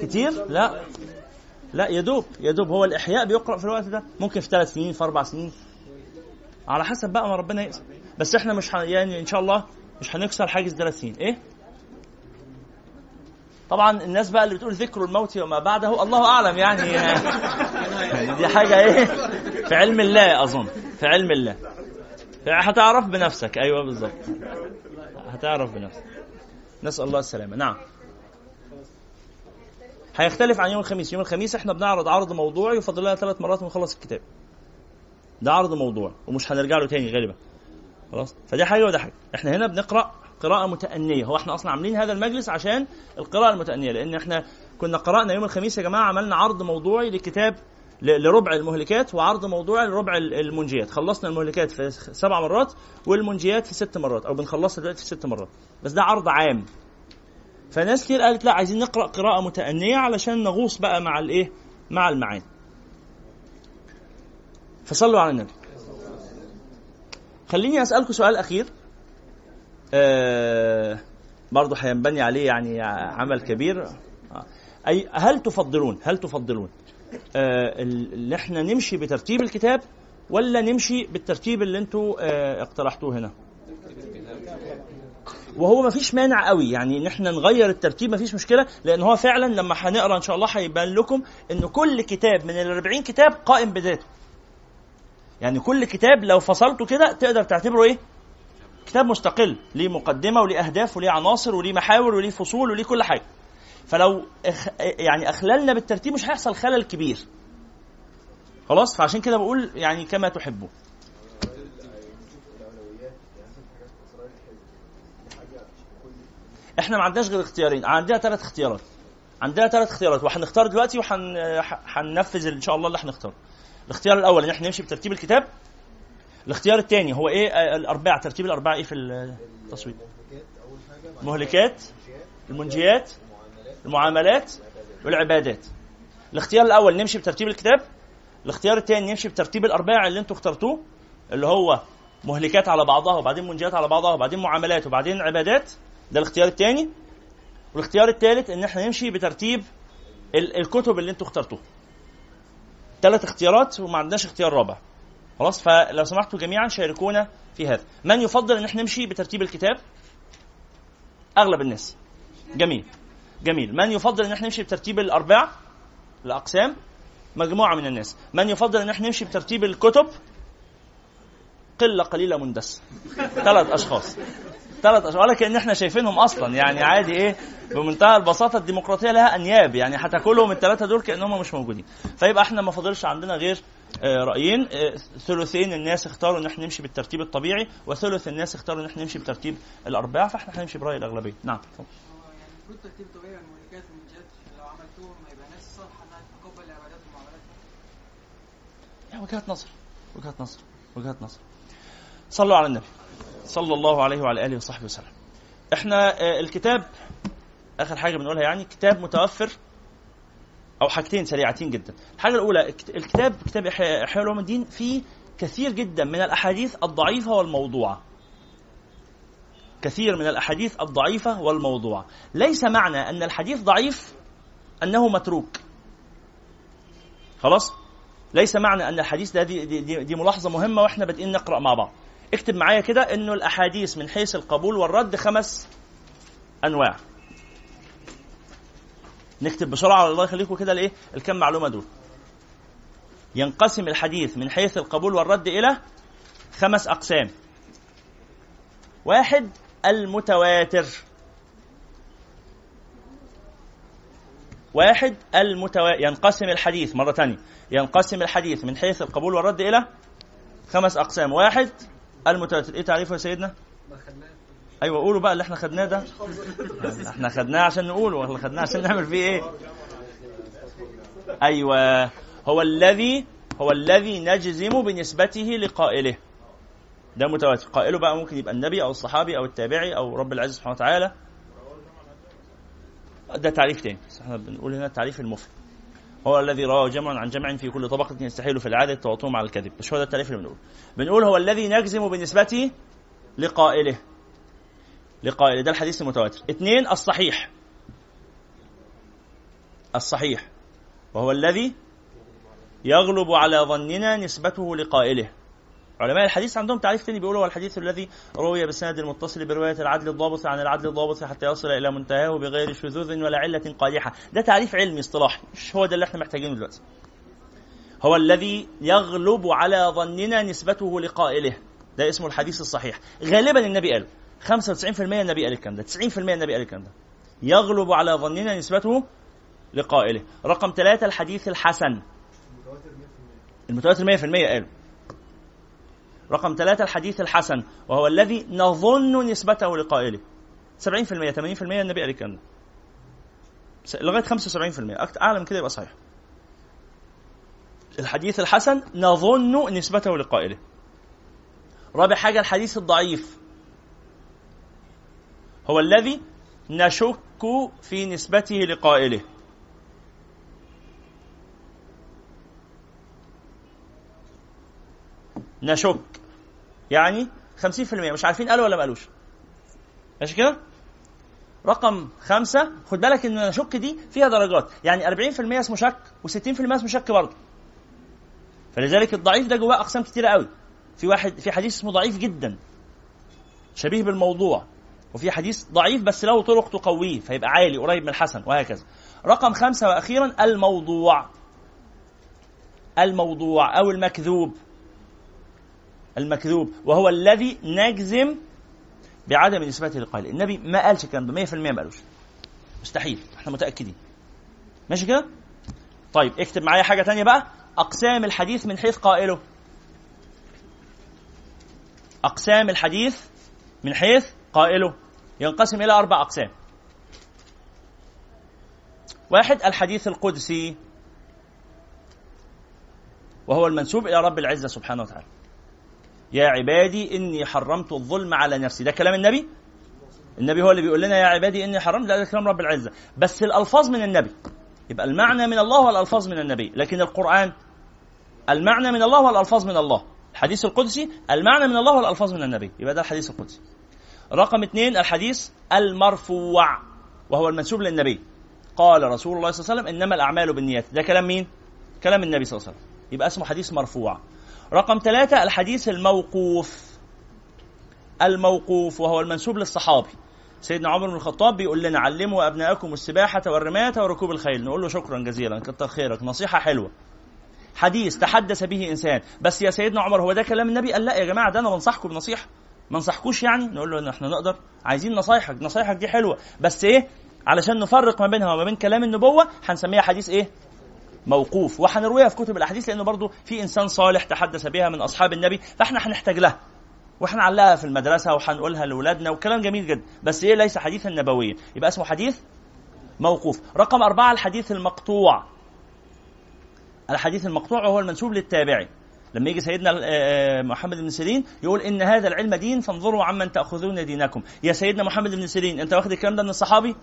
كتير لا. لا يا دوب يا دوب. هو الإحياء بيقرأ في الوقت ده ممكن في ثلاث سنين في أربع سنين. على حسب بقى ما ربنا يقسم بس إحنا مش يعني إن شاء الله مش هنكسر حاجز ثلاث سنين. إيه؟ طبعا الناس بقى اللي بتقول ذكر الموت وما بعده الله أعلم يعني, يعني. *laughs* دي حاجة إيه؟ في علم الله أظن. في علم الله. هتعرف بنفسك. أيوه بالظبط. هتعرف بنفسك. نسأل الله السلامة. نعم. هيختلف عن يوم الخميس. يوم الخميس إحنا بنعرض عرض موضوعي يفضل لنا ثلاث مرات ونخلص الكتاب. ده عرض موضوع ومش هنرجع له تاني غالبا. خلاص؟ فدي حاجة وده حاجة. إحنا هنا بنقرأ قراءة متأنية. هو إحنا أصلا عاملين هذا المجلس عشان القراءة المتأنية لأن إحنا كنا قرأنا يوم الخميس يا جماعة عملنا عرض موضوعي لكتاب لربع المهلكات وعرض موضوعي لربع المنجيات. خلصنا المهلكات في سبع مرات والمنجيات في ست مرات أو بنخلصها دلوقتي في ست مرات. بس ده عرض عام. فناس كتير قالت لا عايزين نقرأ قراءة متأنية علشان نغوص بقى مع الايه مع المعاني. فصلوا على النبي. خليني أسألكم سؤال أخير. آه برضه هينبني عليه يعني عمل كبير. أي هل تفضلون هل تفضلون آه اللي إحنا نمشي بترتيب الكتاب ولا نمشي بالترتيب اللي أنتوا آه اقترحتوه هنا؟ وهو ما فيش مانع قوي يعني إن إحنا نغير الترتيب ما فيش مشكلة لأن هو فعلا لما هنقرأ إن شاء الله هيبان لكم إن كل كتاب من ال 40 كتاب قائم بذاته. يعني كل كتاب لو فصلته كده تقدر تعتبره إيه؟ كتاب مستقل ليه مقدمة وليه أهداف وليه عناصر وليه محاور وليه فصول وليه كل حاجة. فلو اخ يعني أخللنا بالترتيب مش هيحصل خلل كبير. خلاص؟ فعشان كده بقول يعني كما تحبون إحنا ما عندناش غير اختيارين. عندنا ثلاث اختيارات. عندنا ثلاث اختيارات. وهنختار دلوقتي وهننفذ إن شاء الله اللي هنختاره الاختيار الأول إن إحنا نمشي بترتيب الكتاب. الاختيار الثاني هو إيه؟ الأربعة. ترتيب الأربعة إيه في التصويت؟ المهلكات المنجيات. المعاملات والعبادات. الاختيار الأول نمشي بترتيب الكتاب الاختيار الثاني نمشي بترتيب الاربعه اللي أنتم اخترتوه اللي هو مهلكات على بعضها وبعدين منجيات على بعضها وبعدين معاملات وبعدين عبادات ده الاختيار الثاني. والاختيار الثالث إن إحنا نمشي بترتيب الكتب اللي أنتم اخترتوها ثلاث اختيارات وما عندناش اختيار رابع. خلاص؟ فلو سمحتوا جميعا شاركونا في هذا. من يفضل إن إحنا نمشي بترتيب الكتاب؟ أغلب الناس. جميل. جميل. من يفضل إن إحنا نمشي بترتيب الأربع الأقسام؟ مجموعة من الناس. من يفضل إن إحنا نمشي بترتيب الكتب؟ قلة قليلة مندسه ثلاث أشخاص. ثلاث اشخاص ولا كان إحنا شايفينهم أصلا. يعني عادي إيه؟ بمنتهى البساطة الديمقراطية لها أنياب. يعني هتاكلهم الثلاثه دول كأنهم مش موجودين. فيبقى إحنا ما فاضلش عندنا غير آه، رأيين. آه، ثلثين الناس اختاروا إن إحنا نمشي بالترتيب الطبيعي وثلث الناس اختاروا إن إحنا نمشي بترتيب الاربعه فاحنا هنمشي برأي الأغلبية. نعم. المفروض ترتيب طبيعي المهلكات والمنجات لو عملتوهم هيبقى ناس صالحة إنها تتقبل العبادات والمعاملات. يا وجهات نظر وجهات نظر وجهات نظر. صلوا على النبي. صلى الله عليه وعلى آله وصحبه وسلم. إحنا آه، الكتاب آخر حاجة بنقولها يعني كتاب متوفر أو حاجتين سريعتين جدا. الحاجة الأولى الكتاب كتاب إحياء علوم الدين فيه كثير جدا من الأحاديث الضعيفة والموضوعة. كثير من الأحاديث الضعيفة والموضوعة. ليس معنى أن الحديث ضعيف أنه متروك. خلاص؟ ليس معنى أن الحديث ده دي, دي, دي ملاحظة مهمة وإحنا بادئين نقرأ مع بعض. اكتب معايا كده إنه الأحاديث من حيث القبول والرد خمس أنواع. نكتب بسرعة الله يخليكم كده الايه الكم معلومة دول. ينقسم الحديث من حيث القبول والرد إلى خمس أقسام. واحد المتواتر. واحد المتواتر ينقسم الحديث مرة ثانية ينقسم الحديث من حيث القبول والرد إلى خمس أقسام. واحد المتواتر. إيه تعريفه يا سيدنا؟ أيوه قولوا بقى اللي إحنا خدناه ده. *laughs* إحنا خدناه عشان نقوله ولا خدناه عشان نعمل فيه إيه؟ أيوه هو الذي هو الذي نجزم بنسبته لقائله. ده متواتر. قائله بقى ممكن يبقى النبي أو الصحابي أو التابعي أو رب العزة سبحانه وتعالى. ده تعريف تاني. إحنا بنقول هنا التعريف المفرد. هو الذي رواه جمع عن جمع في كل طبقة يستحيل في العادة تواطؤهم على الكذب. مش هو ده التعريف اللي بنقوله. بنقول هو الذي نجزم بنسبته لقائله. لقائله. ده الحديث المتواتر. اثنين الصحيح. الصحيح. وهو الذي يغلب على ظننا نسبته لقائله. علماء الحديث عندهم تعريف ثاني بيقولوا هو الحديث الذي روي بالسند المتصل برواية العدل الضابط عن العدل الضابط حتى يصل إلى منتهاه بغير شذوذ ولا علة قادحة، ده تعريف علمي اصطلاحي، مش هو ده اللي إحنا محتاجينه دلوقتي. هو الذي يغلب على ظننا نسبته لقائله، ده اسمه الحديث الصحيح، غالبا النبي قال 95% النبي قال الكلام ده. 90% النبي قال الكلام ده. يغلب على ظننا نسبته لقائله. رقم ثلاثة الحديث الحسن. المتواتر 100% قالوا رقم ثلاثة الحديث الحسن وهو الذي نظن نسبته لقائله. 70% 80% النبي قال الكلام ده لغاية 75% أعلى من كده يبقى صحيح. الحديث الحسن نظن نسبته لقائله. رابع حاجة الحديث الضعيف. هو الذي نشك في نسبته لقائله. نشك. يعني 50% مش عارفين قالوا ولا ما قالوش. ماشي كده؟ رقم خمسة خد بالك إن نشك دي فيها درجات. يعني 40% اسمه شك و60% اسمه شك برضه. فلذلك الضعيف ده جواه أقسام كتيرة قوي. في واحد في حديث اسمه ضعيف جدا. شبيه بالموضوع. وفي حديث ضعيف بس له طرق تقويه فيبقى عالي قريب من الحسن وهكذا. رقم خمسة وأخيرا الموضوع. الموضوع أو المكذوب. المكذوب وهو الذي نجزم بعدم نسبته للقائل النبي ما قالش الكلام ده 100% ما قالوش. مستحيل إحنا متأكدين. ماشي كده؟ طيب اكتب معايا حاجة تانية بقى. أقسام الحديث من حيث قائله. أقسام الحديث من حيث قائله. ينقسم إلى أربع أقسام. واحد الحديث القدسي وهو المنسوب إلى رب العزة سبحانه وتعالى. يا عبادي إني حرمت الظلم على نفسي. ده كلام النبي؟ النبي هو اللي بيقول لنا يا عبادي إني حرمت ده كلام رب العزة. بس الألفاظ من النبي. يبقى المعنى من الله والألفاظ من النبي. لكن القرآن المعنى من الله والألفاظ من الله. الحديث القدسي المعنى من الله والألفاظ من النبي. يبقى ده الحديث القدسي. رقم اثنين الحديث المرفوع وهو المنسوب للنبي. قال رسول الله صلى الله عليه وسلم إنما الأعمال بالنيات. ده كلام مين؟ كلام النبي صلى الله عليه وسلم. يبقى اسمه حديث مرفوع. رقم ثلاثة الحديث الموقوف. الموقوف وهو المنسوب للصحابي. سيدنا عمر بن الخطاب بيقول لنا علموا ابنائكم السباحة والرمايه وركوب الخيل. نقول له شكرا جزيلا كتر خيرك نصيحة حلوة. حديث تحدث به إنسان. بس يا سيدنا عمر هو ده كلام النبي؟ قال لا يا جماعة ده أنا بنصحكم بنصيحه ما نصحكوش يعني؟ نقول له إن إحنا نقدر. عايزين نصايحك نصايحك دي حلوة. بس إيه؟ علشان نفرق ما بينها وما بين كلام النبوة هنسميها حديث إيه؟ موقوف. وهنرويها في كتب الأحاديث لأنه برضه في إنسان صالح تحدث بها من أصحاب النبي فإحنا هنحتاج لها. وهنعلقها في المدرسة وهنقولها لأولادنا وكلام جميل جدا. بس إيه ليس حديثا نبويا. يبقى اسمه حديث موقوف. رقم أربعة الحديث المقطوع. الحديث المقطوع وهو المنسوب للتابعي لما يجي سيدنا آه، آه، محمد بن سيرين يقول إن هذا العلم دين فانظروا عمن تأخذون دينكم. يا سيدنا محمد بن سيرين أنت واخد الكلام ده من الصحابي؟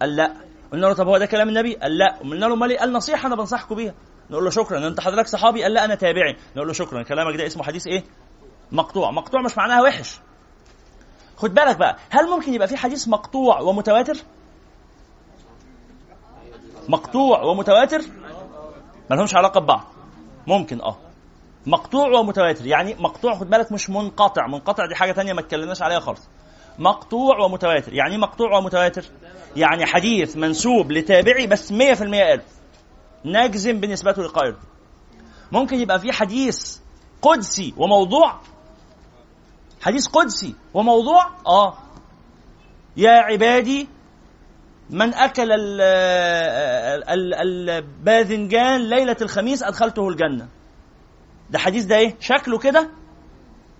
قال لا. قلنا له طب هو ده كلام النبي؟ قال لا. قلنا له مالي قال نصيحة أنا بنصحكم بيها. نقول له شكرا. أنت حضرتك صحابي؟ قال لا أنا تابعي. نقول له شكرا. كلامك ده اسمه حديث إيه؟ مقطوع. مقطوع مش معناها وحش. خد بالك بقى هل ممكن يبقى في حديث مقطوع ومتواتر؟ مقطوع ومتواتر؟ ما لهمش علاقة ببعض. ممكن آه. مقطوع ومتواتر. يعني مقطوع خد بالك مش منقطع. منقطع دي حاجة تانية ما اتكلمناش عليها خالص. مقطوع ومتواتر. يعني إيه مقطوع ومتواتر؟ يعني حديث منسوب لتابعي بس 100% قال. نجزم بنسبته لقائله ممكن يبقى في حديث قدسي وموضوع. حديث قدسي وموضوع؟ آه. يا عبادي من أكل الباذنجان ليلة الخميس أدخلته الجنة. ده حديث ده إيه؟ شكله كده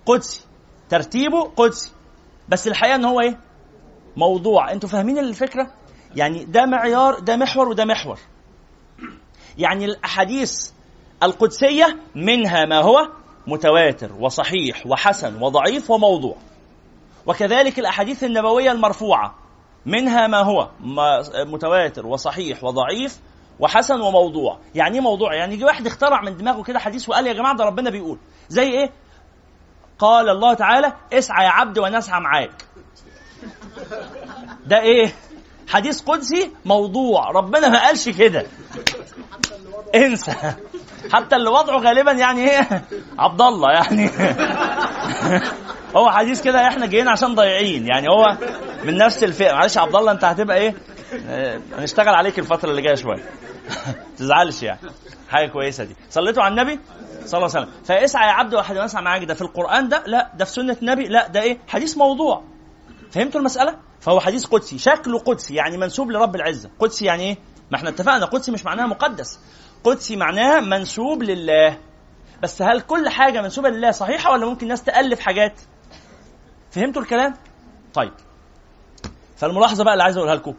قدسي. ترتيبه قدسي. بس الحقيقة إن هو إيه؟ موضوع. أنتوا فاهمين الفكرة؟ يعني ده معيار ده محور وده محور. يعني الأحاديث القدسية منها ما هو متواتر وصحيح وحسن وضعيف وموضوع. وكذلك الأحاديث النبوية المرفوعة منها ما هو متواتر وصحيح وضعيف وحسن وموضوع. يعني إيه موضوع؟ يعني يجي واحد اخترع من دماغه كده حديث وقال يا جماعة ده ربنا بيقول. زي إيه؟ قال الله تعالى اسعى يا عبد وأنا أسعى معاك. ده إيه؟ حديث قدسي موضوع. ربنا ما قالش كده. انسى. حتى اللي وضعه غالبا يعني إيه؟ عبد الله يعني. هو حديث كده إحنا جايين عشان ضايعين. يعني هو من نفس الفئة. معلش عبد الله أنت هتبقى إيه؟ آه، هنشتغل عليك الفترة اللي جاية شوية. *laughs* تزعلش يعني. حاجة كويسة دي. صليتوا على النبي؟ صلى الله عليه وسلم. فاسعى يا عبد واحد اسعى معاك. ده في القرآن ده؟ لا. ده في سنة النبي؟ لا. ده إيه؟ حديث موضوع. فهمتوا المسألة؟ فهو حديث قدسي. شكله قدسي. يعني منسوب لرب العزة. قدسي يعني إيه؟ ما إحنا اتفقنا. قدسي مش معناها مقدس. قدسي معناها منسوب لله. بس هل كل حاجة منسوبة لله صحيحة ولا ممكن الناس تألف حاجات؟ فهمتوا الكلام؟ طيب. فالملاحظة بقى اللي عايز أقولها لكم.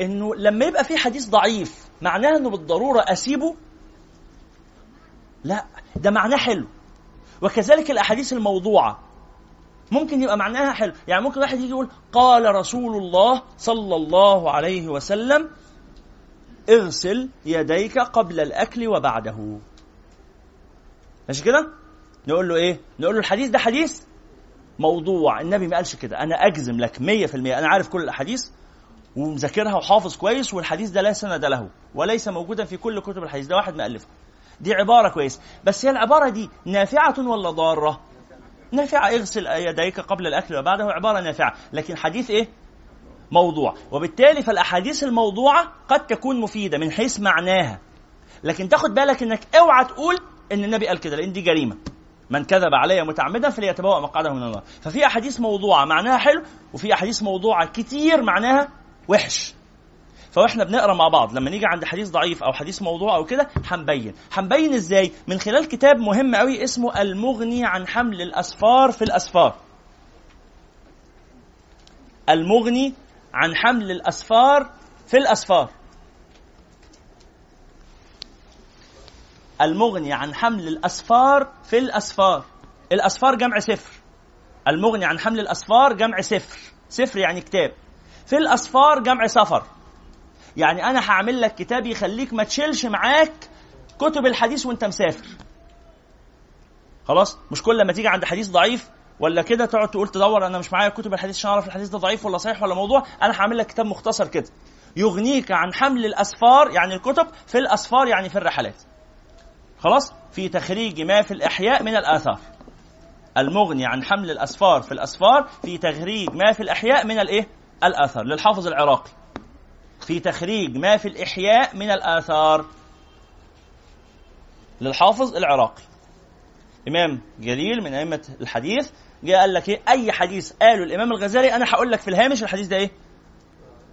إنه لما يبقى في حديث ضعيف معناه إنه بالضرورة أسيبه؟ لا ده معناه حلو. وكذلك الأحاديث الموضوعة. ممكن يبقى معناها حلو. يعني ممكن واحد يجي يقول قال رسول الله صلى الله عليه وسلم اغسل يديك قبل الأكل وبعده. ماشي كده؟ نقول له إيه؟ نقول له الحديث ده حديث موضوع. النبي ما قالش كده. أنا أجزم لك 100% أنا عارف كل الأحاديث. ومذاكرها وحافظ كويس والحديث ده لا سند له وليس موجودا في كل كتب الحديث. ده واحد مؤلفه دي عبارة كويسة. بس هي العبارة دي نافعة ولا ضارة؟ نافعة. اغسل يديك قبل الأكل وبعده عبارة نافعة. لكن حديث إيه؟ موضوع. وبالتالي فالأحاديث الموضوعة قد تكون مفيدة من حيث معناها. لكن تاخد بالك إنك أوعى تقول إن النبي قال كده لأن دي جريمة. من كذب علي متعمدا فليتبوأ مقعده من النار ففي أحاديث موضوعة معناها حلو وفي أحاديث موضوعة كتير معناها وحش. فاحنا بنقرا مع بعض لما نيجي عند حديث ضعيف أو حديث موضوع أو كده هنبين. هنبين إزاي؟ من خلال كتاب مهم قوي اسمه المغني عن حمل الأسفار في الأسفار. المغني عن حمل الأسفار في الأسفار. المغني عن حمل الأسفار في الأسفار. الأسفار جمع سفر المغني عن حمل الأسفار جمع سفر سفر يعني كتاب. في الأسفار جمع سفر. يعني أنا هعمل لك كتاب يخليك ما تشيلش معاك كتب الحديث وأنت مسافر. خلاص؟ مش كل ما تيجي عند حديث ضعيف ولا كده تقعد تقول تدور أنا مش معايا كتب الحديث عشان أعرف الحديث ده ضعيف ولا صحيح ولا موضوع. أنا هعمل لك كتاب مختصر كده. يغنيك عن حمل الأسفار يعني الكتب في الأسفار يعني في الرحلات. خلاص؟ في تخريج ما في الإحياء من الآثار. المغني عن حمل الأسفار في الأسفار في تخريج ما في الإحياء من الإيه؟ الآثار. للحافظ العراقي. في تخريج ما في الإحياء من الآثار. للحافظ العراقي. إمام جليل من أئمة الحديث جه قال لك إيه؟ أي حديث قاله الإمام الغزالي أنا هقول لك في الهامش الحديث ده إيه؟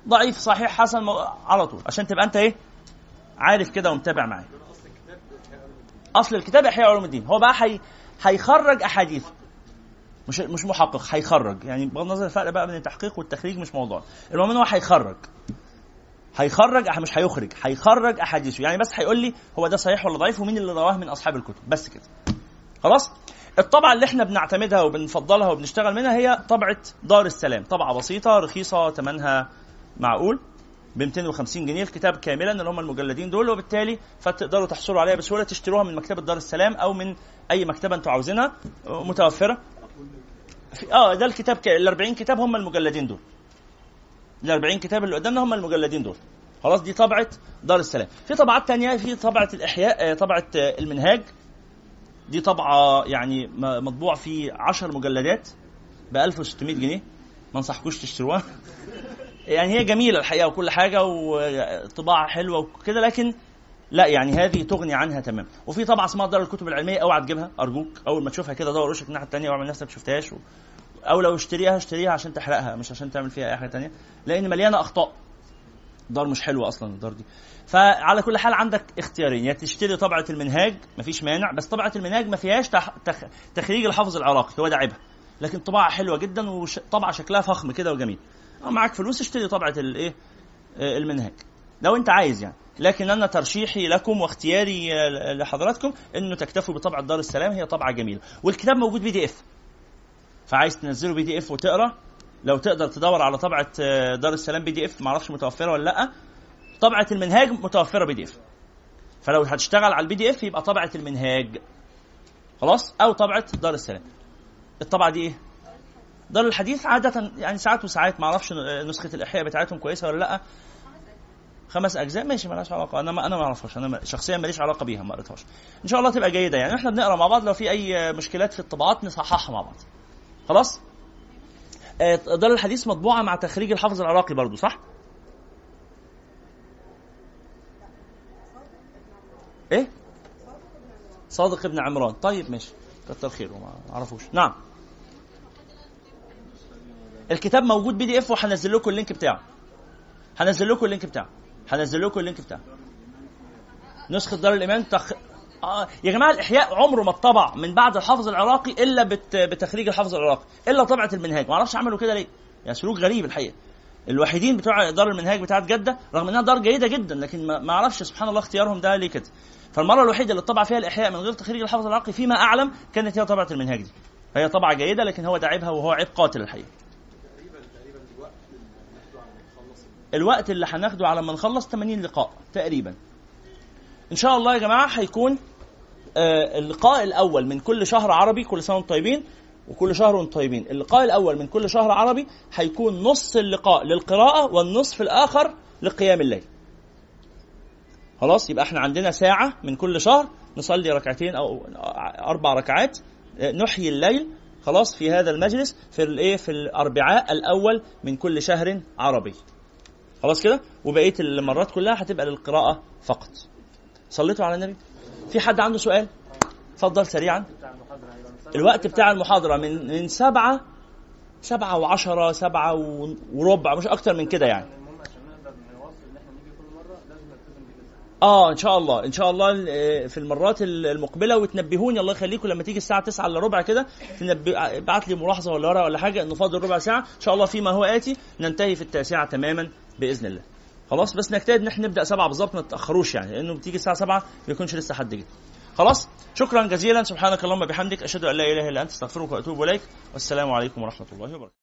ضعيف صحيح حسن على طول. عشان تبقى أنت إيه؟ عارف كده ومتابع معايا. أصل الكتاب إحياء علوم الدين. هو بقى. هيخرج أحاديث. مش مش محقق هيخرج. يعني بغض النظر الفرق بقى بين التحقيق والتخريج مش موضوع. المهم إن هو هيخرج. هيخرج مش هيخرج هيخرج احاديثه يعني بس هيقول لي هو ده صحيح ولا ضعيف ومين اللي رواه من أصحاب الكتب. بس كده. خلاص؟ الطبعة اللي إحنا بنعتمدها وبنفضلها وبنشتغل منها هي طبعة دار السلام. طبعة بسيطة رخيصة ثمنها معقول ب 250 جنيه الكتاب كاملا اللي هم المجلدين دول. وبالتالي فتقدروا تحصلوا عليها بسهولة تشتروها من مكتبة دار السلام أو من أي مكتبة أنتوا عاوزينها متوفرة. آه ده الكتاب ك... ال 40 كتاب هم المجلدين دول. ال 40 كتاب اللي قدامنا هم المجلدين دول. خلاص دي طبعة دار السلام. في طبعات تانية في طبعة الإحياء آه، طبعة آه، المنهاج. دي طبعة يعني مطبوع في 10 مجلدات ب 1600 جنيه. ما انصحكوش تشتروها. *laughs* يعني هي جميلة الحقيقة وكل حاجة وطباعة حلوة وكده لكن لا يعني هذه تغني عنها تمام. وفي طبعة اسمها دار الكتب العلمية اوعى تجيبها أرجوك. أول ما تشوفها كده دور وشك الناحية الثانية واعمل نفسك شفتهاش. و... أو لو اشتريها اشتريها عشان تحرقها مش عشان تعمل فيها أي حاجة تانية لأن مليانة أخطاء. دار مش حلوة أصلا الدار دي. فعلى كل حال عندك اختيارين يا تشتري طبعة المنهاج مفيش مانع بس طبعة المنهاج ما فيهاش تخ... تخ... تخريج الحافظ العراقي هو ده لكن طباعة حلوة جدا وطبعه شكلها فخم كده وجميل. أو معاك فلوس اشتري طبعة الايه آه، المنهاج. لو انت عايز يعني. لكن أنا ترشيحي لكم واختياري لحضراتكم إنه تكتفوا بطبعة دار السلام هي طبعة جميلة. والكتاب موجود بي دي إف. فعايز تنزله PDF وتقرأ. لو تقدر تدور على طبعة دار السلام PDF معرفش متوفرة ولا لأ طبعة المنهاج متوفرة PDF. فلو هتشتغل على ال PDF يبقى طبعة المنهاج. خلاص؟ أو طبعة دار السلام. الطبعة دي إيه؟ دار الحديث. عادة يعني ساعات وساعات ما أعرفش نسخة الإحياء بتاعتهم كويسة ولا لأ. خمس أجزاء ماشي مالهاش علاقة. أنا ما أنا ما أعرفش أنا ما- شخصيا ماليش علاقة بيها ما قريتهاش. إن شاء الله تبقى جيدة يعني. إحنا بنقرأ مع بعض لو في أي مشكلات في الطبعات نصححها مع بعض. خلاص؟ آه، دار الحديث مطبوعة مع تخريج الحافظ العراقي برضو صح؟ إيه؟ صادق ابن عمران. طيب ماشي. كتر خيره ما أعرفوش. نعم. الكتاب موجود PDF وهنزل لكم ال link بتاعه. هنزل لكم ال link بتاعه. هنزل لكم اللينك بتاعه. نسخة دار الإيمان تخ... آه يا جماعة الإحياء عمره ما اتطبع من بعد الحافظ العراقي إلا بت... بتخريج الحافظ العراقي إلا طبعة المنهاج. ما أعرفش عملوا كده ليه. يعني سلوك غريب الحقيقة. الوحيدين بتوع دار المنهاج بتاعت جدة رغم إنها دار جيدة جدا لكن ما أعرفش سبحان الله اختيارهم ده ليه كده. فالمرة الوحيدة اللي اتطبع فيها الإحياء من غير تخريج الحافظ العراقي فيما أعلم كانت هي طبعة المنهاج دي. هي طبعة جيدة لكن هو ده عيبها وهو عيب قاتل الحقيقة. الوقت اللي هناخده على ما نخلص 80 لقاء تقريبا. إن شاء الله يا جماعة هيكون آه، اللقاء الأول من كل شهر عربي كل سنة وأنتم طيبين وكل شهر وأنتم طيبين. اللقاء الأول من كل شهر عربي هيكون نص اللقاء للقراءة والنصف الآخر لقيام الليل. خلاص؟ يبقى إحنا عندنا ساعة من كل شهر نصلي ركعتين أو أربع ركعات آه، نحيي الليل. خلاص؟ في هذا المجلس في الايه في الأربعاء الأول من كل شهر عربي. خلاص كده؟ وبقية المرات كلها هتبقى للقراءة فقط. صليتوا على النبي؟ في حد عنده سؤال؟ اتفضل سريعا. الوقت بتاع المحاضرة من من سبعة سبعة وعشرة سبعة و- وربع مش أكتر من كده يعني. آه إن شاء الله. إن شاء الله آه، في المرات المقبلة وتنبهوني. الله يخليكم. لما تيجي الساعة 9 إلا ربع كده تنبه ابعت لي ملاحظة ولا ورقه ولا حاجة انه فاضل ربع ساعة. إن شاء الله فيما هو آتي ننتهي في التاسعة تماما بإذن الله. خلاص؟ بس نجتهد إن إحنا نبدأ سبعة بالظبط ما نتاخروش يعني لأنه بتيجي الساعة 7 ما يكونش لسه حد جه. خلاص؟ شكرا جزيلا. سبحانك اللهم وبحمدك أشهد أن لا إله إلا أنت أستغفرك وأتوب إليك. والسلام عليكم ورحمة الله وبركاته.